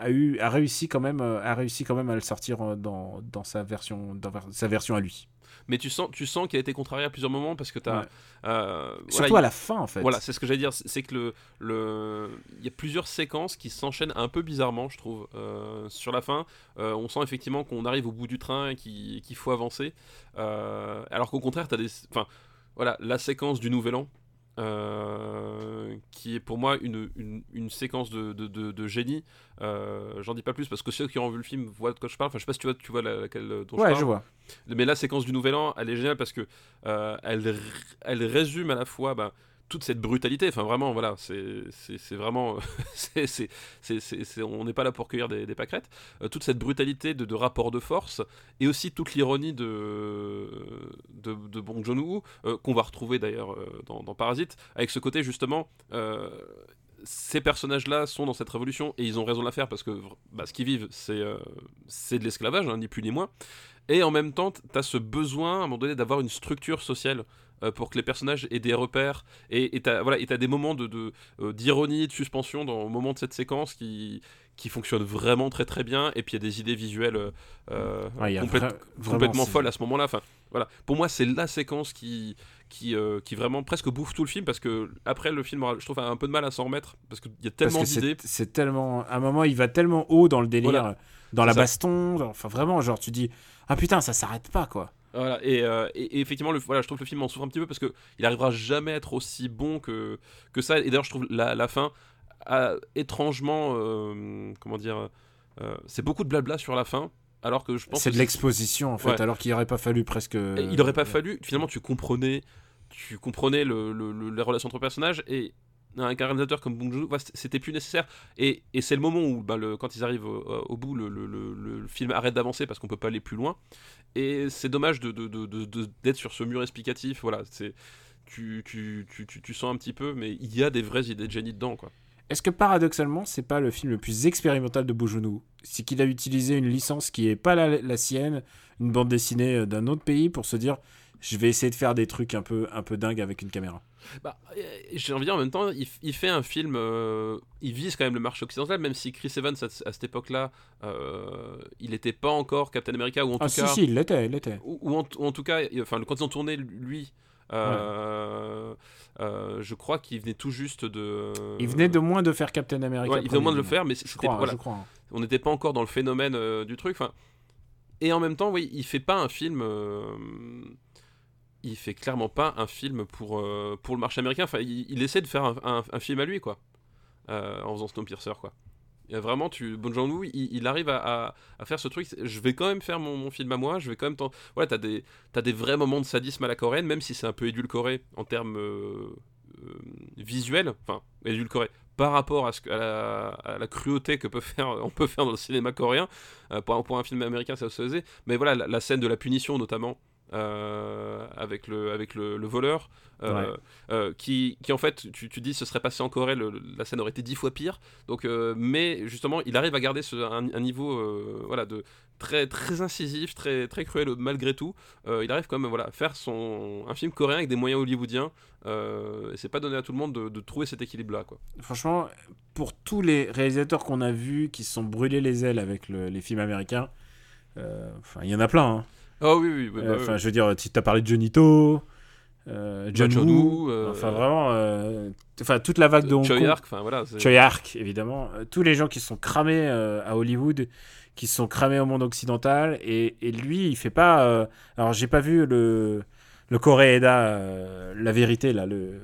a eu, a réussi quand même, a réussi quand même à le sortir dans, dans sa version, dans sa version à lui mais tu sens, tu sens qu'il a été contrarié à plusieurs moments parce que tu as. Euh, Surtout à la fin, en fait. Voilà, c'est ce que j'allais dire. C'est que le, le, il y a plusieurs séquences qui s'enchaînent un peu bizarrement, je trouve. Euh, sur la fin, euh, on sent effectivement qu'on arrive au bout du train et qu'il faut avancer. alors qu'au contraire, tu as des. Enfin, voilà, la séquence du Nouvel An. Euh, qui est pour moi une, une, séquence de, de, de, génie. Euh, j'en dis pas plus parce que ceux qui ont vu le film voient de quoi je parle. Enfin, je sais pas si tu vois, tu vois laquelle dont je parle. je vois. Mais la séquence du Nouvel An, elle est géniale parce que euh, elle, elle résume à la fois bah, toute cette brutalité. Enfin, vraiment, voilà, c'est vraiment. on n'est pas là pour cueillir des, des pâquerettes. Euh, toute cette brutalité de, rapport de force et aussi toute l'ironie de, de, de Bong Joon-ho, euh, qu'on va retrouver d'ailleurs euh, dans, Parasite, avec ce côté justement ces personnages-là sont dans cette révolution et ils ont raison de la faire parce que bah, ce qu'ils vivent, c'est de l'esclavage, hein, ni plus ni moins. Et en même temps, tu as ce besoin à un moment donné d'avoir une structure sociale euh, pour que les personnages aient des repères et tu as, voilà, des moments de, euh, d'ironie, de, suspension dans, au moment de cette séquence qui, qui fonctionnent vraiment très très bien et puis il y a des idées visuelles euh, complètement folles à ce moment-là. Enfin, voilà. Pour moi, c'est la séquence qui, qui, qui vraiment presque bouffe tout le film parce que après le film, je trouve a un peu de mal à s'en remettre parce qu'il y a tellement d'idées. C'est tellement, à un moment, il va tellement haut dans le délire, dans la baston, enfin vraiment, genre tu dis ah putain, ça s'arrête pas quoi. Voilà, euh, et, et, effectivement, le, voilà, je trouve que le film en souffre un petit peu parce qu'il arrivera jamais à être aussi bon que, que ça. Et d'ailleurs, je trouve la, la fin étrangement. Euh, comment dire euh, C'est beaucoup de blabla sur la fin. alors que je pense C'est de l'exposition en fait, Ouais. alors qu'il aurait pas fallu presque. Et il aurait pas fallu. Finalement, tu comprenais, tu comprenais le, le- le- les relations entre personnages et un réalisateur comme Bong c'était plus nécessaire. Et, c'est le moment où, le, quand ils arrivent au, au bout, le, film arrête d'avancer parce qu'on peut pas aller plus loin. Et c'est dommage d'être sur ce mur explicatif. Voilà, c'est tu, sens un petit peu, mais il y a des vraies idées de génie dedans, quoi. Est-ce que paradoxalement, c'est pas le film le plus expérimental de Bojounou C'est qu'il a utilisé une licence qui est pas la, la sienne, une bande dessinée euh, d'un autre pays pour se dire je vais essayer de faire des trucs un peu, un peu dingues avec une caméra. Bah, euh, j'ai envie de dire en même temps, il, fait un film, euh, il vise quand même le marché occidental, même si Chris Evans à, à cette époque-là, euh, il n'était pas encore Captain America, ou en Ah tout si, cas, si, il l'était, il l'était. ou, ou en, ou en tout cas, enfin, quand ils ont tourné lui, euh, je crois qu'il venait tout juste de. Il venait de moins de faire Captain America. Ouais, il venait au moins de le faire, mais c'était voilà, on n'était pas encore dans le phénomène du truc. Enfin, et en même temps, oui, il fait pas un film. Il fait clairement pas un film pour, euh, pour le marché américain. Enfin, il, essaie de faire un, film à lui, quoi, euh, en faisant Snowpiercer, quoi. Vraiment, tu, Bon Joon-ho, il, arrive à, faire ce truc. Je vais quand même faire mon, film à moi. Je vais quand même. Ouais, t'as des, t'as des vrais moments de sadisme à la coréenne, même si c'est un peu édulcoré en termes euh, visuels. Enfin, édulcoré par rapport à, ce, la, à la cruauté que peut faire, on peut faire dans le cinéma coréen. Pour, pour un film américain, ça se faisait. Mais voilà, la scène de la punition, notamment, euh, avec, le, avec le, le voleur, euh, Ouais. euh, qui, qui en fait, tu, tu dis, ce serait passé en Corée, le- la scène aurait été dix fois pire. Donc, mais justement, il arrive à garder ce, un, un niveau voilà, de très, très incisif, très, très cruel malgré tout. Il arrive quand même voilà, à faire son, un film coréen avec des moyens hollywoodiens. Et c'est pas donné à tout le monde de, de trouver cet équilibre-là. Quoi. Franchement, pour tous les réalisateurs qu'on a vus qui se sont brûlés les ailes avec le- les films américains, enfin, il y en a plein. hein. Ah oui, oui, oui, Euh, bah, Enfin, oui. je veux dire, tu as parlé de Johnny To, euh, John, John Woo, Woo, euh, enfin vraiment, euh, enfin toute la vague de Hong Choi. Ark, enfin voilà. Choi Ark, évidemment. Euh, tous les gens qui sont cramés euh, à Hollywood, qui sont cramés au monde occidental, et, et lui, il fait pas. euh, Alors, j'ai pas vu le le Coréeda, euh, la vérité là, le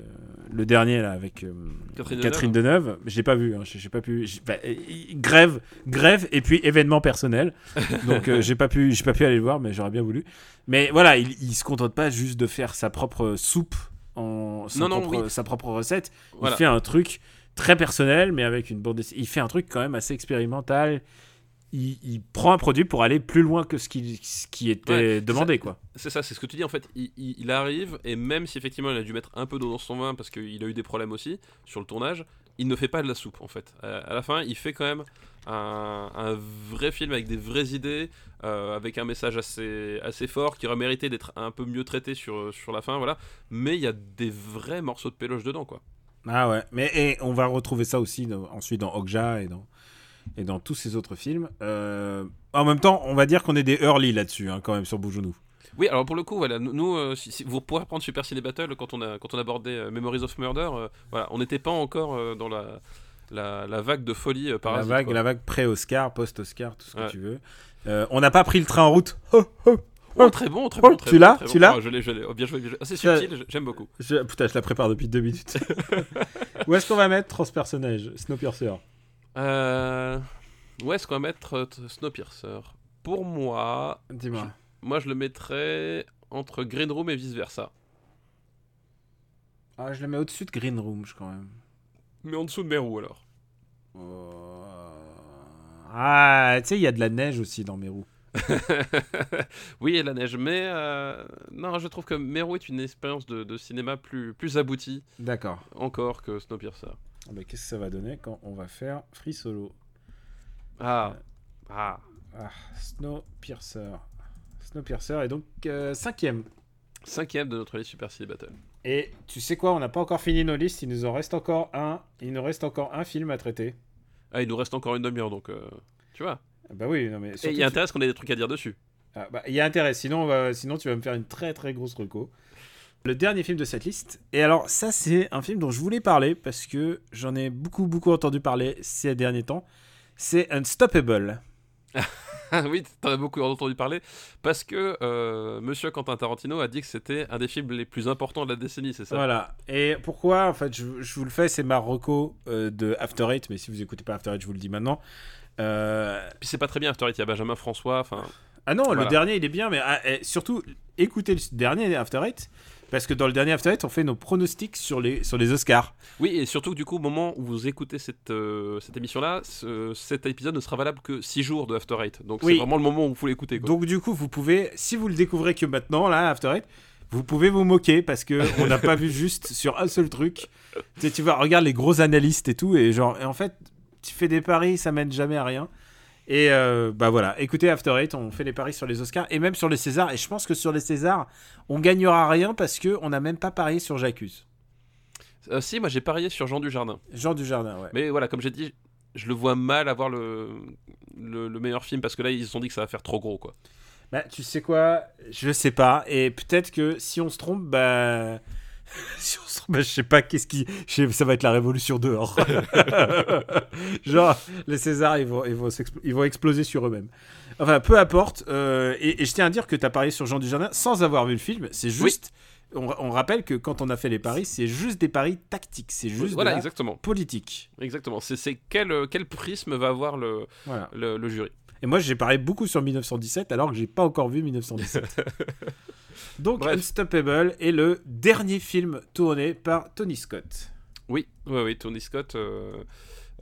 le dernier là avec euh, Catherine Catherine Deneuve. Je l'ai pas vu, hein, j'ai pas pu. bah, euh, grève, grève, et puis événement personnel. Donc euh, j'ai pas pu, j'ai pas pu aller le voir, mais j'aurais bien voulu. Mais voilà, il, il se contente pas juste de faire sa propre soupe en son Non, non, propre- oui. sa propre recette. Voilà. Il fait un truc très personnel, mais avec une bande. Il fait un truc quand même assez expérimental. Il, il prend un produit pour aller plus loin que ce qui, ce qui était Ouais, demandé, quoi. C'est ça, c'est ce que tu dis en fait. Il, il- il arrive et même si effectivement il a dû mettre un peu d'eau dans son vin parce qu'il a eu des problèmes aussi sur le tournage, il ne fait pas de la soupe en fait. Euh, à la fin, il fait quand même un, un vrai film avec des vraies idées, euh, avec un message assez, assez fort qui aurait mérité d'être un peu mieux traité sur, sur la fin, voilà. Mais il y a des vrais morceaux de péloche dedans quoi. Ah ouais, mais et on va retrouver ça aussi dans- ensuite dans Okja et dans, et dans tous ces autres films. Euh, en même temps, on va dire qu'on est des early là-dessus, hein, quand même, sur Bougenou. Oui, alors pour le coup, voilà, nous, euh, si, si- vous pourrez prendre Super Ciné Battle quand on a quand on abordait euh, Memories of Murder, euh, voilà, on n'était pas encore dans la, la, la vague de folie euh, La parasite. vague, quoi. la vague pré-Oscar, post-Oscar, tout ce que tu veux. On n'a pas pris le train en route. Oh, oh. Oh, très bon, très Oh, bon. très tu bon, l'as bon. Tu l'as Je l'ai, je l'ai. Oh, bien joué, bien joué. C'est subtil, j'aime beaucoup. Je, putain, je la prépare depuis deux minutes. Où est-ce qu'on va mettre transpersonnage Snowpiercer? Euh... Où est-ce qu'on va mettre euh, Snowpiercer? Pour moi, Dis-moi. moi je le mettrais entre Green Room et vice versa. Ah, je le mets au-dessus de Green Room, je quand même. Mais en dessous de Meru alors. Oh. Ah, tu sais, il y a de la neige aussi dans mes roues. oui, et la neige. Mais euh, non, je trouve que Meru est une expérience de, de cinéma plus, plus aboutie D'accord. encore que Snowpiercer. Ah bah, Qu'est-ce que ça va donner quand on va faire Free Solo Ah, ah. Ah, Snowpiercer. Snowpiercer est donc euh, cinquième. Cinquième de notre liste Super Ciné Battle. Et tu sais quoi, on n'a pas encore fini nos listes, il nous en reste encore un. Il nous reste encore un film à traiter. Ah, il nous reste encore une demi-heure donc. euh, tu vois. Ah Bah oui, non mais. Et il y a tu- intérêt à ce qu'on ait des trucs à dire dessus. Ah, bah, il y a intérêt, sinon, on va- sinon tu vas me faire une très très grosse reco. Le dernier film de cette liste, et alors ça c'est un film dont je voulais parler parce que j'en ai beaucoup beaucoup entendu parler ces derniers temps, c'est Unstoppable. Ah oui, t'en as beaucoup entendu parler parce que euh, Monsieur Quentin Tarantino a dit que c'était un des films les plus importants de la décennie, c'est ça? Voilà. Et pourquoi En fait, je, je vous le fais, c'est ma reco euh, de After Eight, mais si vous écoutez pas After Eight, je vous le dis maintenant. Euh, Puis c'est pas très bien After Eight, il y a Benjamin François, enfin. Ah non, le dernier il est bien, mais ah, surtout écoutez le dernier After Eight, parce que dans le dernier After Eight, on fait nos pronostics sur les, sur les Oscars. Oui, et surtout que du coup, au moment où vous écoutez cette, euh, cette émission-là, ce- cet épisode ne sera valable que 6 jours de After Eight. Donc Oui. c'est vraiment le moment où faut l'écouter. Donc du coup, vous pouvez, si vous le découvrez que maintenant, là, After Eight, vous pouvez vous moquer parce que on n'a pas vu juste sur un seul truc. Tu sais, tu vois, regarde les gros analystes et tout, et genre, et en fait, tu fais des paris, ça mène jamais à rien. Et euh, bah voilà, écoutez After Eight, on fait les paris sur les Oscars et même sur les Césars. Et je pense que sur les Césars, on gagnera rien parce que on n'a même pas parié sur J'accuse. Euh, si, moi j'ai parié sur Jean Dujardin. Jean Dujardin, ouais. Mais voilà, comme j'ai dit, je le vois mal avoir le, le, le meilleur film parce que là, ils se sont dit que ça va faire trop gros, quoi. Bah, tu sais quoi? Je sais pas. Et peut-être que si on se trompe, bah. bah, je sais pas qu'est-ce qui. Ça va être la révolution dehors. Genre, les Césars, ils vont, ils vont, ils vont exploser sur eux-mêmes. Enfin, peu importe. euh, et, et je tiens à dire que tu as parié sur Jean Dujardin sans avoir vu le film. C'est juste. On, on rappelle que quand on a fait les paris, c'est juste des paris tactiques. C'est juste voilà, de la exactement. politique. Exactement. C'est quel, euh, quel prisme va avoir le, Voilà. le, le jury. Et moi, j'ai parié beaucoup sur 1917 alors que j'ai pas encore vu 1917. Donc, Bref. Unstoppable est le dernier film tourné par Tony Scott. Oui, oui, oui, Tony Scott euh,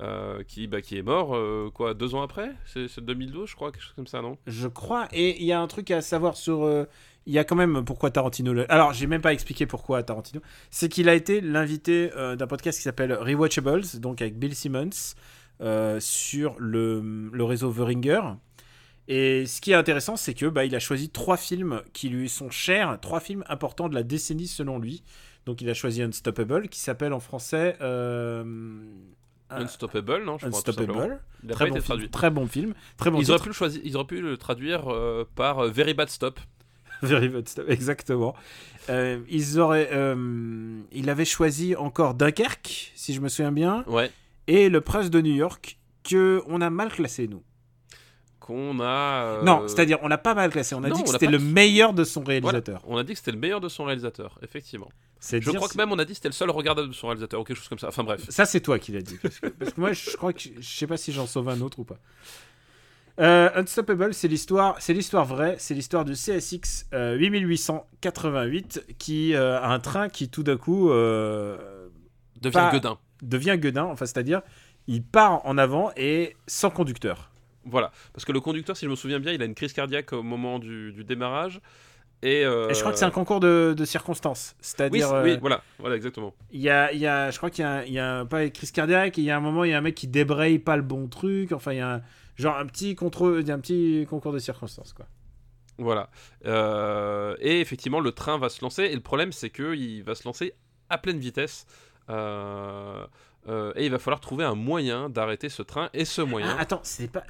euh, qui, bah, qui est mort, euh, quoi, deux ans après? C'est c'est 2012, je crois, quelque chose comme ça, non? Je crois. Et il y a un truc à savoir sur. Il y a quand même pourquoi Tarantino. le- Alors, j'ai même pas expliqué pourquoi Tarantino. C'est qu'il a été l'invité euh, d'un podcast qui s'appelle Rewatchables, donc avec Bill Simmons, euh, sur le, le réseau The Ringer. Et ce qui est intéressant, c'est que bah, il a choisi trois films qui lui sont chers, trois films importants de la décennie selon lui. Donc, il a choisi Unstoppable, qui s'appelle en français. euh, Unstoppable, non je crois. Unstoppable. A Très bon, film, très bon film. Très bon Ils auraient, pu le choisir, ils auraient pu le traduire euh, par Very Bad Stop. Very Bad Stuff, exactement. Ils auraient, il avait choisi encore Dunkerque, si je me souviens bien, Ouais. Et Le Prince de New York, que on a mal classé nous. Qu'on a. euh, Non, c'est-à-dire on n'a pas mal classé. On a non, dit que c'était pas le meilleur de son voilà. réalisateur. On a dit que c'était le meilleur de son réalisateur, effectivement. Je dire crois que même on a dit que c'était le seul regardable de son réalisateur ou quelque chose comme ça. Enfin bref. Ça, c'est toi qui l'as dit. Parce que, parce que moi, je crois que je sais pas si j'en sauve un autre ou pas. Euh, Unstoppable, c'est l'histoire, c'est l'histoire vraie, c'est l'histoire du CSX euh, 8888 qui euh, a un train qui tout d'un coup Devient Pas- Guedin. Devient gueudin, enfin c'est-à-dire il part en avant et sans conducteur. Voilà. Parce que le conducteur, si je me souviens bien, il a une crise cardiaque au moment du, du démarrage. Et, euh, Et je crois que c'est un concours de, de circonstances, Oui, c'est-à-dire c'est- euh, oui, voilà, voilà, exactement. il y a, y a, je crois qu'il y y a pas une crise cardiaque, il y a un moment il y a un mec qui débraye pas le bon truc, enfin il y a un, genre un petit a un petit concours de circonstances quoi. Voilà. Euh, et effectivement, le train va se lancer. Et le problème, c'est qu'il va se lancer à pleine vitesse. Euh, euh, et il va falloir trouver un moyen d'arrêter ce train. Et ce moyen. Ah, attends, c'était pas,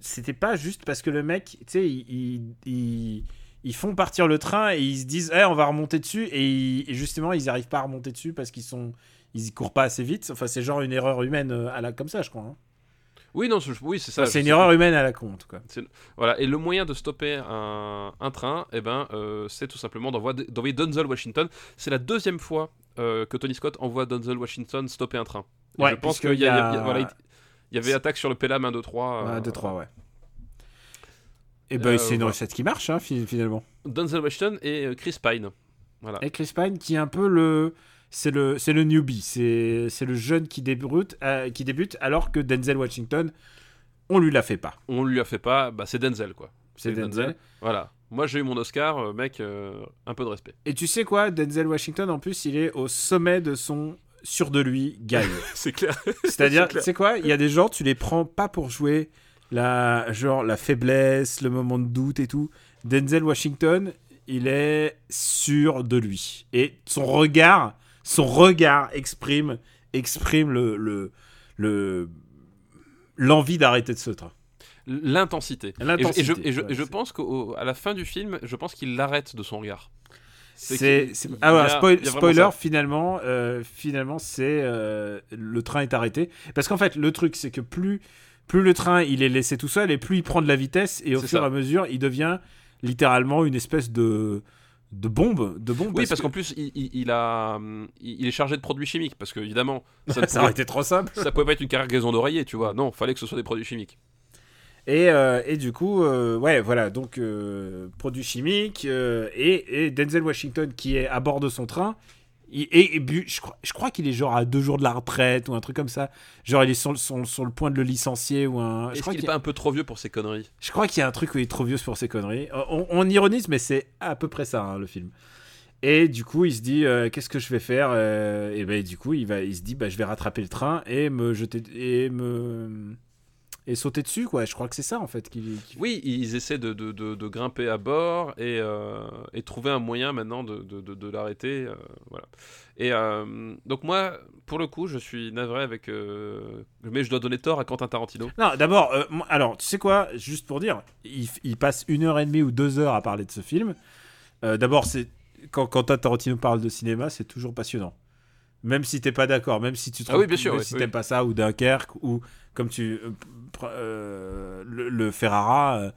c'était pas juste parce que le mec, tu sais, ils, ils, ils- ils font partir le train et ils se disent, Eh, on va remonter dessus et, justement ils arrivent pas à remonter dessus parce qu'ils sont, ils y courent pas assez vite. Enfin, c'est genre une erreur humaine euh, à la comme ça, je crois. hein. Oui, non, c'est- oui, c'est ça. Enfin, c'est une erreur humaine à la tout cas. Voilà. Et le moyen de stopper un, un train, eh ben, euh, c'est tout simplement d'envoyer Denzel Washington. C'est la deuxième fois euh, que Tony Scott envoie Denzel Washington stopper un train. Et Ouais, je pense qu'il y, voilà, avait attaque sur le Pelham 1, 2, 3. Ouais, euh, 2, 3, ouais. Et ben, Euh, c'est une recette qui marche, hein, fi- finalement. Denzel Washington et Chris Pine. Voilà. Et Chris Pine, qui est un peu le. C'est le, c'est le newbie, c'est c'est le jeune qui débute, euh, qui débute, alors que Denzel Washington, on lui la fait pas. On lui a fait pas, bah, c'est Denzel quoi. C'est Denzel. Voilà. Moi j'ai eu mon Oscar, euh, mec, euh, un peu de respect. Et tu sais quoi, Denzel Washington, en plus, il est au sommet de son sûr de lui guy. c'est clair. C'est-à-dire, C'est tu sais quoi, il y a des gens, tu les prends pas pour jouer la, genre, la faiblesse, le moment de doute et tout. Denzel Washington, il est sûr de lui. Et son regard, son regard exprime, exprime le, le, le- l'envie d'arrêter de ce train. L'intensité. Et je- Et je, et je, ouais, et je c'est- pense qu'à la fin du film, je pense qu'il l'arrête de son regard. C'est ah ouais, spoil- spoiler, finalement, euh, finalement, c'est euh, le train est arrêté. Parce qu'en fait, le truc, c'est que plus, plus le train il est laissé tout seul et plus il prend de la vitesse et au fur et à mesure, il devient littéralement une espèce de de bombes, de bombes. Oui, parce qu'en plus, il, il- il a, hum, il est chargé de produits chimiques, parce que évidemment, ça, aurait été trop simple. ça pouvait pas être une cargaison d'oreiller, tu vois. Non, fallait que ce soit des produits chimiques. Et, euh, et du coup, euh, ouais, voilà, donc euh, produits chimiques euh, et, et Denzel Washington qui est à bord de son train. Et, je crois, je crois qu'il est genre à deux jours de la retraite ou un truc comme ça. Genre, il est sur, le- sur, sur le point de le licencier ou un. Je Est-ce crois qu'il est pas un peu trop vieux pour ces conneries Je crois qu'il y a un truc où il est trop vieux pour ses conneries. Euh, On, on ironise, mais c'est à peu près ça, hein, le film. Et du coup, il se dit, euh, qu'est-ce que je vais faire Euh, Et ben, du coup, il, va, il se dit, bah, je vais rattraper le train et me jeter et me et sauter dessus, quoi. Je crois que c'est ça, en fait. qu'il- Oui, ils essaient de, de- de- de grimper à bord et, euh, et trouver un moyen maintenant de, l'arrêter. euh, voilà. Et euh, donc moi, pour le coup, je suis navré avec... mais je dois donner tort à Quentin Tarantino. Non, d'abord, alors, tu sais quoi Juste pour dire, il, il passe une heure et demie ou deux heures à parler de ce film. D'abord, c'est quand Quentin Tarantino parle de cinéma, c'est toujours passionnant. Même si t'es pas d'accord, même si tu Ah oui, bien sûr, même oui, si oui. t'aimes pas ça, ou Dunkerque, ou comme tu. euh, euh, le, le Ferrara. euh,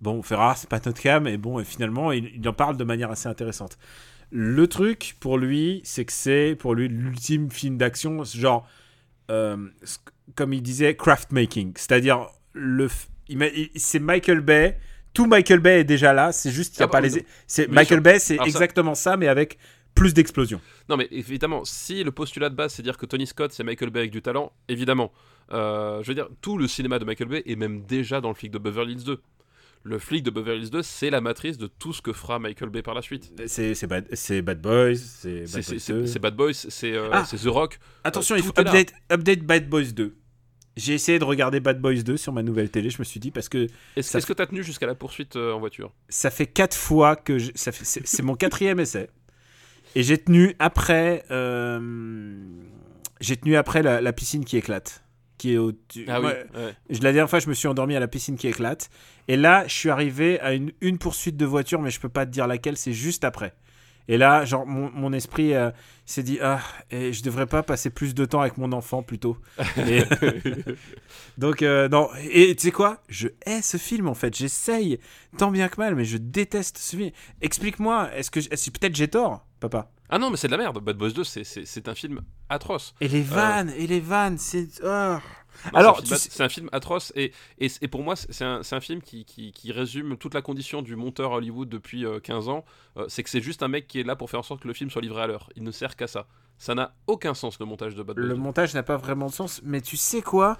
bon, Ferrara, c'est pas notre cam, mais bon, et finalement, il, il en parle de manière assez intéressante. Le truc, pour lui, c'est que c'est, pour lui, l'ultime film d'action, genre. euh, comme il disait, craft making. C'est-à-dire, le, c'est Michael Bay. Tout Michael Bay est déjà là. C'est juste qu'il n'y a Ah pas bah, les. C'est bien Michael sûr. Bay, c'est exactement ça, mais avec plus d'explosions. Non mais évidemment, si le postulat de base c'est dire que Tony Scott c'est Michael Bay avec du talent, évidemment. Euh, je veux dire, tout le cinéma de Michael Bay est même déjà dans le flic de Beverly Hills 2. Le flic de Beverly Hills 2, c'est la matrice de tout ce que fera Michael Bay par la suite. C'est c'est bad, Bad Boys, c'est Bad Boys c'est- 2. c'est Bad Boys, c'est euh, Ah. c'est The Rock. Attention, Euh, il faut est update, update Bad Boys 2. J'ai essayé de regarder Bad Boys 2 sur ma nouvelle télé, je me suis dit, parce que Est-ce Ça est-ce que t'as tenu jusqu'à la poursuite euh, en voiture? Ça fait quatre fois que je- fait- c'est mon quatrième essai et j'ai tenu après euh, j'ai tenu après la, la piscine qui éclate qui est au Ah oui. ouais, ouais. je- la dernière fois je me suis endormi à la piscine qui éclate et là je suis arrivé à une, une poursuite de voiture mais je peux pas te dire laquelle c'est juste après et là genre mon, mon esprit euh, s'est dit ah et je devrais pas passer plus de temps avec mon enfant plutôt Et- donc euh, non et tu sais quoi? Je hais ce film en fait j'essaye tant bien que mal mais je déteste ce film explique-moi est-ce que que peut-être j'ai tort papa? Ah non, mais c'est de la merde. Bad Boys 2, c'est- un film atroce. et les vannes et les vannes c'est oh. Non, Alors, c'est un, tu film, sais- c'est un film atroce et, et, et pour moi c'est un, c'est un film qui, qui, qui résume toute la condition du monteur Hollywood depuis euh, 15 ans. Euh, c'est que c'est juste un mec qui est là pour faire en sorte que le film soit livré à l'heure. Il ne sert qu'à ça. Ça n'a aucun sens le montage de Bad Boys. le 2. montage n'a pas vraiment de sens mais tu sais quoi?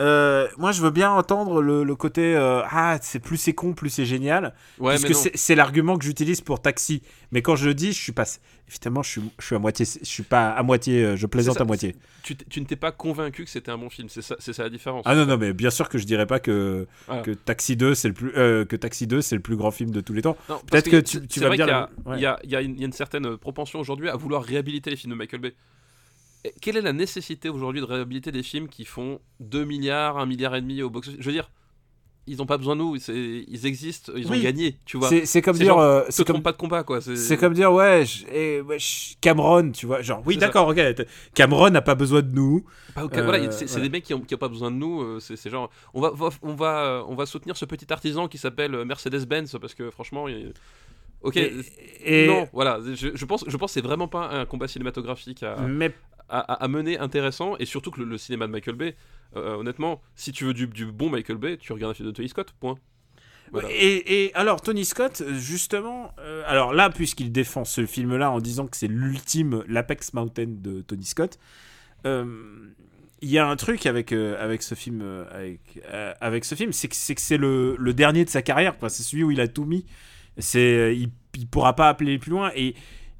Euh, moi je veux bien entendre le, le côté euh, ah c'est plus c'est con plus c'est génial Ouais, parce que c'est l'argument que j'utilise pour taxi mais quand je le dis je suis pas évidemment je suis, je suis à moitié je suis pas à moitié euh, je plaisante ça, à moitié Tu, ne t'es pas convaincu que c'était un bon film. C'est ça, la différence. ah non non mais bien sûr que je dirais pas que Voilà. que Taxi 2 c'est le plus euh, que Taxi 2 c'est le plus grand film de tous les temps Peut-être que tu- tu vas me dire qu'il y a- la- ouais. Il y, a, il y a une, il y a une certaine propension aujourd'hui à vouloir réhabiliter les films de Michael Bay. Quelle est la nécessité aujourd'hui de réhabiliter des films qui font 2 milliards, 1 milliard et demi au box Je veux dire, ils n'ont pas besoin de nous, ils existent, ils Oui. ont gagné, tu vois. c'est comme dire euh, c'est comme pas de combat, quoi. C'est comme dire, ouais, Cameron, tu vois. Genre, oui, d'accord, ok. Cameron n'a pas besoin de nous. Au- Euh, voilà, c'est voilà. des mecs qui n'ont pas besoin de nous. euh, C'est genre, on va, va- on, va, on va soutenir ce petit artisan qui s'appelle euh, Mercedes-Benz parce que franchement, il- ok. Et, et- Non, voilà, je, je pense, je pense c'est vraiment pas un combat cinématographique à, mais à, mener intéressant et surtout que le, cinéma de Michael Bay, euh, honnêtement, si tu veux du, du bon Michael Bay, tu regardes un film de Tony Scott, point. Et, alors, Tony Scott, justement, euh, alors là, puisqu'il défend ce film-là en disant que c'est l'ultime, l'Apex Mountain de Tony Scott, euh, il y a un truc avec, euh, avec ce film, euh, avec, euh, avec ce film, c'est que c'est le, le dernier de sa carrière. C'est celui où il a tout mis. C'est, euh, il, il pourra pas appeler plus loin et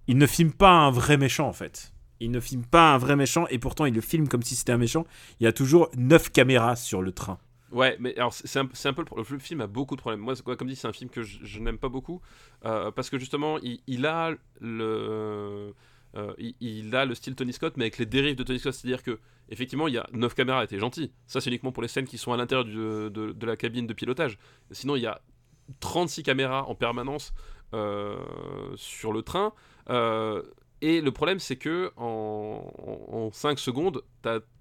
il ne filme pas un vrai méchant en fait. Il ne filme pas un vrai méchant et pourtant il le filme comme si c'était un méchant. Il y a toujours 9 caméras sur le train. Ouais, mais alors c'est un, un peu le, le film a beaucoup de problèmes. Moi, comme dit, c'est un film que je, n'aime pas beaucoup euh, parce que justement, il, a le euh, il, a le style Tony Scott, mais avec les dérives de Tony Scott, c'est-à-dire que effectivement, il y a 9 caméras, était gentil. Ça, c'est uniquement pour les scènes qui sont à l'intérieur de, de la cabine de pilotage. Sinon, il y a 36 caméras en permanence euh, sur le train. Et le problème, c'est que en, en, 5 secondes,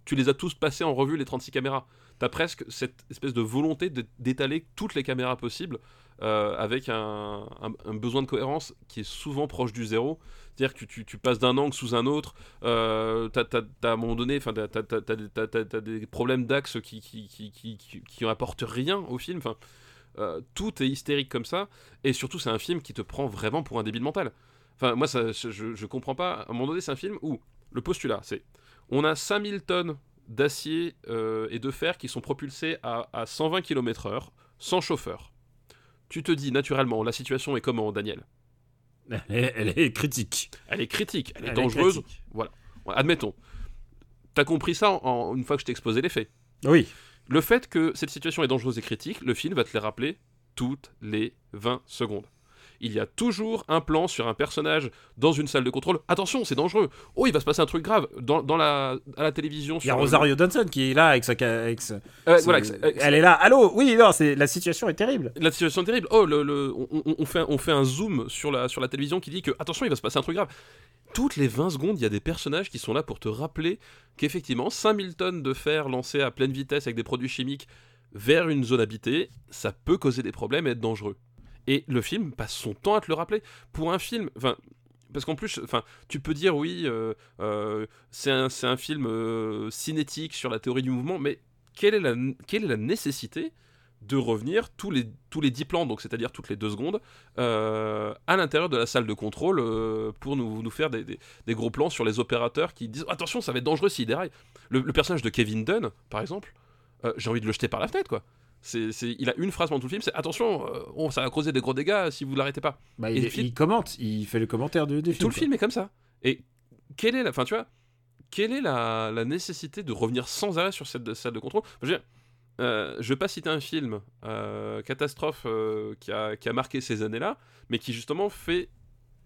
tu les as tous passés en revue, les 36 caméras. Tu as presque cette espèce de volonté d'étaler toutes les caméras possibles euh, avec un, besoin de cohérence qui est souvent proche du zéro. C'est-à-dire que tu, passes d'un angle sous un autre, euh, tu as, à un moment donné, tu as, des problèmes d'axe qui qui, rien au film. Euh, tout est hystérique comme ça, et surtout c'est un film qui te prend vraiment pour un débile mental. Enfin, moi, ça, je, je comprends pas. À un moment donné, c'est un film où le postulat, c'est on a 5000 tonnes d'acier euh, et de fer qui sont propulsés à, à 120 km/h sans chauffeur. Tu te dis naturellement, la situation est comment, Daniel? Elle est, critique. Elle est critique, elle est dangereuse. voilà. Admettons. T'as compris ça en, une fois que je t'ai exposé les faits. Oui. Le fait que cette situation est dangereuse et critique, le film va te les rappeler toutes les 20 secondes il y a toujours un plan sur un personnage dans une salle de contrôle. Attention, c'est dangereux. Oh, il va se passer un truc grave dans, la, à la télévision. Il y a Rosario Dawson qui est là avec sa. Avec voilà, elle est là. Allô? Oui, non, la situation est terrible. La situation est terrible. Oh, le, on, fait, on fait un zoom sur la, sur la télévision qui dit que attention, il va se passer un truc grave. Toutes les 20 secondes, il y a des personnages qui sont là pour te rappeler qu'effectivement, 5000 tonnes de fer lancées à pleine vitesse avec des produits chimiques vers une zone habitée, ça peut causer des problèmes et être dangereux. Et le film passe son temps à te le rappeler. Pour un film, enfin, parce qu'en plus, enfin, tu peux dire oui, euh, euh, c'est un, film euh, cinétique sur la théorie du mouvement, mais quelle est la, quelle est la nécessité de revenir tous les, tous les 10 plans, donc c'est-à-dire toutes les 2 secondes, à l'intérieur de la salle de contrôle pour nous, nous faire des, des, gros plans sur les opérateurs qui disent attention, ça va être dangereux s'il déraille. Le, le, personnage de Kevin Dunn, par exemple, j'ai envie de le jeter par la fenêtre, quoi. C'est, il a une phrase pendant tout le film, c'est attention, euh, oh, ça va causer des gros dégâts si vous l'arrêtez pas. Bah, il, commente, il fait le commentaire du, film. Tout le film est comme ça. Et quelle est la, enfin tu vois, quelle est la, nécessité de revenir sans arrêt sur cette salle de contrôle? Je ne euh, je vais pas citer un film euh, catastrophe qui, a, qui a marqué ces années-là, mais qui justement fait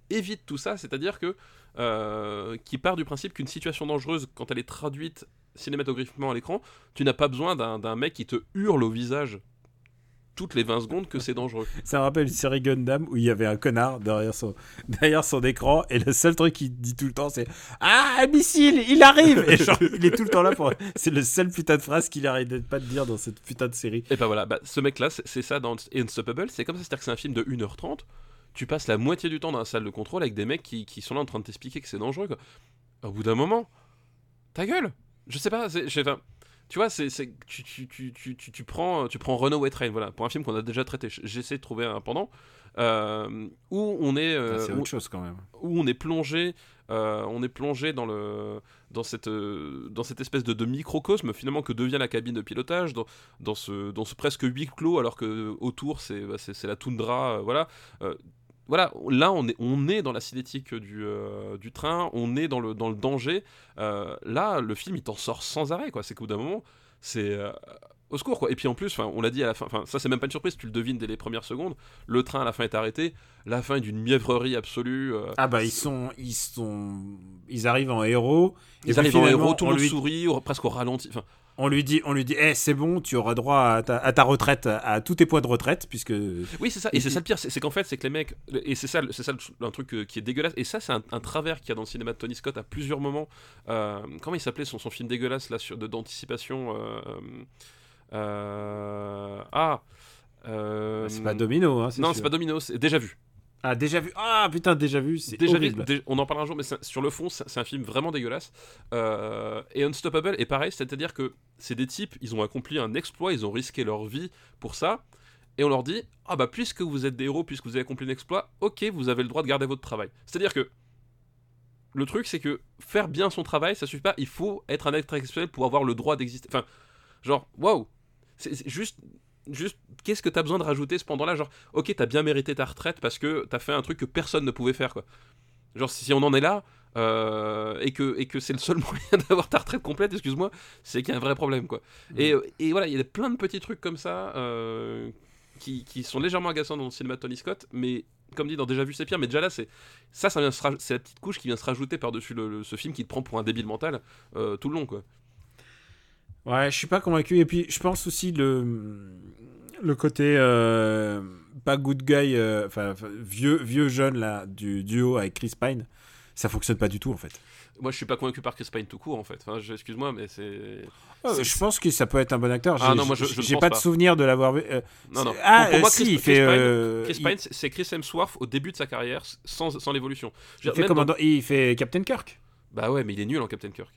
évite tout ça, c'est-à-dire que qui part du principe qu'une situation dangereuse, quand elle est traduite cinématographiquement à l'écran, tu n'as pas besoin d'un mec qui te hurle au visage toutes les 20 secondes que c'est dangereux. Ça me rappelle une série Gundam où il y avait un connard derrière son, derrière son écran et le seul truc qu'il dit tout le temps c'est Ah, un missile, il arrive Et genre, il est tout le temps là pour. C'est le seul putain de phrase qu'il arrête pas de dire dans cette putain de série. Et bah voilà, bah, ce mec là, c'est ça dans Unstoppable, c'est comme ça, c'est-à-dire que c'est un film de 1h30. Tu passes la moitié du temps dans la salle de contrôle avec des mecs qui, qui sont là en train de t'expliquer que c'est dangereux. Quoi. Au bout d'un moment, ta gueule je sais pas, tu vois, c'est, tu, tu, tu, tu, tu, prends, tu prends Renault Wet Train, voilà, pour un film qu'on a déjà traité. J'essaie de trouver un pendant. Euh, où on est, euh, c'est autre chose quand même, où on est plongé, euh, on est plongé dans le, dans cette, dans cette espèce de, de, microcosme finalement que devient la cabine de pilotage, dans, dans ce, dans ce presque huis clos, alors que autour c'est, bah, c'est, la toundra, voilà voilà, là on est, on est dans la cinétique du, euh, du train, on est dans le, dans le danger. Euh, là, le film il t'en sort sans arrêt, quoi. C'est qu'au bout d'un moment, c'est euh, au secours, quoi. Et puis en plus, on l'a dit à la fin, ça c'est même pas une surprise, tu le devines dès les premières secondes. Le train à la fin est arrêté, la fin est d'une mièvrerie absolue. Ah bah ils sont, ils sont, ils arrivent en héros. Ils arrivent en héros, tout le monde sourit, presque au ralenti. Enfin, on lui dit, on lui dit, eh, c'est bon, tu auras droit à ta, retraite, à tous tes points de retraite, puisque. Oui, c'est ça. Et c'est ça le pire, c'est qu'en fait, c'est que les mecs, et c'est ça, c'est ça un truc euh, qui est dégueulasse. Et ça, c'est un, travers qu'il y a dans le cinéma de Tony Scott à plusieurs moments. Euh, comment il s'appelait son, son film dégueulasse là sur d'anticipation euh, Ah. c'est pas Domino, hein, Non, c'est pas Domino, c'est déjà vu. Ah, déjà vu Ah, putain, déjà vu, c'est déjà Vu, on en parlera un jour, mais sur le fond, c'est un film vraiment dégueulasse. Euh, et Unstoppable est pareil, c'est-à-dire que c'est des types, ils ont accompli un exploit, ils ont risqué leur vie pour ça. Et on leur dit Ah, bah, puisque vous êtes des héros, puisque vous avez accompli un exploit, ok, vous avez le droit de garder votre travail. C'est-à-dire que le truc, c'est que faire bien son travail, ça suffit pas. Il faut être un être exceptionnel pour avoir le droit d'exister. Enfin, genre, waouh C'est juste juste qu'est-ce que t'as besoin de rajouter cependant-là? Genre ok t'as bien mérité ta retraite parce que t'as fait un truc que personne ne pouvait faire quoi. Genre si on en est là euh, et que et que c'est le seul moyen d'avoir ta retraite complète excuse-moi c'est qu'il y a un vrai problème quoi. Mmh. et, euh, et, voilà il y a plein de petits trucs comme ça euh, qui, qui, sont légèrement agaçants dans le cinéma de Tony Scott mais comme dit dans Déjà vu c'est pire mais déjà là c'est ça ça vient c'est la petite couche qui vient se rajouter par dessus le, ce film qui te prend pour un débile mental tout le long quoi Ouais, je suis pas convaincu. Et puis, je pense aussi le, le côté euh, pas good guy, euh, enfin, vieux, vieux jeune là, du duo avec Chris Pine. ça fonctionne pas du tout en fait. Moi, je suis pas convaincu par Chris Pine tout court en fait. Enfin, excuse-moi, mais c'est. Je pense que ça peut être un bon acteur. Ah non, moi, je- je j'ai pas, pas. de souvenir de l'avoir vu. euh, Non, non. Ah, Pour- moi, si, Chris- il fait. Chris Pine- euh, Chris il- Pine, c'est Chris Hemsworth au début de sa carrière, sans, sans l'évolution. Il fait dans- il fait Captain Kirk. Bah ouais, mais il est nul en Captain Kirk.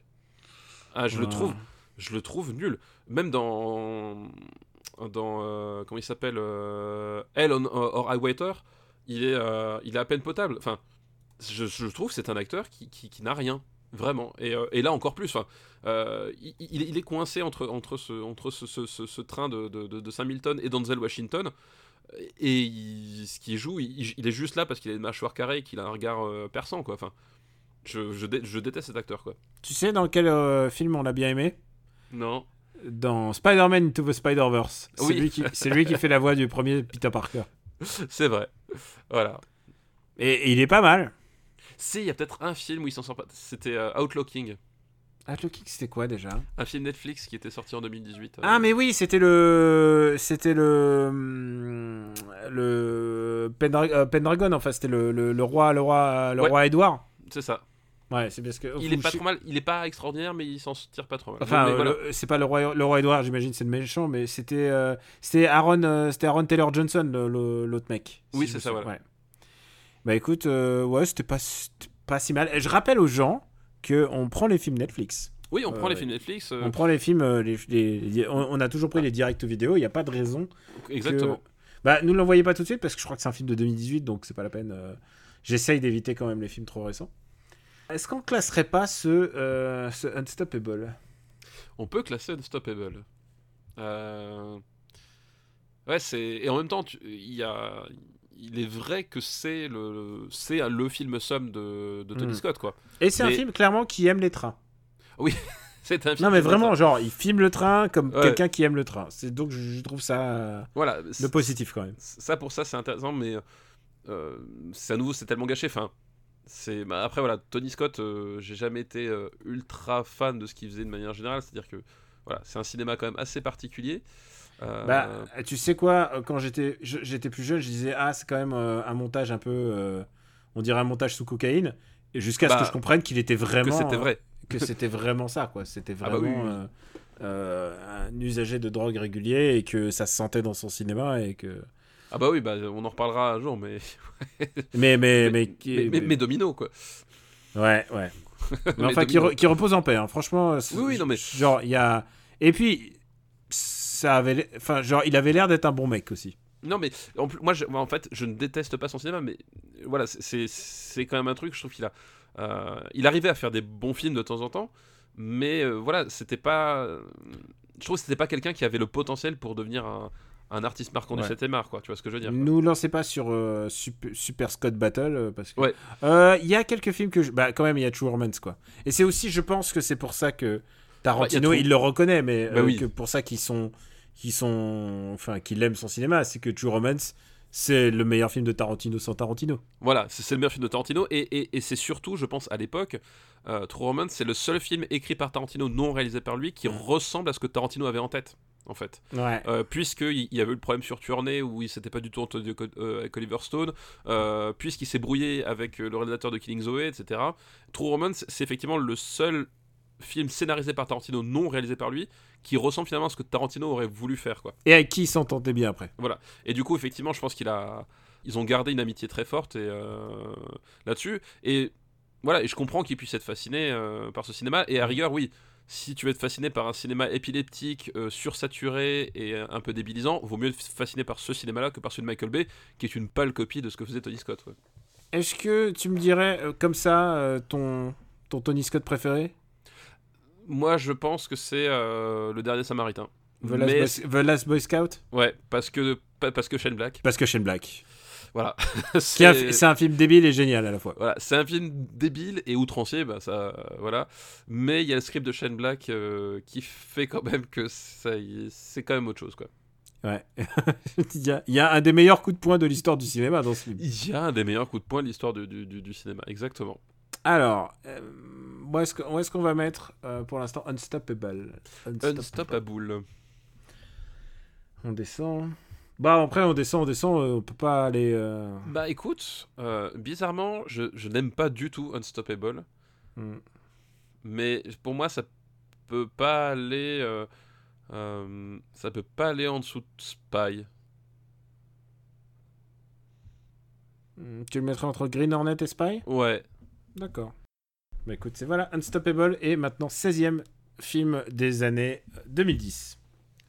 Ah, je le Ah. trouve, je le trouve nul. Même dans, dans euh, comment il s'appelle, euh, Hell on or High Water, il est, euh, il est à peine potable. Enfin, je, trouve que c'est un acteur qui, qui, n'a rien, vraiment. Et, et là encore plus. Enfin, il, il est- coincé entre, entre ce, entre ce, ce, train de, de, de, de Saint-Milton et Denzel Washington. Et ce qu'il joue, il, est juste là parce qu'il a une mâchoire carrée, et qu'il a un regard perçant, quoi. Enfin, je, je, je déteste cet acteur, quoi. Tu sais dans quel film on l'a bien aimé? Non. Dans Spider-Man Into the Spider-Verse. C'est Oui. lui, qui- c'est lui qui fait la voix du premier Peter Parker. C'est vrai. Voilà. Et, et il est pas mal. Si, il y a peut-être un film où il s'en sort pas. C'était euh, Outlooking, Outlook, c'était quoi déjà? Un film Netflix qui était sorti en 2018. euh. Ah mais oui, c'était le c'était le hum, le Pendra- euh, Pendragon enfin c'était le, le, le roi le roi le Ouais. roi Édouard. C'est ça. Ouais, c'est parce que Il est pas trop mal. Il est pas extraordinaire, mais il s'en tire pas trop mal. Enfin, euh, voilà. c'est pas le roi le roi Édouard, j'imagine c'est le méchant mais c'était euh, c'était Aaron euh, c'était Aaron Taylor Johnson l'autre mec. Oui, c'est ça, voilà. Ouais. Bah écoute, euh, ouais, c'était pas pas si mal. Et je rappelle aux gens que on prend les films Netflix. Oui, on prend euh, les films Netflix. euh, On prend les films, euh, les, les- les- on, on a toujours pris les directs vidéo, il n'y a pas de raison. Exactement. que- Bah, nous l'envoyez pas tout de suite parce que je crois que c'est un film de 2018, donc c'est pas la peine. euh, J'essaye d'éviter quand même les films trop récents. Est-ce qu'on classerait pas ce, euh, ce Unstoppable? On peut classer Unstoppable. Euh... Ouais, c'est. Et en même temps, tu- il y a. Il est vrai que c'est le, c'est le film somme de, de Tony Mm. Scott, quoi. Et c'est un film clairement qui aime les trains. C'est un film. Non, mais vraiment, genre, il filme le train comme Ouais. quelqu'un qui aime le train. C'est donc je, trouve ça Voilà. c'est- positif quand même. ça pour ça c'est intéressant mais euh, c'est à nouveau c'est tellement gâché enfin c'est bah, après voilà Tony Scott euh, j'ai jamais été euh, ultra fan de ce qu'il faisait de manière générale c'est à dire que voilà c'est un cinéma quand même assez particulier. Euh, Bah, tu sais quoi, quand j'étais j'étais plus jeune, je disais ah c'est quand même un montage un peu, on dirait un montage sous cocaïne, et jusqu'à ce Bah, que je comprenne qu'il était que vraiment, c'était vrai. que c'était vraiment ça quoi, c'était Ah bah vraiment oui, un usager de drogue régulier et que ça se sentait dans son cinéma et que, ah bah oui bah on en reparlera un jour mais mais mais mais, mais, qui- mais- mais Domino quoi ouais ouais, mais Mais enfin qui, re- qui repose en paix, hein. franchement. c'est- Oui, oui, non, mais- genre il y a et puis ça avait, enfin genre il avait l'air d'être un bon mec aussi. Non, mais en plus, moi, je- en fait, je ne déteste pas son cinéma, mais euh, voilà, c'est quand même un truc. Je trouve qu'il a, euh, il arrivait à faire des bons films de temps en temps, mais euh, voilà, c'était pas. Je trouve que c'était pas quelqu'un qui avait le potentiel pour devenir un, un artiste marquant Ouais. du 7 art, quoi. Tu vois ce que je veux dire. Nous lancez pas sur euh, Super, Super Scott Battle euh, parce que Ouais. Euh, il y a quelques films que je... bah quand même il y a True Romance quoi. Et c'est aussi je pense que c'est pour ça que Tarantino Ouais, il le reconnaît mais Bah oui. que pour ça qu'ils sont qui sont enfin qu'il aime son cinéma, c'est que True Romance c'est le meilleur film de Tarantino sans Tarantino. Voilà, c'est le meilleur film de Tarantino, et, et- et c'est surtout, je pense, à l'époque, True Romance, c'est le seul film écrit par Tarantino, non réalisé par lui, qui ressemble à ce que Tarantino avait en tête, en fait. Ouais. Euh, puisqu'il y avait eu le problème sur Tournée où il s'était pas du tout entendu avec, euh, avec Oliver Stone, euh, puisqu'il s'est brouillé avec le réalisateur de Killing Zoe, etc. True Romance, c'est effectivement le seul film scénarisé par Tarantino, non réalisé par lui, qui ressemble finalement à ce que Tarantino aurait voulu faire, quoi. Et avec qui il s'entendait bien après. Et du coup, effectivement, je pense qu'il a, ils ont gardé une amitié très forte et là-dessus. Et voilà, et je comprends qu'il puisse être fasciné par ce cinéma. Et à rigueur, oui, si tu veux être fasciné par un cinéma épileptique, euh, sursaturé et euh, un peu débilisant, vaut mieux être fasciné par ce cinéma-là que par celui de Michael Bay, qui est une pâle copie de ce que faisait Tony Scott. ouais. Est-ce que tu me dirais euh, comme ça euh, ton ton Tony Scott préféré? Moi, je pense que c'est le dernier Samaritain. The Last, Mais Boy, The Last Boy Scout? Ouais, parce que pa- parce que Shane Black. Parce que Shane Black. Voilà. Un- C'est- un film débile et génial à la fois. Voilà, c'est un film débile et outrancier, bah ça, euh, voilà. Mais il y a le script de Shane Black euh, qui fait quand même que c'est quand même autre chose, quoi. Ouais. il, y a, il y a un des meilleurs coups de poing de l'histoire du cinéma dans ce film. Il y a un des meilleurs coups de poing de l'histoire du, du, du- du cinéma, exactement. Alors, euh, où est-ce qu'on va mettre euh, pour l'instant Unstoppable. Unstoppable. On descend. Bah après on descend, on descend, euh, on peut pas aller. euh, Bah écoute, euh, bizarrement, je, je n'aime pas du tout Unstoppable, hmm. mais pour moi, ça peut pas aller. euh, ça peut pas aller en dessous de Spy. Hmm, Tu le mettrais entre Green Hornet et Spy? Ouais. D'accord. Bah écoute, c'est voilà, Unstoppable est maintenant 16e film des années 2010.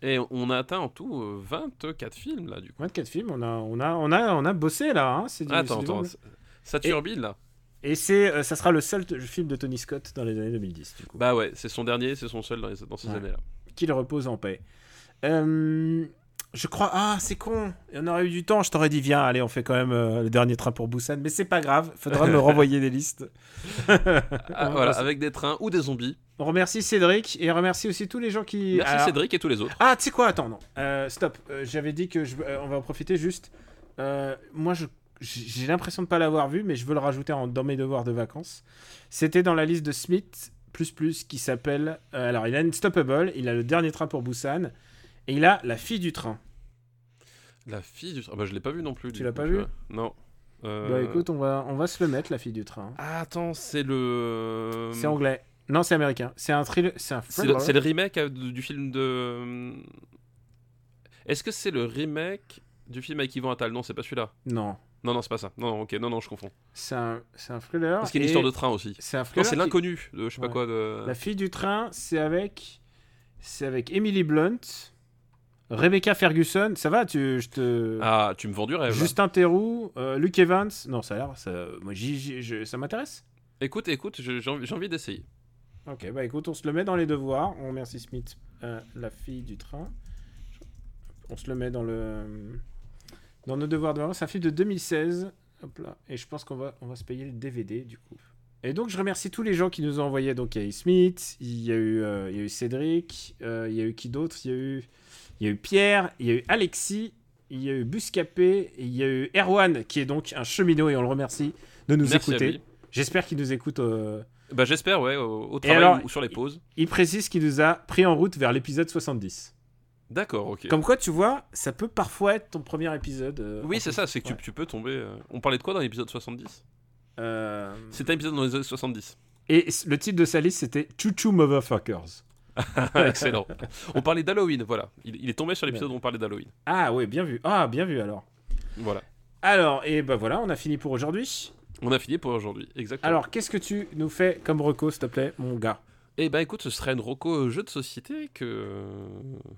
Et on a atteint en tout euh, 24 films là, du coup. 24 films, on a, on a, on a, on a bossé là. Hein, c'est du- Attends, attends, ça- ça turbine là. Et c'est, euh, ça sera le seul film de Tony Scott dans les années 2010, du coup. Bah ouais, c'est son dernier, c'est son seul dans, les- dans ces Ouais. années-là. Qu'il repose en paix. Euh, je crois. Ah, c'est con. On aurait eu du temps. Je t'aurais dit, viens, allez, on fait quand même euh, le dernier train pour Busan. Mais c'est pas grave. Faudra me renvoyer des listes. Ah, voilà, avec des trains ou des zombies. On remercie Cédric et on remercie aussi tous les gens qui. Merci Alors- Cédric et tous les autres. Ah, tu sais quoi Attends, non. Euh, stop. Euh, J'avais dit que je... on va en profiter juste. Moi, je j'ai l'impression de pas l'avoir vu, mais je veux le rajouter en- dans mes devoirs de vacances. C'était dans la liste de Smith plus plus qui s'appelle. euh, alors, il a Unstoppable, il a le dernier train pour Busan, et il a la fille du train. La fille du train. Bah je l'ai pas vu non plus. Tu l'as pas vu. Non. Euh, Bah écoute, on va on va se le mettre la fille du train. Ah, attends, c'est le. C'est anglais. Non, c'est américain. C'est un thriller. C'est un C'est thriller. le, c'est le remake euh, du film de. Est-ce que c'est le remake du film avec Yvan Attal? Non, c'est pas celui-là. Non, Non, non, c'est pas ça. Non, non, ok, non, non, je confonds. c'est un c'est un thriller. Parce qu'il y a une histoire de train aussi. C'est un Non, thriller. c'est qui- l'inconnu de je sais pas quoi de. La fille du train, c'est avec c'est avec Emily Blunt, Rebecca Ferguson. Ça va, tu je te Ah, tu me vends du rêve. Justin Theroux, euh, Luke Evans. Non, ça a l'air ça moi je- ça m'intéresse. Écoute, écoute, j'ai envie, d'essayer. OK, bah écoute, on se le met dans les devoirs. On remercie Smith euh, la fille du train. On se le met dans le dans nos devoirs de. C'est un film de 2016. Hop là. Et je pense qu'on va on va se payer le DVD du coup. Et donc je remercie tous les gens qui nous ont envoyé. Donc il y a eu Smith, il y a eu, euh, il y a eu Cédric, euh, il y a eu qui d'autre? Il y a eu, il y a eu Pierre, il y a eu Alexis, il y a eu Buscapé, et il y a eu Erwan qui est donc un cheminot et on le remercie de nous Merci écouter. J'espère qu'il nous écoute. euh, Bah, j'espère, ouais, au, travail alors, ou sur les pauses. Il précise qu'il nous a pris en route vers l'épisode 70. D'accord, ok. Comme quoi, tu vois, ça peut parfois être ton premier épisode. euh, Oui, c'est ça, c'est que tu, Ouais. tu peux tomber. euh, On parlait de quoi dans l'épisode 70 Euh, C'était un épisode dans les années 70. Et le titre de sa liste, c'était Choo-Choo Motherfuckers. Excellent. On parlait d'Halloween, voilà. Il, il est tombé sur l'épisode où on parlait d'Halloween. Ah ouais, bien vu. Ah, bien vu alors. Voilà. Alors, et ben voilà, on a fini pour aujourd'hui. On a fini pour aujourd'hui, exactement. Alors, qu'est-ce que tu nous fais comme reco, s'il te plaît, mon gars? Eh ben écoute, ce serait une roco jeu de société que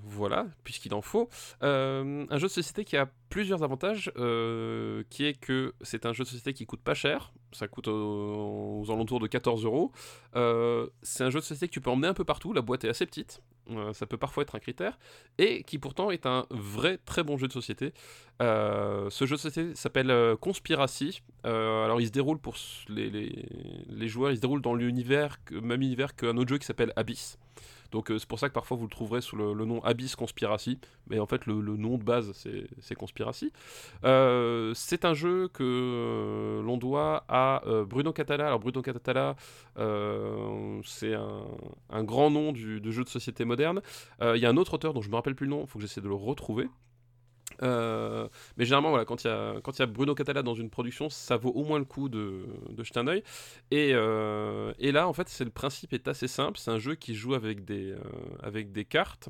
voilà, puisqu'il en faut. Euh, un jeu de société qui a plusieurs avantages, euh, qui est que c'est un jeu de société qui coûte pas cher, ça coûte aux, aux alentours de 14 euros. Euh, C'est un jeu de société que tu peux emmener un peu partout, la boîte est assez petite, euh, ça peut parfois être un critère, et qui pourtant est un vrai très bon jeu de société. Euh, ce jeu de société s'appelle euh, Conspiracy. Alors il se déroule pour les, les- joueurs, il se déroule dans l'univers, même univers qu'un autre jeu qui s'appelle Abyss. Donc euh, c'est pour ça que parfois vous le trouverez sous le, nom Abyss Conspiracy, mais en fait le, nom de base c'est Conspiracy. Euh, c'est un jeu que euh, l'on doit à Bruno Catala. Alors Bruno Catala, c'est un, grand nom du, de jeu de société moderne. Il y a un autre auteur dont je me rappelle plus le nom, il faut que j'essaie de le retrouver. Euh, mais généralement, voilà, quand il y a, Bruno Catala dans une production, ça vaut au moins le coup de, de jeter un œil. Et, euh, là, en fait, le principe est assez simple. C'est un jeu qui joue avec des, euh, cartes.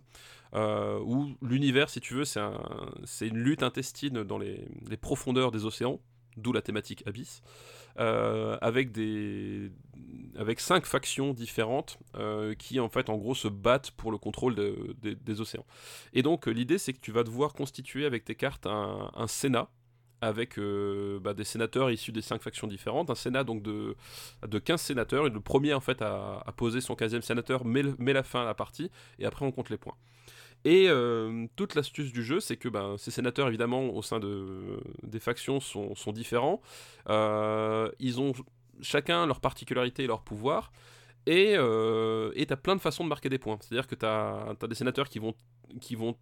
où l'univers, si tu veux, c'est un, c'est une lutte intestine dans les profondeurs des océans, d'où la thématique Abyss, euh, avec, des, avec cinq factions différentes euh, qui, en fait, en gros, se battent pour le contrôle de- des- océans. Et donc, euh, l'idée, c'est que tu vas devoir constituer avec tes cartes un, Sénat avec bah, des sénateurs issus des cinq factions différentes. Un Sénat donc de, de 15 sénateurs. Et le premier, en fait, à, poser son 15e sénateur met, met la fin à la partie. Et après, on compte les points. Et euh, toute l'astuce du jeu, c'est que ben, ces sénateurs, évidemment, au sein de, des factions, sont, sont différents. Euh, ils ont chacun leur particularité et leur pouvoir. Et euh, tu as plein de façons de marquer des points. C'est-à-dire que tu as, des sénateurs qui vont,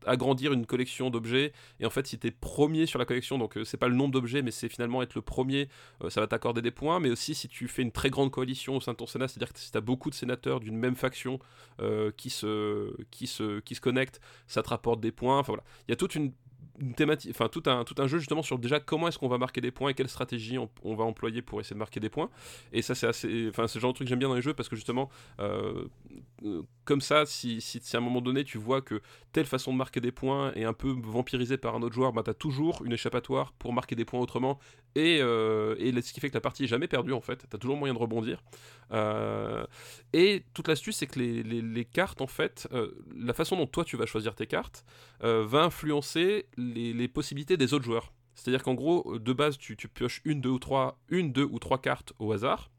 agrandir une collection d'objets. Et en fait, si tu es premier sur la collection, donc euh, c'est pas le nombre d'objets, mais c'est finalement être le premier, euh, ça va t'accorder des points. Mais aussi, si tu fais une très grande coalition au sein de ton Sénat, c'est-à-dire que si tu as beaucoup de sénateurs d'une même faction euh, qui, se, qui, se, qui se connectent, ça te rapporte des points. Enfin voilà. Il y a toute une une thématique, enfin tout un, tout un jeu justement sur déjà comment est-ce qu'on va marquer des points et quelle stratégie on, va employer pour essayer de marquer des points. Et ça c'est assez, enfin c'est le genre de truc que j'aime bien dans les jeux parce que justement euh, euh, comme ça, si, si, à un moment donné tu vois que telle façon de marquer des points est un peu vampirisée par un autre joueur, bah t'as toujours une échappatoire pour marquer des points autrement et, euh, et ce qui fait que la partie est jamais perdue en fait. T'as toujours moyen de rebondir. Euh, et toute l'astuce c'est que les, cartes en fait, euh, la façon dont toi tu vas choisir tes cartes va influencer les, possibilités des autres joueurs. C'est-à-dire qu'en gros, de base, tu, tu, pioches une, deux ou trois cartes au hasard,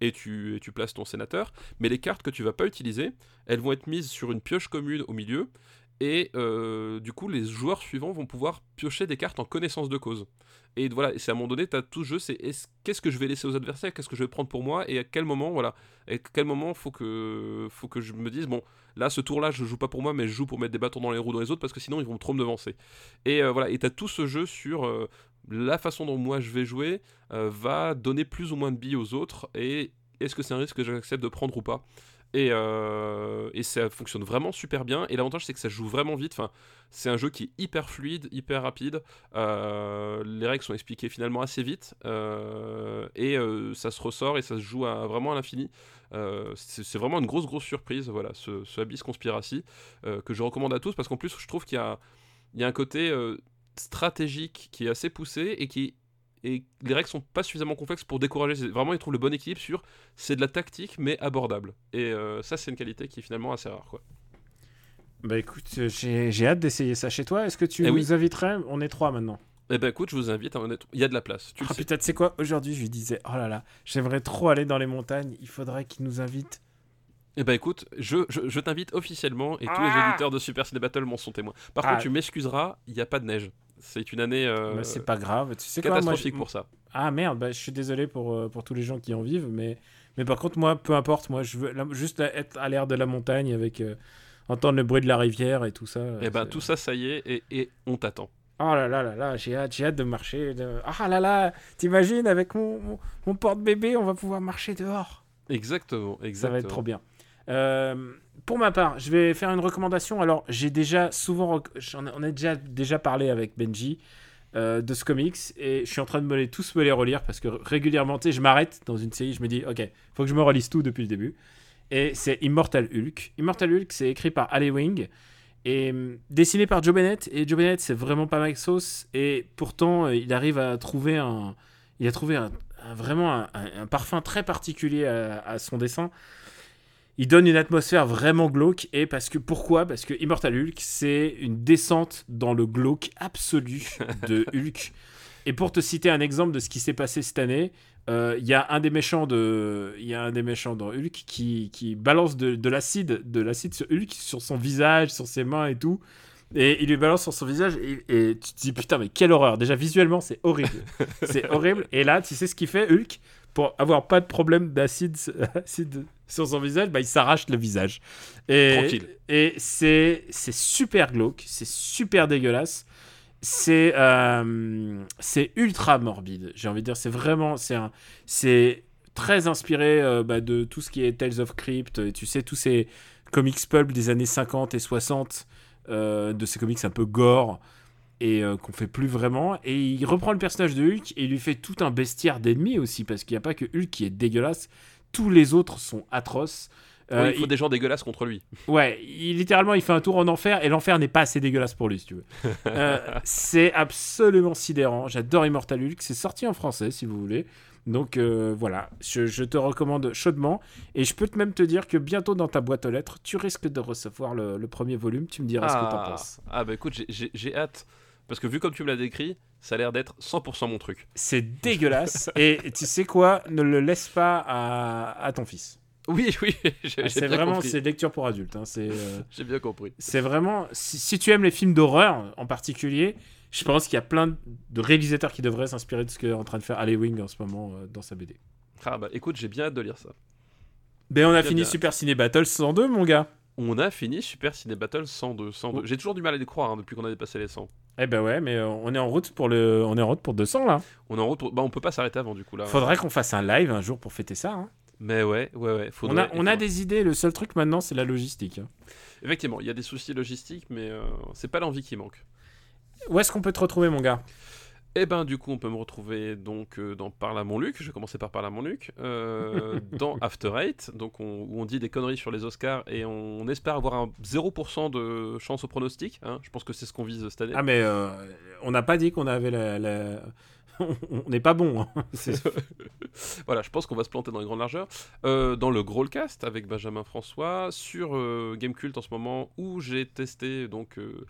et tu, et places ton sénateur. Mais les cartes que tu vas pas utiliser, elles vont être mises sur une pioche commune au milieu, et euh, du coup, les joueurs suivants vont pouvoir piocher des cartes en connaissance de cause. Et voilà, c'est à un moment donné, tu as tout le jeu, c'est qu'est-ce que je vais laisser aux adversaires, qu'est-ce que je vais prendre pour moi, et à quel moment, voilà, à quel moment faut que, faut que je me dise, bon, là, ce tour-là, je joue pas pour moi, mais je joue pour mettre des bâtons dans les roues dans les autres, parce que sinon, ils vont trop me devancer. Et euh, voilà, et tu as tout ce jeu sur euh, la façon dont moi je vais jouer, euh, va donner plus ou moins de billes aux autres, et est-ce que c'est un risque que j'accepte de prendre ou pas? Et, euh, et, ça fonctionne vraiment super bien. Et l'avantage, c'est que ça joue vraiment vite. C'est un jeu qui est hyper fluide, hyper rapide. Euh, les règles sont expliquées finalement assez vite. Et ça se ressort et ça se joue vraiment à l'infini. C'est vraiment une grosse, grosse surprise, voilà, ce, ce Abyss Conspiracy, que je recommande à tous parce qu'en plus, je trouve qu'il y, y, a un côté stratégique qui est assez poussé et qui et les règles sont pas suffisamment complexes pour décourager. Vraiment, ils trouvent le bon équilibre sur c'est de la tactique mais abordable. Et euh, ça, c'est une qualité qui est finalement assez rare, quoi. Bah écoute, j'ai hâte d'essayer ça chez toi. Est-ce que tu Eh nous oui. inviterais? On est trois maintenant. Eh ben écoute, je vous invite à en être. Il y a de la place. Tu Ah putain, tu sais quoi? Aujourd'hui, je lui disais, oh là là, j'aimerais trop aller dans les montagnes. Il faudrait qu'il nous invite. Eh ben écoute, je, je, je t'invite officiellement et tous les Ah auditeurs de Super Ciné Battle m'en sont témoins. Par Ah. contre, tu m'excuseras, il n'y a pas de neige. C'est une année euh, Mais c'est pas grave. Tu sais quoi moi, catastrophique je- pour ça. Ah merde, bah, je suis désolé pour, euh, pour tous les gens qui en vivent, mais, mais par contre, moi, peu importe, moi, je veux la- juste être à l'air de la montagne avec euh, entendre le bruit de la rivière et tout ça. Eh ben tout ça, ça y est, et, et on t'attend. Oh là là là là, j'ai hâte, j'ai hâte de marcher. de- Ah là là, t'imagines, avec mon, mon, mon porte-bébé, on va pouvoir marcher dehors. Exactement, exactement. Ça va être trop bien. Euh, pour ma part, je vais faire une recommandation. Alors, j'ai déjà souvent, j'en on a déjà, déjà parlé avec Benji euh, de ce comics et je suis en train de me les, tous me les relire parce que régulièrement, je m'arrête dans une série, je me dis, ok, faut que je me relise tout depuis le début. Et c'est Immortal Hulk. Immortal Hulk, c'est écrit par Ali Wing et hum, dessiné par Joe Bennett. Et Joe Bennett, c'est vraiment pas Sauce. Et pourtant, euh, il arrive à trouver un, il a trouvé un, vraiment un, parfum très particulier à son dessin il donne une atmosphère vraiment glauque et parce que pourquoi? Parce que Immortal Hulk c'est une descente dans le glauque absolu de Hulk. Et pour te citer un exemple de ce qui s'est passé cette année, euh, il y a un des méchants de, il y a un des méchants dans Hulk qui, qui balance de, de l'acide, de l'acide sur Hulk, sur son visage, sur ses mains et tout. Et il lui balance sur son visage et, et tu te dis putain mais quelle horreur. Déjà visuellement c'est horrible, c'est horrible. Et là tu sais ce qu'il fait Hulk? Pour avoir pas de problème d'acide acide sur son visage, bah, il s'arrache le visage. Et, Tranquille. Et c'est c'est super glauque, c'est super dégueulasse. C'est euh, c'est ultra morbide. J'ai envie de dire, c'est vraiment c'est très inspiré euh, bah, de tout ce qui est Tales of Crypt. Et tu sais tous ces comics pulp des années 50 et 60, euh, de ces comics un peu gore et euh, qu'on fait plus vraiment. Et il reprend le personnage de Hulk et il lui fait tout un bestiaire d'ennemis aussi, parce qu'il n'y a pas que Hulk qui est dégueulasse, tous les autres sont atroces. Oui, Euh, il faut des gens dégueulasses contre lui. Ouais, il, littéralement, il fait un tour en enfer et l'enfer n'est pas assez dégueulasse pour lui, si tu veux. Euh, c'est absolument sidérant. J'adore Immortal Hulk. C'est sorti en français, si vous voulez. Donc euh, voilà, je, je te recommande chaudement. Et je peux même te dire que bientôt dans ta boîte aux lettres, tu risques de recevoir le, le premier volume. Tu me diras ce que t'en ah, penses. ah bah écoute, j'ai hâte. Parce que vu comme tu me l'as décrit, ça a l'air d'être 100% mon truc. C'est dégueulasse. et tu sais quoi Ne le laisse pas à, à ton fils. Oui, oui, Ah, C'est vraiment c'est lecture pour adultes. hein. C'est euh, J'ai bien compris. c'est vraiment si, si tu aimes les films d'horreur en particulier je pense qu'il y a plein de réalisateurs qui devraient s'inspirer de ce qu'est en train de faire Ali Wing en ce moment euh, dans sa BD Ah bah écoute, j'ai bien hâte de lire ça. ben on a Bien, fini bien. Super Ciné Battle 102 mon gars On a fini Super Ciné Battle 102. 102. Oh. J'ai toujours du mal à les croire hein, depuis qu'on a dépassé les 100. eh ben ouais mais euh, on est en route pour le on est en route pour 200 là On est en route pour... Bah on peut pas s'arrêter avant du coup là. faudrait qu'on fasse un live un jour pour fêter ça hein. Mais ouais, ouais, ouais. on faudrait- a on a des idées le seul truc maintenant c'est la logistique hein. Effectivement, il y a des soucis logistiques, mais euh, c'est pas l'envie qui manque. Où est-ce qu'on peut te retrouver, mon gars? Et ben du coup, on peut me retrouver donc euh, dans Parle à mon Luc. Je vais commencer par Parle à mon Luc. euh, dans After Eight, donc on, où on dit des conneries sur les Oscars et on, espère avoir un 0% de chance au pronostic. hein. Je pense que c'est ce qu'on vise cette année. Ah, mais euh, on n'a pas dit qu'on avait la. la- on n'est pas bon. hein. Voilà, je pense qu'on va se planter dans les grandes largeurs. Euh, dans le Growlcast avec Benjamin François, sur euh, Gamecult en ce moment, où j'ai testé donc euh,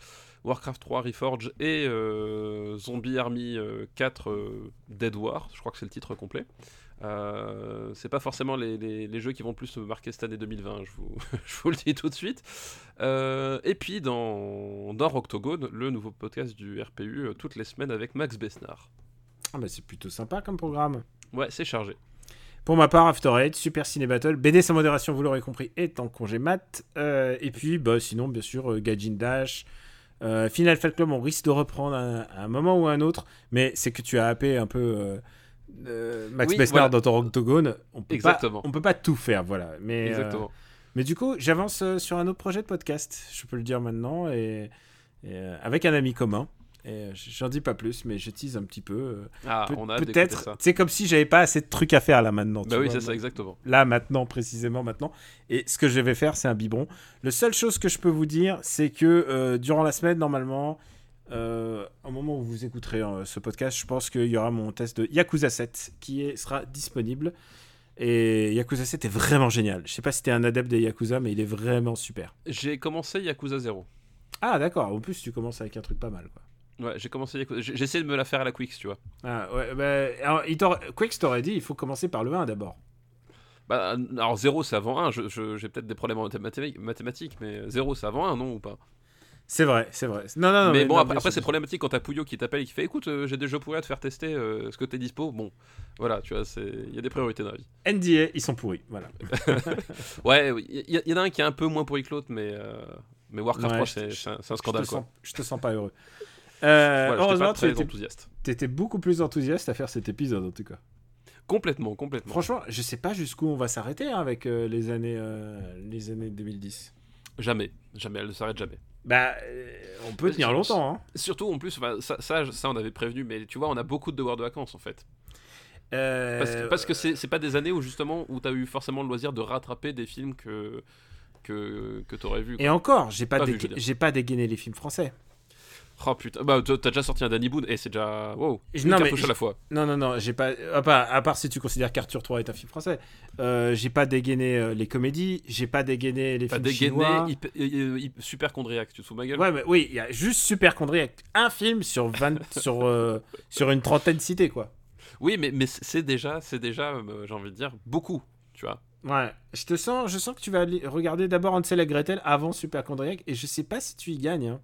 Warcraft 3 Reforge et euh, Zombie Army euh, 4 euh, Dead War, je crois que c'est le titre complet. Euh, c'est pas forcément les, les- les jeux qui vont le plus me marquer cette année 2020, je vous, je vous le dis tout de suite. Euh, et puis dans, dans Octogone, le nouveau podcast du RPU, euh, toutes les semaines avec Max Besnard. Ah, bah, c'est plutôt sympa comme programme. Ouais, c'est chargé. Pour ma part, After Eight, Super Ciné Battle, BD sans modération, vous l'aurez compris, est en congé mat. Euh, et puis, bah, sinon, bien sûr, euh, Gaijin Dash. Euh, Final Fight Club, on risque de reprendre à, à un moment ou à un autre, mais c'est que tu as happé un peu euh, euh, Max Oui, Besnard voilà. dans ton octogone. On peut Exactement. Pas, on peut pas tout faire, voilà. Mais, Exactement. mais du coup, j'avance sur un autre projet de podcast, je peux le dire maintenant, et, et, avec un ami commun. Et euh, j'en dis pas plus, mais je tease un petit peu. euh, Ah, on a Peut-être, ça. c'est comme si j'avais pas assez de trucs à faire là maintenant. tu Bah oui, c'est ça, exactement. Là maintenant, précisément maintenant. Et ce que je vais faire, c'est un biberon. Le seule chose que je peux vous dire, c'est que euh, durant la semaine, normalement, euh, au moment où vous écouterez ce podcast, je pense qu'il y aura mon test de Yakuza 7 qui est- sera disponible. Et Yakuza 7 est vraiment génial. Je sais pas si t'es un adepte des Yakuza, mais il est vraiment super. J'ai commencé Yakuza 0. Ah d'accord, en plus tu commences avec un truc pas mal quoi. Ouais, j'ai commencé Yakuza. J'ai j'ai essayé de me la faire à la Quicks, tu vois. Ah ouais, bah, alors, il t'aurait- Quicks t'aurait dit, il faut commencer par le 1 d'abord. Bah, alors 0 c'est avant 1. Je- je- J'ai peut-être des problèmes en mathématiques, mais 0 c'est avant 1, non ou pas? C'est vrai, c'est vrai. Non, non, non, Mais bon, non, après, après, c'est problématique quand t'as Pouillot qui t'appelle et qui fait Écoute, euh, j'ai des jeux pourris à te faire tester, euh, est-ce que t'es dispo? Bon, voilà, tu vois, il y a des priorités dans la vie. NDA, ils sont pourris, voilà. Ouais, il y, y en a un qui est un peu moins pourri que l'autre, mais, euh, mais Warcraft Ouais, 3, je- c'est je- un, un Je scandale te, quoi. sens, je te sens pas heureux. Euh, Voilà, heureusement, pas tu étais, enthousiaste. t'étais beaucoup plus enthousiaste à faire cet épisode en tout cas. Complètement, complètement. Franchement, je sais pas jusqu'où on va s'arrêter hein, avec euh, les années, euh, les années 2010. Jamais, jamais, elle ne s'arrête jamais. Bah, on peut tenir longtemps. Hein. Surtout en plus, enfin, ça, ça, ça, on avait prévenu, mais tu vois, on a beaucoup de devoirs de vacances en fait. Euh, Parce que, parce que c'est pas des années où justement où t'as eu forcément le loisir de rattraper des films que que, que t'aurais vu. Et encore, j'ai pas, Pas pas dégainé les films français. Oh putain, bah t'as déjà sorti un Danny Boone et c'est déjà wow. Non, mais à la fois. Non, non, non, j'ai pas. À part, à part si tu considères qu'Arthur 3 est un film français, euh, j'ai pas dégainé euh, les comédies, j'ai pas dégainé les films dégainé chinois. hyper- euh, super chondriaque, tu te fous de ma gueule Ouais, mais oui, il y a juste Super Chondriac. Un film sur 20, sur, euh, sur une trentaine cités, quoi. Oui, mais, mais c'est déjà, c'est déjà, j'ai envie de dire, beaucoup, tu vois. Ouais, je te sens, je sens que tu vas regarder d'abord Hansel et Gretel avant Super Chondriac, et je sais pas si tu y gagnes. hein.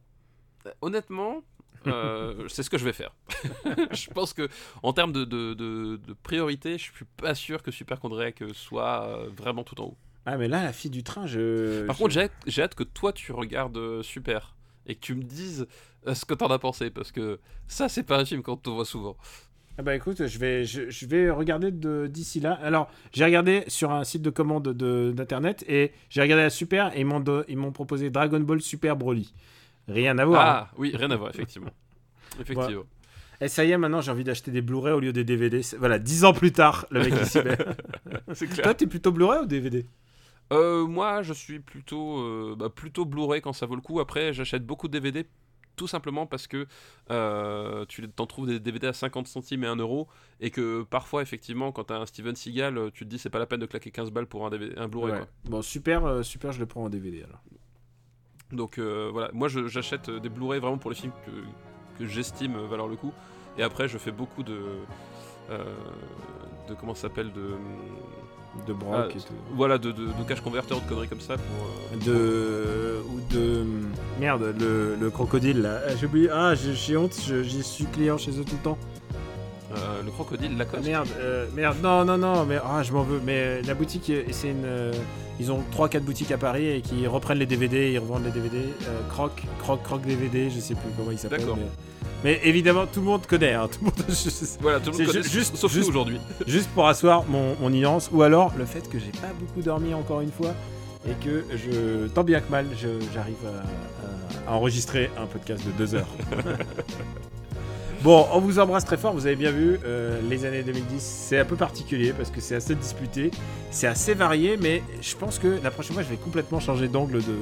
Honnêtement, euh, c'est ce que je vais faire. je pense que en termes de, de, de- de priorité, je suis pas sûr que Super Chondriac soit euh, vraiment tout en haut. Ah, mais là, la fille du train, je. Par je- contre, j'ai hâte, que toi tu regardes euh, Super et que tu me dises ce que t'en as pensé parce que ça, c'est pas un film qu'on te voit souvent. Ah bah écoute, je vais, je, je vais regarder de- d'ici là. Alors, j'ai regardé sur un site de commande de- d'internet et j'ai regardé la Super et ils m'ont, do- ils m'ont proposé Dragon Ball Super Broly. Rien à voir. hein. Ah, oui, rien à voir, effectivement. Effectivement. Et ça y est, maintenant j'ai envie d'acheter des Blu-ray au lieu des DVD. Voilà, dix ans plus tard, le mec il s'y met. c'est clair. Toi, t'es plutôt Blu-ray ou DVD Euh, moi, je suis plutôt, euh, bah, plutôt Blu-ray quand ça vaut le coup. Après, j'achète beaucoup de DVD tout simplement parce que euh, tu t'en trouves des DVD à 50 centimes et 1 euro et que parfois, effectivement, quand t'as un Steven Seagal, tu te dis c'est pas la peine de claquer 15 balles pour un, DVD, un Blu-ray. Ouais. Bon, super, super, je le prends en DVD alors. Donc euh, voilà, moi j'achète euh, des Blu-ray vraiment pour les films que, que j'estime euh, valoir le coup. Et après, je fais beaucoup de. de comment ça s'appelle de De Brock Ah, et tout. voilà de, de, de cache converter de conneries comme ça pour euh, De. Ou de. Merde, le, le crocodile là. Ah, J'ai oublié. Ah, j'ai honte, j'y suis client chez eux tout le temps. euh, le crocodile Ah, Lacoste merde, euh, merde, non, non, non, mais ah, je m'en veux. Mais la boutique, c'est une. Ils ont 3-4 boutiques à Paris et qui reprennent les DVD, ils revendent les DVD. Euh, croc, croc, croc DVD, je sais plus comment il s'appelle. D'accord. Mais... mais évidemment, tout le monde connaît. hein, tout le monde... Voilà, tout le monde connaît, ju- juste- sauf juste- aujourd'hui. Juste pour asseoir mon, mon ignorance, ou alors le fait que j'ai pas beaucoup dormi encore une fois. et que je, tant bien que mal, j'arrive à, à- à enregistrer un podcast de deux heures. Bon, on vous embrasse très fort, vous avez bien vu, euh, les années 2010, c'est un peu particulier parce que c'est assez disputé, c'est assez varié, mais je pense que la prochaine fois, je vais complètement changer d'angle de,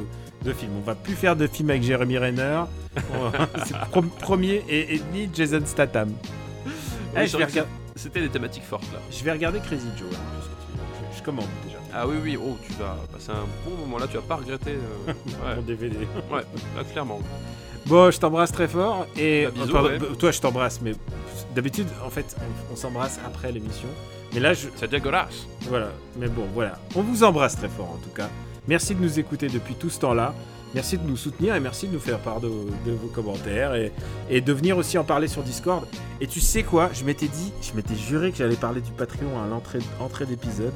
de film. On va plus faire de film avec Jeremy Renner, c'est pro- premier, et, et ni Jason Statham. Eh, Oui, C'était des thématiques fortes là. je vais regarder Crazy Joe, parce que tu- je, je commande déjà Ah oui, oui, oh, tu vas passer un bon moment là, tu vas pas regretter. euh, ouais, mon DVD. ouais, là, clairement. Bon, je t'embrasse très fort, et Bah, bisous, pardon, ouais. bah, toi je t'embrasse, mais d'habitude, en fait, on, on s'embrasse après l'émission. Mais là, je, C'est dégueulasse. Voilà, mais bon, voilà. On vous embrasse très fort en tout cas. Merci de nous écouter depuis tout ce temps-là. Merci de nous soutenir et merci de nous faire part de, de vos commentaires et, et de venir aussi en parler sur Discord. Et tu sais quoi? Je m'étais dit, je m'étais juré que j'allais parler du Patreon à l'entrée entrée d'épisode.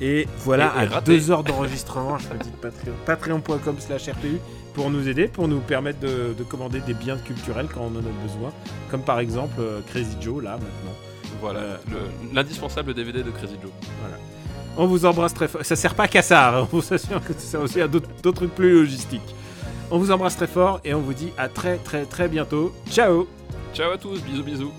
Et voilà, Et- et à raté. deux heures d'enregistrement, je me dis Patreon, patreon.com slash RPU pour nous aider, pour nous permettre de, de commander des biens culturels quand on en a besoin. Comme par exemple euh, Crazy Joe, là, maintenant. Voilà, Euh, le- l'indispensable DVD de Crazy Joe. On vous embrasse très fort. Ça sert pas qu'à ça, hein. on vous assure que ça sert aussi à d'autres d'autres trucs plus logistiques. On vous embrasse très fort et on vous dit à très très très bientôt. Ciao Ciao à tous, bisous bisous.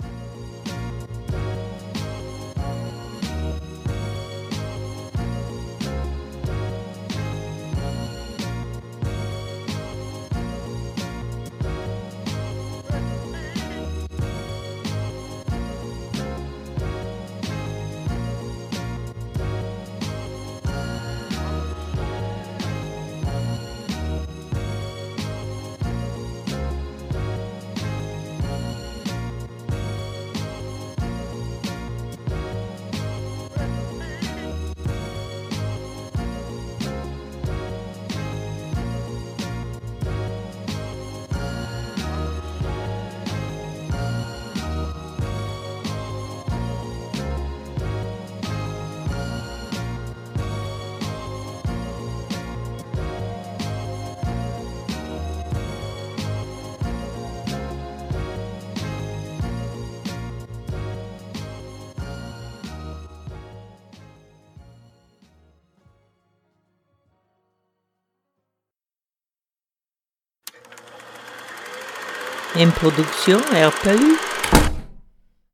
Production RPU.